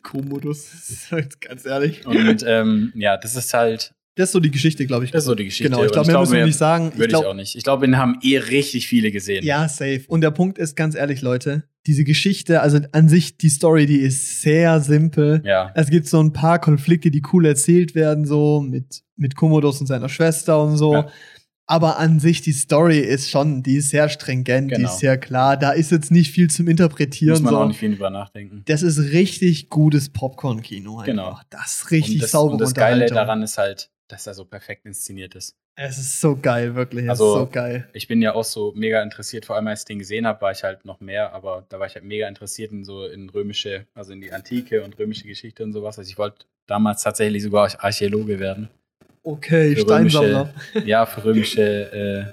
Co-Modus, ganz ehrlich. Und ähm, ja, das ist halt, Das ist so die Geschichte, glaube ich. das ist so die Geschichte. Genau, ich glaube, mehr müssen wir nicht sagen. Würde ich, glaub- auch nicht. Ich glaube, den haben eh richtig viele gesehen. Ja, safe. Und der Punkt ist, ganz ehrlich, Leute, diese Geschichte, also an sich, die Story, die ist sehr simpel. Ja. Es gibt so ein paar Konflikte, die cool erzählt werden, so mit, mit Commodus und seiner Schwester und so. Ja. Aber an sich, die Story ist schon, die ist sehr stringent, die Genau. ist sehr klar. Da ist jetzt nicht viel zum Interpretieren. Muss man so. auch nicht viel drüber nachdenken. Das ist richtig gutes Popcorn-Kino. einfach. Genau. Das ist richtig und das, und das Geile daran ist halt, dass er so perfekt inszeniert ist. Es ist so geil, wirklich. Es Also- ist so geil. Ich bin ja auch so mega interessiert, vor allem als ich den gesehen habe, war ich halt noch mehr, aber da war ich halt mega interessiert in so in römische, also in die Antike und römische Geschichte und sowas. Also ich wollte damals tatsächlich sogar Archäologe werden. Okay, Für Steinsammler. Ja, für römische, äh,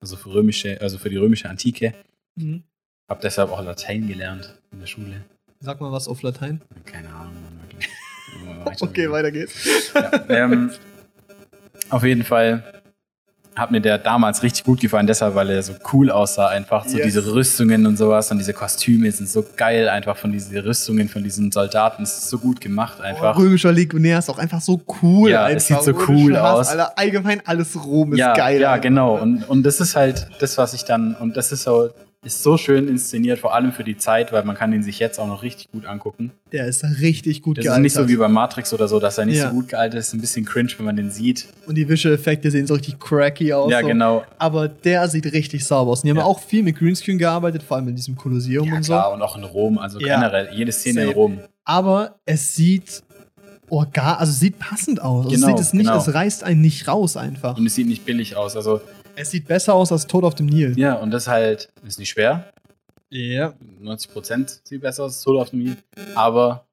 also für römische, also für die römische Antike. Mhm. Hab deshalb auch Latein gelernt in der Schule. Sag mal was auf Latein. Keine Ahnung, wirklich. Okay, weiter geht's. Ja, ähm, auf jeden Fall hat mir der damals richtig gut gefallen, deshalb, weil er so cool aussah, einfach. So Yes. diese Rüstungen und sowas und diese Kostüme sind so geil, einfach von diesen Rüstungen von diesen Soldaten. Es ist so gut gemacht, einfach. Oh, römischer Legionär ist auch einfach so cool. Ja, einfach. es sieht so cool aus. Alter, allgemein alles Rom ist ja, geil. ja, einfach. genau. Und, und das ist halt das, was ich dann, und das ist so, ist so schön inszeniert, vor allem für die Zeit, weil man kann ihn sich jetzt auch noch richtig gut angucken. Der ist richtig gut Das ist gealtert. nicht so wie bei Matrix oder so, dass er nicht Ja. so gut gealtert ist, ein bisschen cringe, wenn man den sieht. Und die Visual-Effekte sehen so richtig cracky aus. ja, so. genau. Aber der sieht richtig sauber aus. Und die haben Ja. auch viel mit Greenscreen gearbeitet, vor allem in diesem Kolosseum Ja, und so. klar, und auch in Rom, also Ja. generell, jede Szene in Safe. Rom. Aber es sieht organ, also sieht passend aus. Also Genau, es sieht es nicht, genau. es reißt einen nicht raus einfach. Und es sieht nicht billig aus. Also, Es sieht besser aus als Tod auf dem Nil. ja, und das halt, ist nicht schwer. Ja. 90% sieht besser aus als Tod auf dem Nil. Aber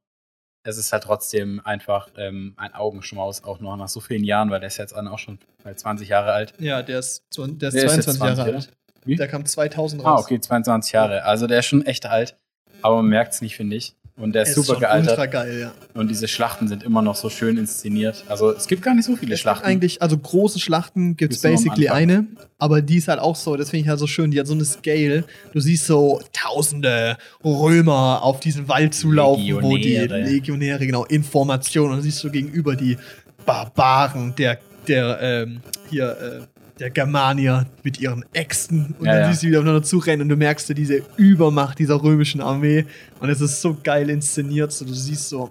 es ist halt trotzdem einfach ähm, ein Augenschmaus, auch noch nach so vielen Jahren, weil der ist jetzt auch schon bald 20 Jahre alt. Ja, der ist, der ist Der ist jetzt 22 Jahre 20, alt. Wie? Der kam 2000 Ah, raus. okay, 22 Jahre. Also der ist schon echt alt. Aber man merkt es nicht, finde ich. Und der ist, Er super gealtert. ultra geil, ja. Und diese Schlachten sind immer noch so schön inszeniert. Also es gibt gar nicht so viele Es Schlachten. eigentlich, also große Schlachten gibt es basically eine, aber die ist halt auch so, das finde ich halt so schön, die hat so eine Scale. Du siehst so tausende Römer auf diesen Wald zulaufen, wo die Legionäre. Legionäre, genau, Informationen. Und dann siehst du gegenüber die Barbaren, der, der, ähm, hier, äh, der Germanier mit ihren Äxten. Und Ja, dann ja. siehst du die wieder aufeinander zurennen und du merkst so diese Übermacht dieser römischen Armee. Und es ist so geil inszeniert. So, du siehst so,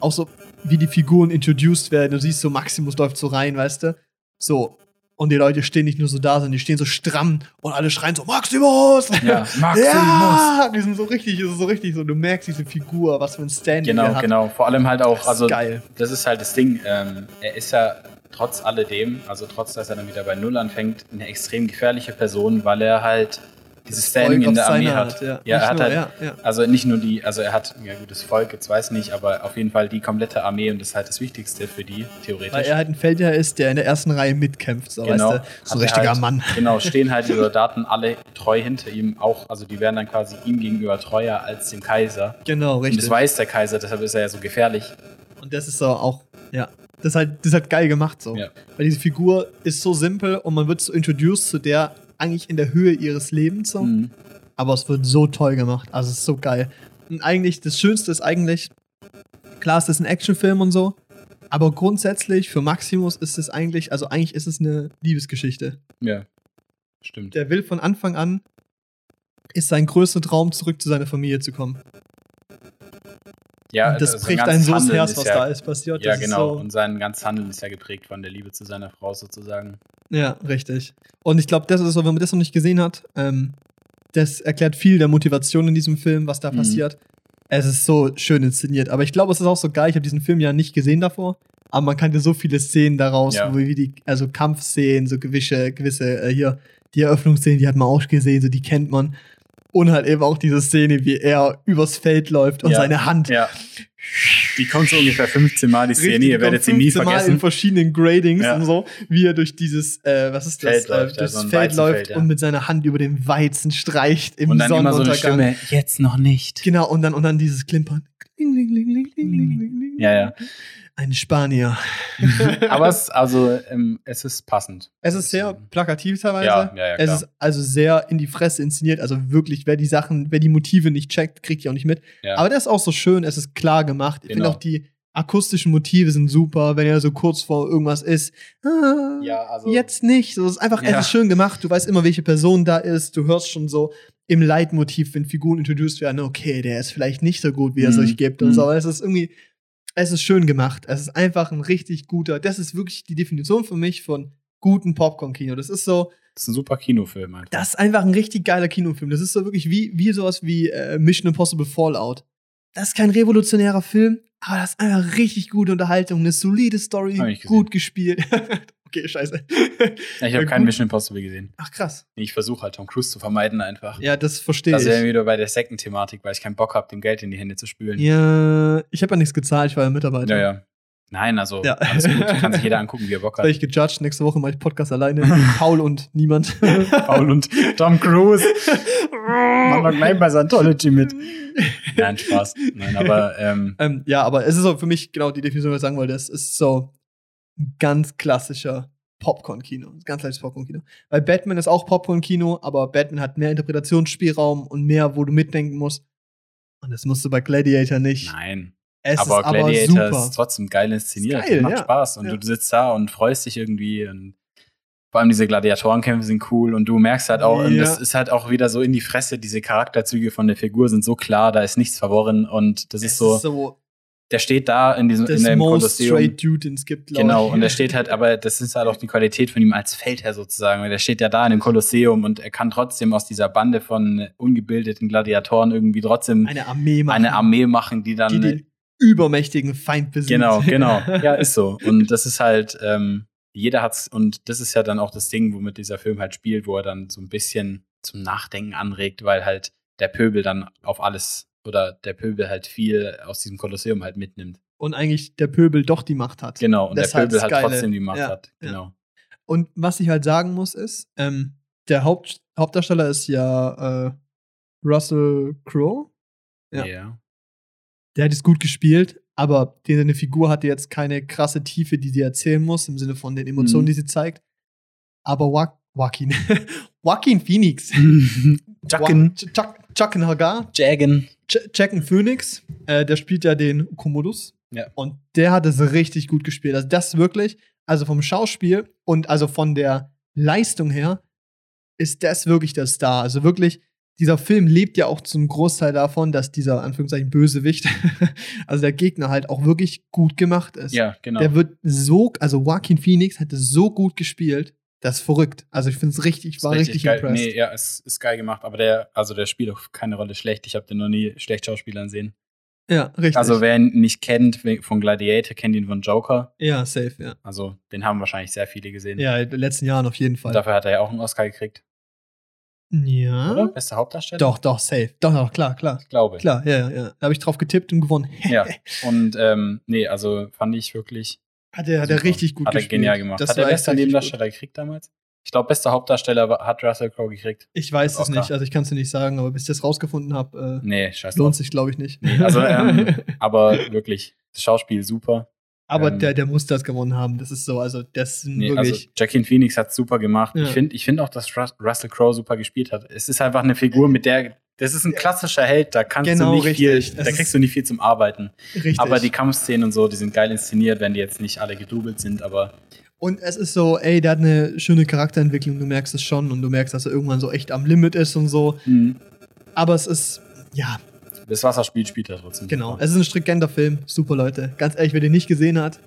auch so, wie die Figuren introduced werden. Du siehst so, Maximus läuft so rein, weißt du? So. Und die Leute stehen nicht nur so da, sondern die stehen so stramm und alle schreien so, Maximus! Ja, Maximus! Ja, die sind so richtig, das ist so richtig so, du merkst diese Figur, was für ein Standing Genau, er hat. genau. Vor allem halt auch, Das ist also geil. das ist halt das Ding. Ähm, er ist ja trotz alledem, also trotz, dass er dann wieder bei Null anfängt, eine extrem gefährliche Person, weil er halt dieses Standing in der Armee hat. Art, ja. ja er hat nur, halt, ja, ja. also nicht nur die, also er hat, ja gutes Volk, jetzt weiß nicht, aber auf jeden Fall die komplette Armee und das ist halt das Wichtigste für die, theoretisch. Weil er halt ein Feldherr ist, der in der ersten Reihe mitkämpft, so Genau. weißt du? So Hat ein er richtiger halt, Mann. Genau, stehen halt die Soldaten alle treu hinter ihm, auch, also die werden dann quasi ihm gegenüber treuer als dem Kaiser. Genau, Und richtig. das weiß der Kaiser, deshalb ist er ja so gefährlich. Und das ist so auch, ja, das ist halt, das ist halt geil gemacht so. Ja. Weil diese Figur ist so simpel und man wird so introduced zu der eigentlich in der Höhe ihres Lebens so. Mhm. Aber es wird so toll gemacht. Also es ist so geil. Und eigentlich, das Schönste ist eigentlich, klar, es ist ein Actionfilm und so, aber grundsätzlich für Maximus ist es eigentlich, also eigentlich ist es eine Liebesgeschichte. Ja, stimmt. Der will von Anfang an, ist sein größter Traum, zurück zu seiner Familie zu kommen. Ja, und das also bricht einen so das Herz, was ja, da ist passiert. Ja, genau. So, Und sein ganzes Handeln ist ja geprägt von der Liebe zu seiner Frau sozusagen. Ja, richtig. Und ich glaube, das ist so, wenn man das noch nicht gesehen hat, ähm, das erklärt viel der Motivation in diesem Film, was da Mhm. passiert. Es ist so schön inszeniert. Aber ich glaube, es ist auch so geil. Ich habe diesen Film ja nicht gesehen davor. Aber man kannte so viele Szenen daraus, Ja. wie die, also Kampfszenen, so gewisse, gewisse, äh, hier, die Eröffnungsszenen, die hat man auch gesehen, so die kennt man. Und halt eben auch diese Szene, wie er übers Feld läuft und Ja. seine Hand Ja. Die kommt so ungefähr 15 Mal, die Szene, ihr kommt werdet sie nie 15 Mal in vergessen. verschiedenen Gradings Ja. und so, wie er durch dieses, äh, was ist das, Feld läuft, äh, ja, durchs so ein Feld läuft ja. und mit seiner Hand über den Weizen streicht im Und dann immer so eine Sonnenuntergang. Stimme, jetzt noch nicht. Genau, und dann, und dann dieses Klimpern. Ling, ling, ling, ling, ling, ling, ling, ling. Ja, ja. Ein Spanier. Aber es, also, ähm, es ist passend. Es ist sehr plakativ teilweise. Ja, ja, ja, es klar. ist also sehr in die Fresse inszeniert. Also wirklich, wer die Sachen, wer die Motive nicht checkt, kriegt die auch nicht mit. Ja. Aber das ist auch so schön, es ist klar gemacht. Ich finde Genau. auch die akustischen Motive sind super, wenn er so kurz vor irgendwas ist. Ah, ja, also. Jetzt nicht. So, es ist einfach, Ja. es ist schön gemacht. Du weißt immer, welche Person da ist. Du hörst schon so im Leitmotiv, wenn Figuren introduced werden, okay, der ist vielleicht nicht so gut, wie er Mhm. sich gibt und Mhm. so. Aber es ist irgendwie, es ist schön gemacht. Es ist einfach ein richtig guter, das ist wirklich die Definition für mich von guten Popcorn-Kino. Das ist so, Das ist ein super Kinofilm einfach. das ist einfach ein richtig geiler Kinofilm. Das ist so wirklich wie, wie sowas wie äh, Mission Impossible Fallout. Das ist kein revolutionärer Film, aber das ist einfach richtig gute Unterhaltung, eine solide Story, gut gespielt. okay, scheiße. Ja, ich habe Ja, keinen. Mission Impossible gesehen. Ach krass. Ich versuche halt Tom Cruise zu vermeiden einfach. Ja, das verstehe Das ich. wäre wieder bei der Sekten-Thematik, weil ich keinen Bock habe, dem Geld in die Hände zu spülen. Ja, ich habe ja nichts gezahlt, ich war ja Mitarbeiter. ja. ja. Nein, also Ja. alles gut. Kann sich jeder angucken, wie er Bock hat. ich gejudged. Nächste Woche mache ich Podcast alleine. Paul und niemand. Paul und Tom Cruise machen doch gleich bei Scientology mit. Nein, Spaß. Nein, aber ähm, ähm, ja, aber es ist so für mich genau die Definition, was ich sagen wollte. Es ist so ein ganz klassischer Popcorn-Kino. Ein Ganz leichtes Popcorn-Kino. Weil Batman ist auch Popcorn-Kino, aber Batman hat mehr Interpretationsspielraum und mehr, wo du mitdenken musst. Und das musst du bei Gladiator nicht. nein. Es aber ist aber Gladiator super. ist trotzdem geil inszeniert. Ist geil, macht ja. Spaß. Und Ja. du sitzt da und freust dich irgendwie. Und vor allem diese Gladiatorenkämpfe sind cool. Und du merkst halt auch, und Ja. das ist halt auch wieder so in die Fresse, diese Charakterzüge von der Figur sind so klar, da ist nichts verworren. Und das Es ist so, so der steht da in diesem in das dem most Kolosseum. straight Dude, den es gibt, glaub Genau, ich. und er steht halt, aber das ist halt auch die Qualität von ihm als Feldherr sozusagen. weil Der steht ja da in dem Kolosseum und er kann trotzdem aus dieser Bande von ungebildeten Gladiatoren irgendwie trotzdem eine Armee machen. eine Armee machen, die dann. die den übermächtigen Feind besiegt. genau, genau. Ja, ist so. Und das ist halt, ähm, jeder hat's, und das ist ja dann auch das Ding, womit dieser Film halt spielt, wo er dann so ein bisschen zum Nachdenken anregt, weil halt der Pöbel dann auf alles oder der Pöbel halt viel aus diesem Kolosseum halt mitnimmt. Und eigentlich der Pöbel doch die Macht hat. Genau, und Das der halt Pöbel halt trotzdem die Macht Ja, hat. ja. Genau. Und was ich halt sagen muss, ist, ähm, der Haupt Hauptdarsteller ist ja äh, Russell Crowe. Ja. ja. Der hat es gut gespielt, aber die- seine Figur hatte jetzt keine krasse Tiefe, die sie erzählen muss, im Sinne von den Emotionen, Mhm. die sie zeigt. Aber Wa Joaquin, Joaquin Phoenix, Jacken. Wa- Chuck, Chucken Hagar, Jagen. Ch Jacken Phoenix, äh, der spielt ja den Commodus. Ja. Und der hat es richtig gut gespielt. Also das wirklich, also vom Schauspiel und also von der Leistung her, ist das wirklich der Star. Also wirklich, dieser Film lebt ja auch zum Großteil davon, dass dieser Anführungszeichen Bösewicht, also der Gegner halt auch wirklich gut gemacht ist. Ja, genau. Der wird so, also Joaquin Phoenix hat es so gut gespielt, das ist verrückt. Also ich finde es richtig, war richtig, geil. impressed. Nee, ja, es ist geil gemacht, aber der, also der spielt auch keine Rolle schlecht. Ich habe den noch nie schlecht Schauspielern sehen. Ja, richtig. Also wer ihn nicht kennt von Gladiator, kennt ihn von Joker. ja, safe, ja. Also den haben wahrscheinlich sehr viele gesehen. Ja, in den letzten Jahren auf jeden Und Fall. dafür hat er ja auch einen Oscar gekriegt, Ja. oder? Bester Hauptdarsteller? Doch, doch, safe. Doch, doch, klar, klar. Ich glaube. Klar, ja, ja, ja. Da habe ich drauf getippt und gewonnen. Ja. Und ähm, nee, also fand ich wirklich. Hat er, hat er richtig gut Hat er gespielt. genial gemacht. Das hat er bester Nebendarsteller gekriegt damals? Ich glaube, bester Hauptdarsteller hat Russell Crowe gekriegt. gut. Ich weiß es nicht, also ich kann es dir nicht sagen, aber bis ich das rausgefunden habe, äh, Nee, scheiße. lohnt sich, glaube ich, nicht. Also, ähm, aber wirklich, das Schauspiel super. aber ähm, der, der muss das gewonnen haben. Das ist so, also das sind Nee, also wirklich. Jacqueline Phoenix hat super gemacht. Ja. Ich finde ich find auch, dass Rus- Russell Crowe super gespielt hat. Es ist einfach eine Figur, mit der. Das ist ein klassischer Held, da kannst Genau, du nicht richtig. viel, da kriegst du nicht viel zum Arbeiten. richtig. Aber die Kampfszenen und so, die sind geil inszeniert, wenn die jetzt nicht alle gedoubelt sind, aber und es ist so, ey, der hat eine schöne Charakterentwicklung, du merkst es schon und du merkst, dass er irgendwann so echt am Limit ist und so. mh, Aber es ist, ja, das Wasserspiel spielt er trotzdem. genau. super. Es ist ein stringenter Film. Super, Leute. Ganz ehrlich, wer den nicht gesehen hat,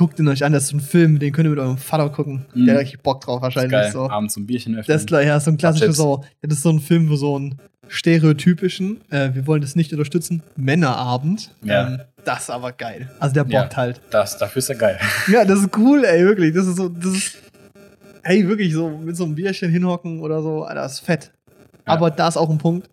guckt ihn euch an. Das ist ein Film, den könnt ihr mit eurem Vater gucken. Mhm. Der hat richtig Bock drauf, Das ist wahrscheinlich. geil. So. Abends so ein Bierchen öffnen. Das ist ja, so ein klassisches Chips. so. Das ist so ein Film, wo so ein stereotypischen, äh, wir wollen das nicht unterstützen, Männerabend. Ja. Ähm, das ist aber geil. Also der Ja. bockt halt. das, dafür ist er geil. Ja, das ist cool, ey, wirklich. Das ist so, das ist, ey, wirklich so mit so einem Bierchen hinhocken oder so, Alter, das ist fett. Ja. Aber da ist auch ein Punkt,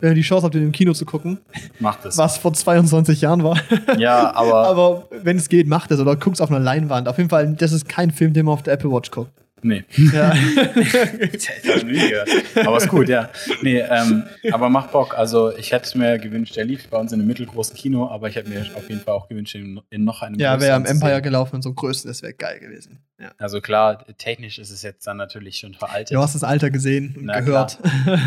wenn ihr die Chance habt, den im Kino zu gucken, Macht es. was vor 22 Jahren war. Ja, aber, Aber wenn es geht, macht es oder guckt auf einer Leinwand. Auf jeden Fall, das ist kein Film, den man auf der Apple Watch guckt. Nee. Ja. Aber ist gut, ja. Nee, ähm, aber macht Bock. Also ich hätte mir gewünscht, der lief bei uns in einem mittelgroßen Kino, aber ich hätte mir auf jeden Fall auch gewünscht, in, in noch einem ja, wäre am Empire gelaufen und so größten, das wäre geil gewesen. Ja. Also klar, technisch ist es jetzt dann natürlich schon veraltet. Du hast das Alter gesehen und Na, gehört.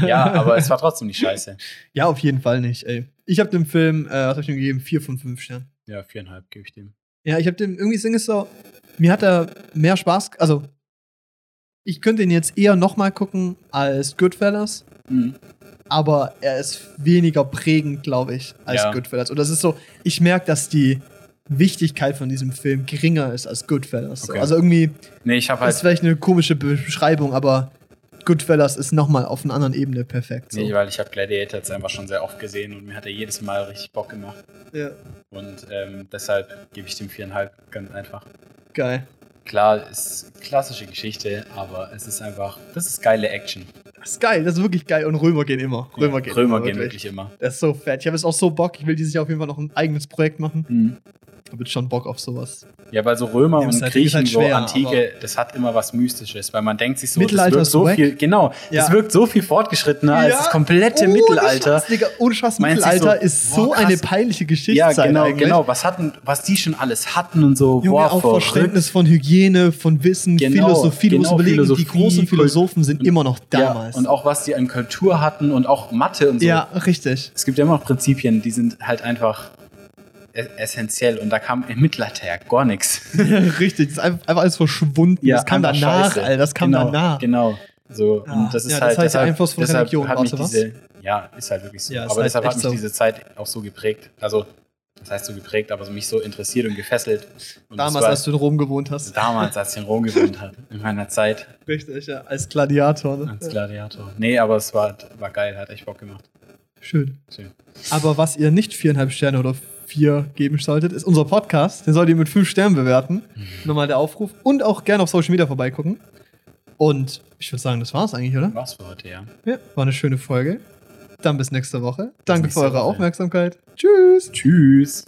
Ja, aber es war trotzdem nicht scheiße. ja, auf jeden Fall nicht, ey. Ich habe dem Film, äh, was habe ich ihm gegeben? Vier von fünf Sternen. Ja, viereinhalb gebe ich dem. Ja, ich habe dem irgendwie Sing es so, mir hat er mehr Spaß, also ich könnte ihn jetzt eher nochmal gucken als Goodfellas, Mhm. aber er ist weniger prägend, glaube ich, als Ja. Goodfellas. Und das ist so, ich merke, dass die Wichtigkeit von diesem Film geringer ist als Goodfellas. Okay. Also irgendwie Nee, ich habe das ist halt. vielleicht eine komische Beschreibung, aber Goodfellas ist nochmal auf einer anderen Ebene perfekt. So. Nee, weil ich habe Gladiator jetzt einfach schon sehr oft gesehen und mir hat er jedes Mal richtig Bock gemacht. Ja. Und ähm, deshalb gebe ich dem viereinhalb ganz einfach. Geil. Klar, ist klassische Geschichte, aber es ist einfach, das ist geile Action. Das ist geil, das ist wirklich geil. Und Römer gehen immer. Römer gehen Römer immer, gehen wirklich immer. Das ist so fett. Ich habe jetzt auch so Bock. Ich will dieses Jahr auf jeden Fall noch ein eigenes Projekt machen. Mhm. Ich habe jetzt schon Bock auf sowas. Ja, weil so Römer Ja, und halt- Griechen, halt so schwer, Antike, das hat immer was Mystisches, weil man denkt sich so, Mittelalter das wirkt so viel, genau, Ja. es wirkt so viel fortgeschrittener als das komplette Ohne Mittelalter. Scheiß, Digga, ohne sich Mittelalter so, ist boah, so krass. eine peinliche Ja, Geschichtszeit genau, eigentlich. genau, was hatten, was die schon alles hatten und so, Junge, boah, auch verrückt. Verständnis von Hygiene, von Wissen, Genau, Philosophie. Du musst genau, überlegen, die großen Philosophen sind immer noch damals. Ja, und auch was die an Kultur hatten und auch Mathe und so. ja, richtig. Es gibt ja immer noch Prinzipien, die sind halt einfach essentiell und da kam im Mittelalter ja gar nichts. richtig. Das ist einfach, einfach alles verschwunden. das kam danach. Alter. Das kam genau, danach. Genau. So, Ja. und das ist Ja, das halt heißt, der deshalb, Einfluss von deshalb Religion, hat mich was? diese, ja, ist halt wirklich so. Ja, aber halt deshalb hat mich so. diese Zeit auch so geprägt. Also, das heißt so geprägt, aber so mich so interessiert und gefesselt. Und das Damals, war als du in Rom gewohnt hast. damals, als ich in Rom gewohnt habe, in meiner Zeit Richtig, ja. Als Gladiator. Ne? als Gladiator. Nee, aber es war, war geil, hat echt Bock gemacht. Schön. Schön. Aber was ihr nicht viereinhalb Sterne oder vier geben solltet, ist unser Podcast. Den solltet ihr mit fünf Sternen bewerten. Mhm. Nochmal der Aufruf. Und auch gerne auf Social Media vorbeigucken. Und ich würde sagen, das war's eigentlich, oder? War's für heute, ja. Ja, war eine schöne Folge. Dann bis nächste Woche. Danke nächste für eure Woche. Aufmerksamkeit. Tschüss. Tschüss.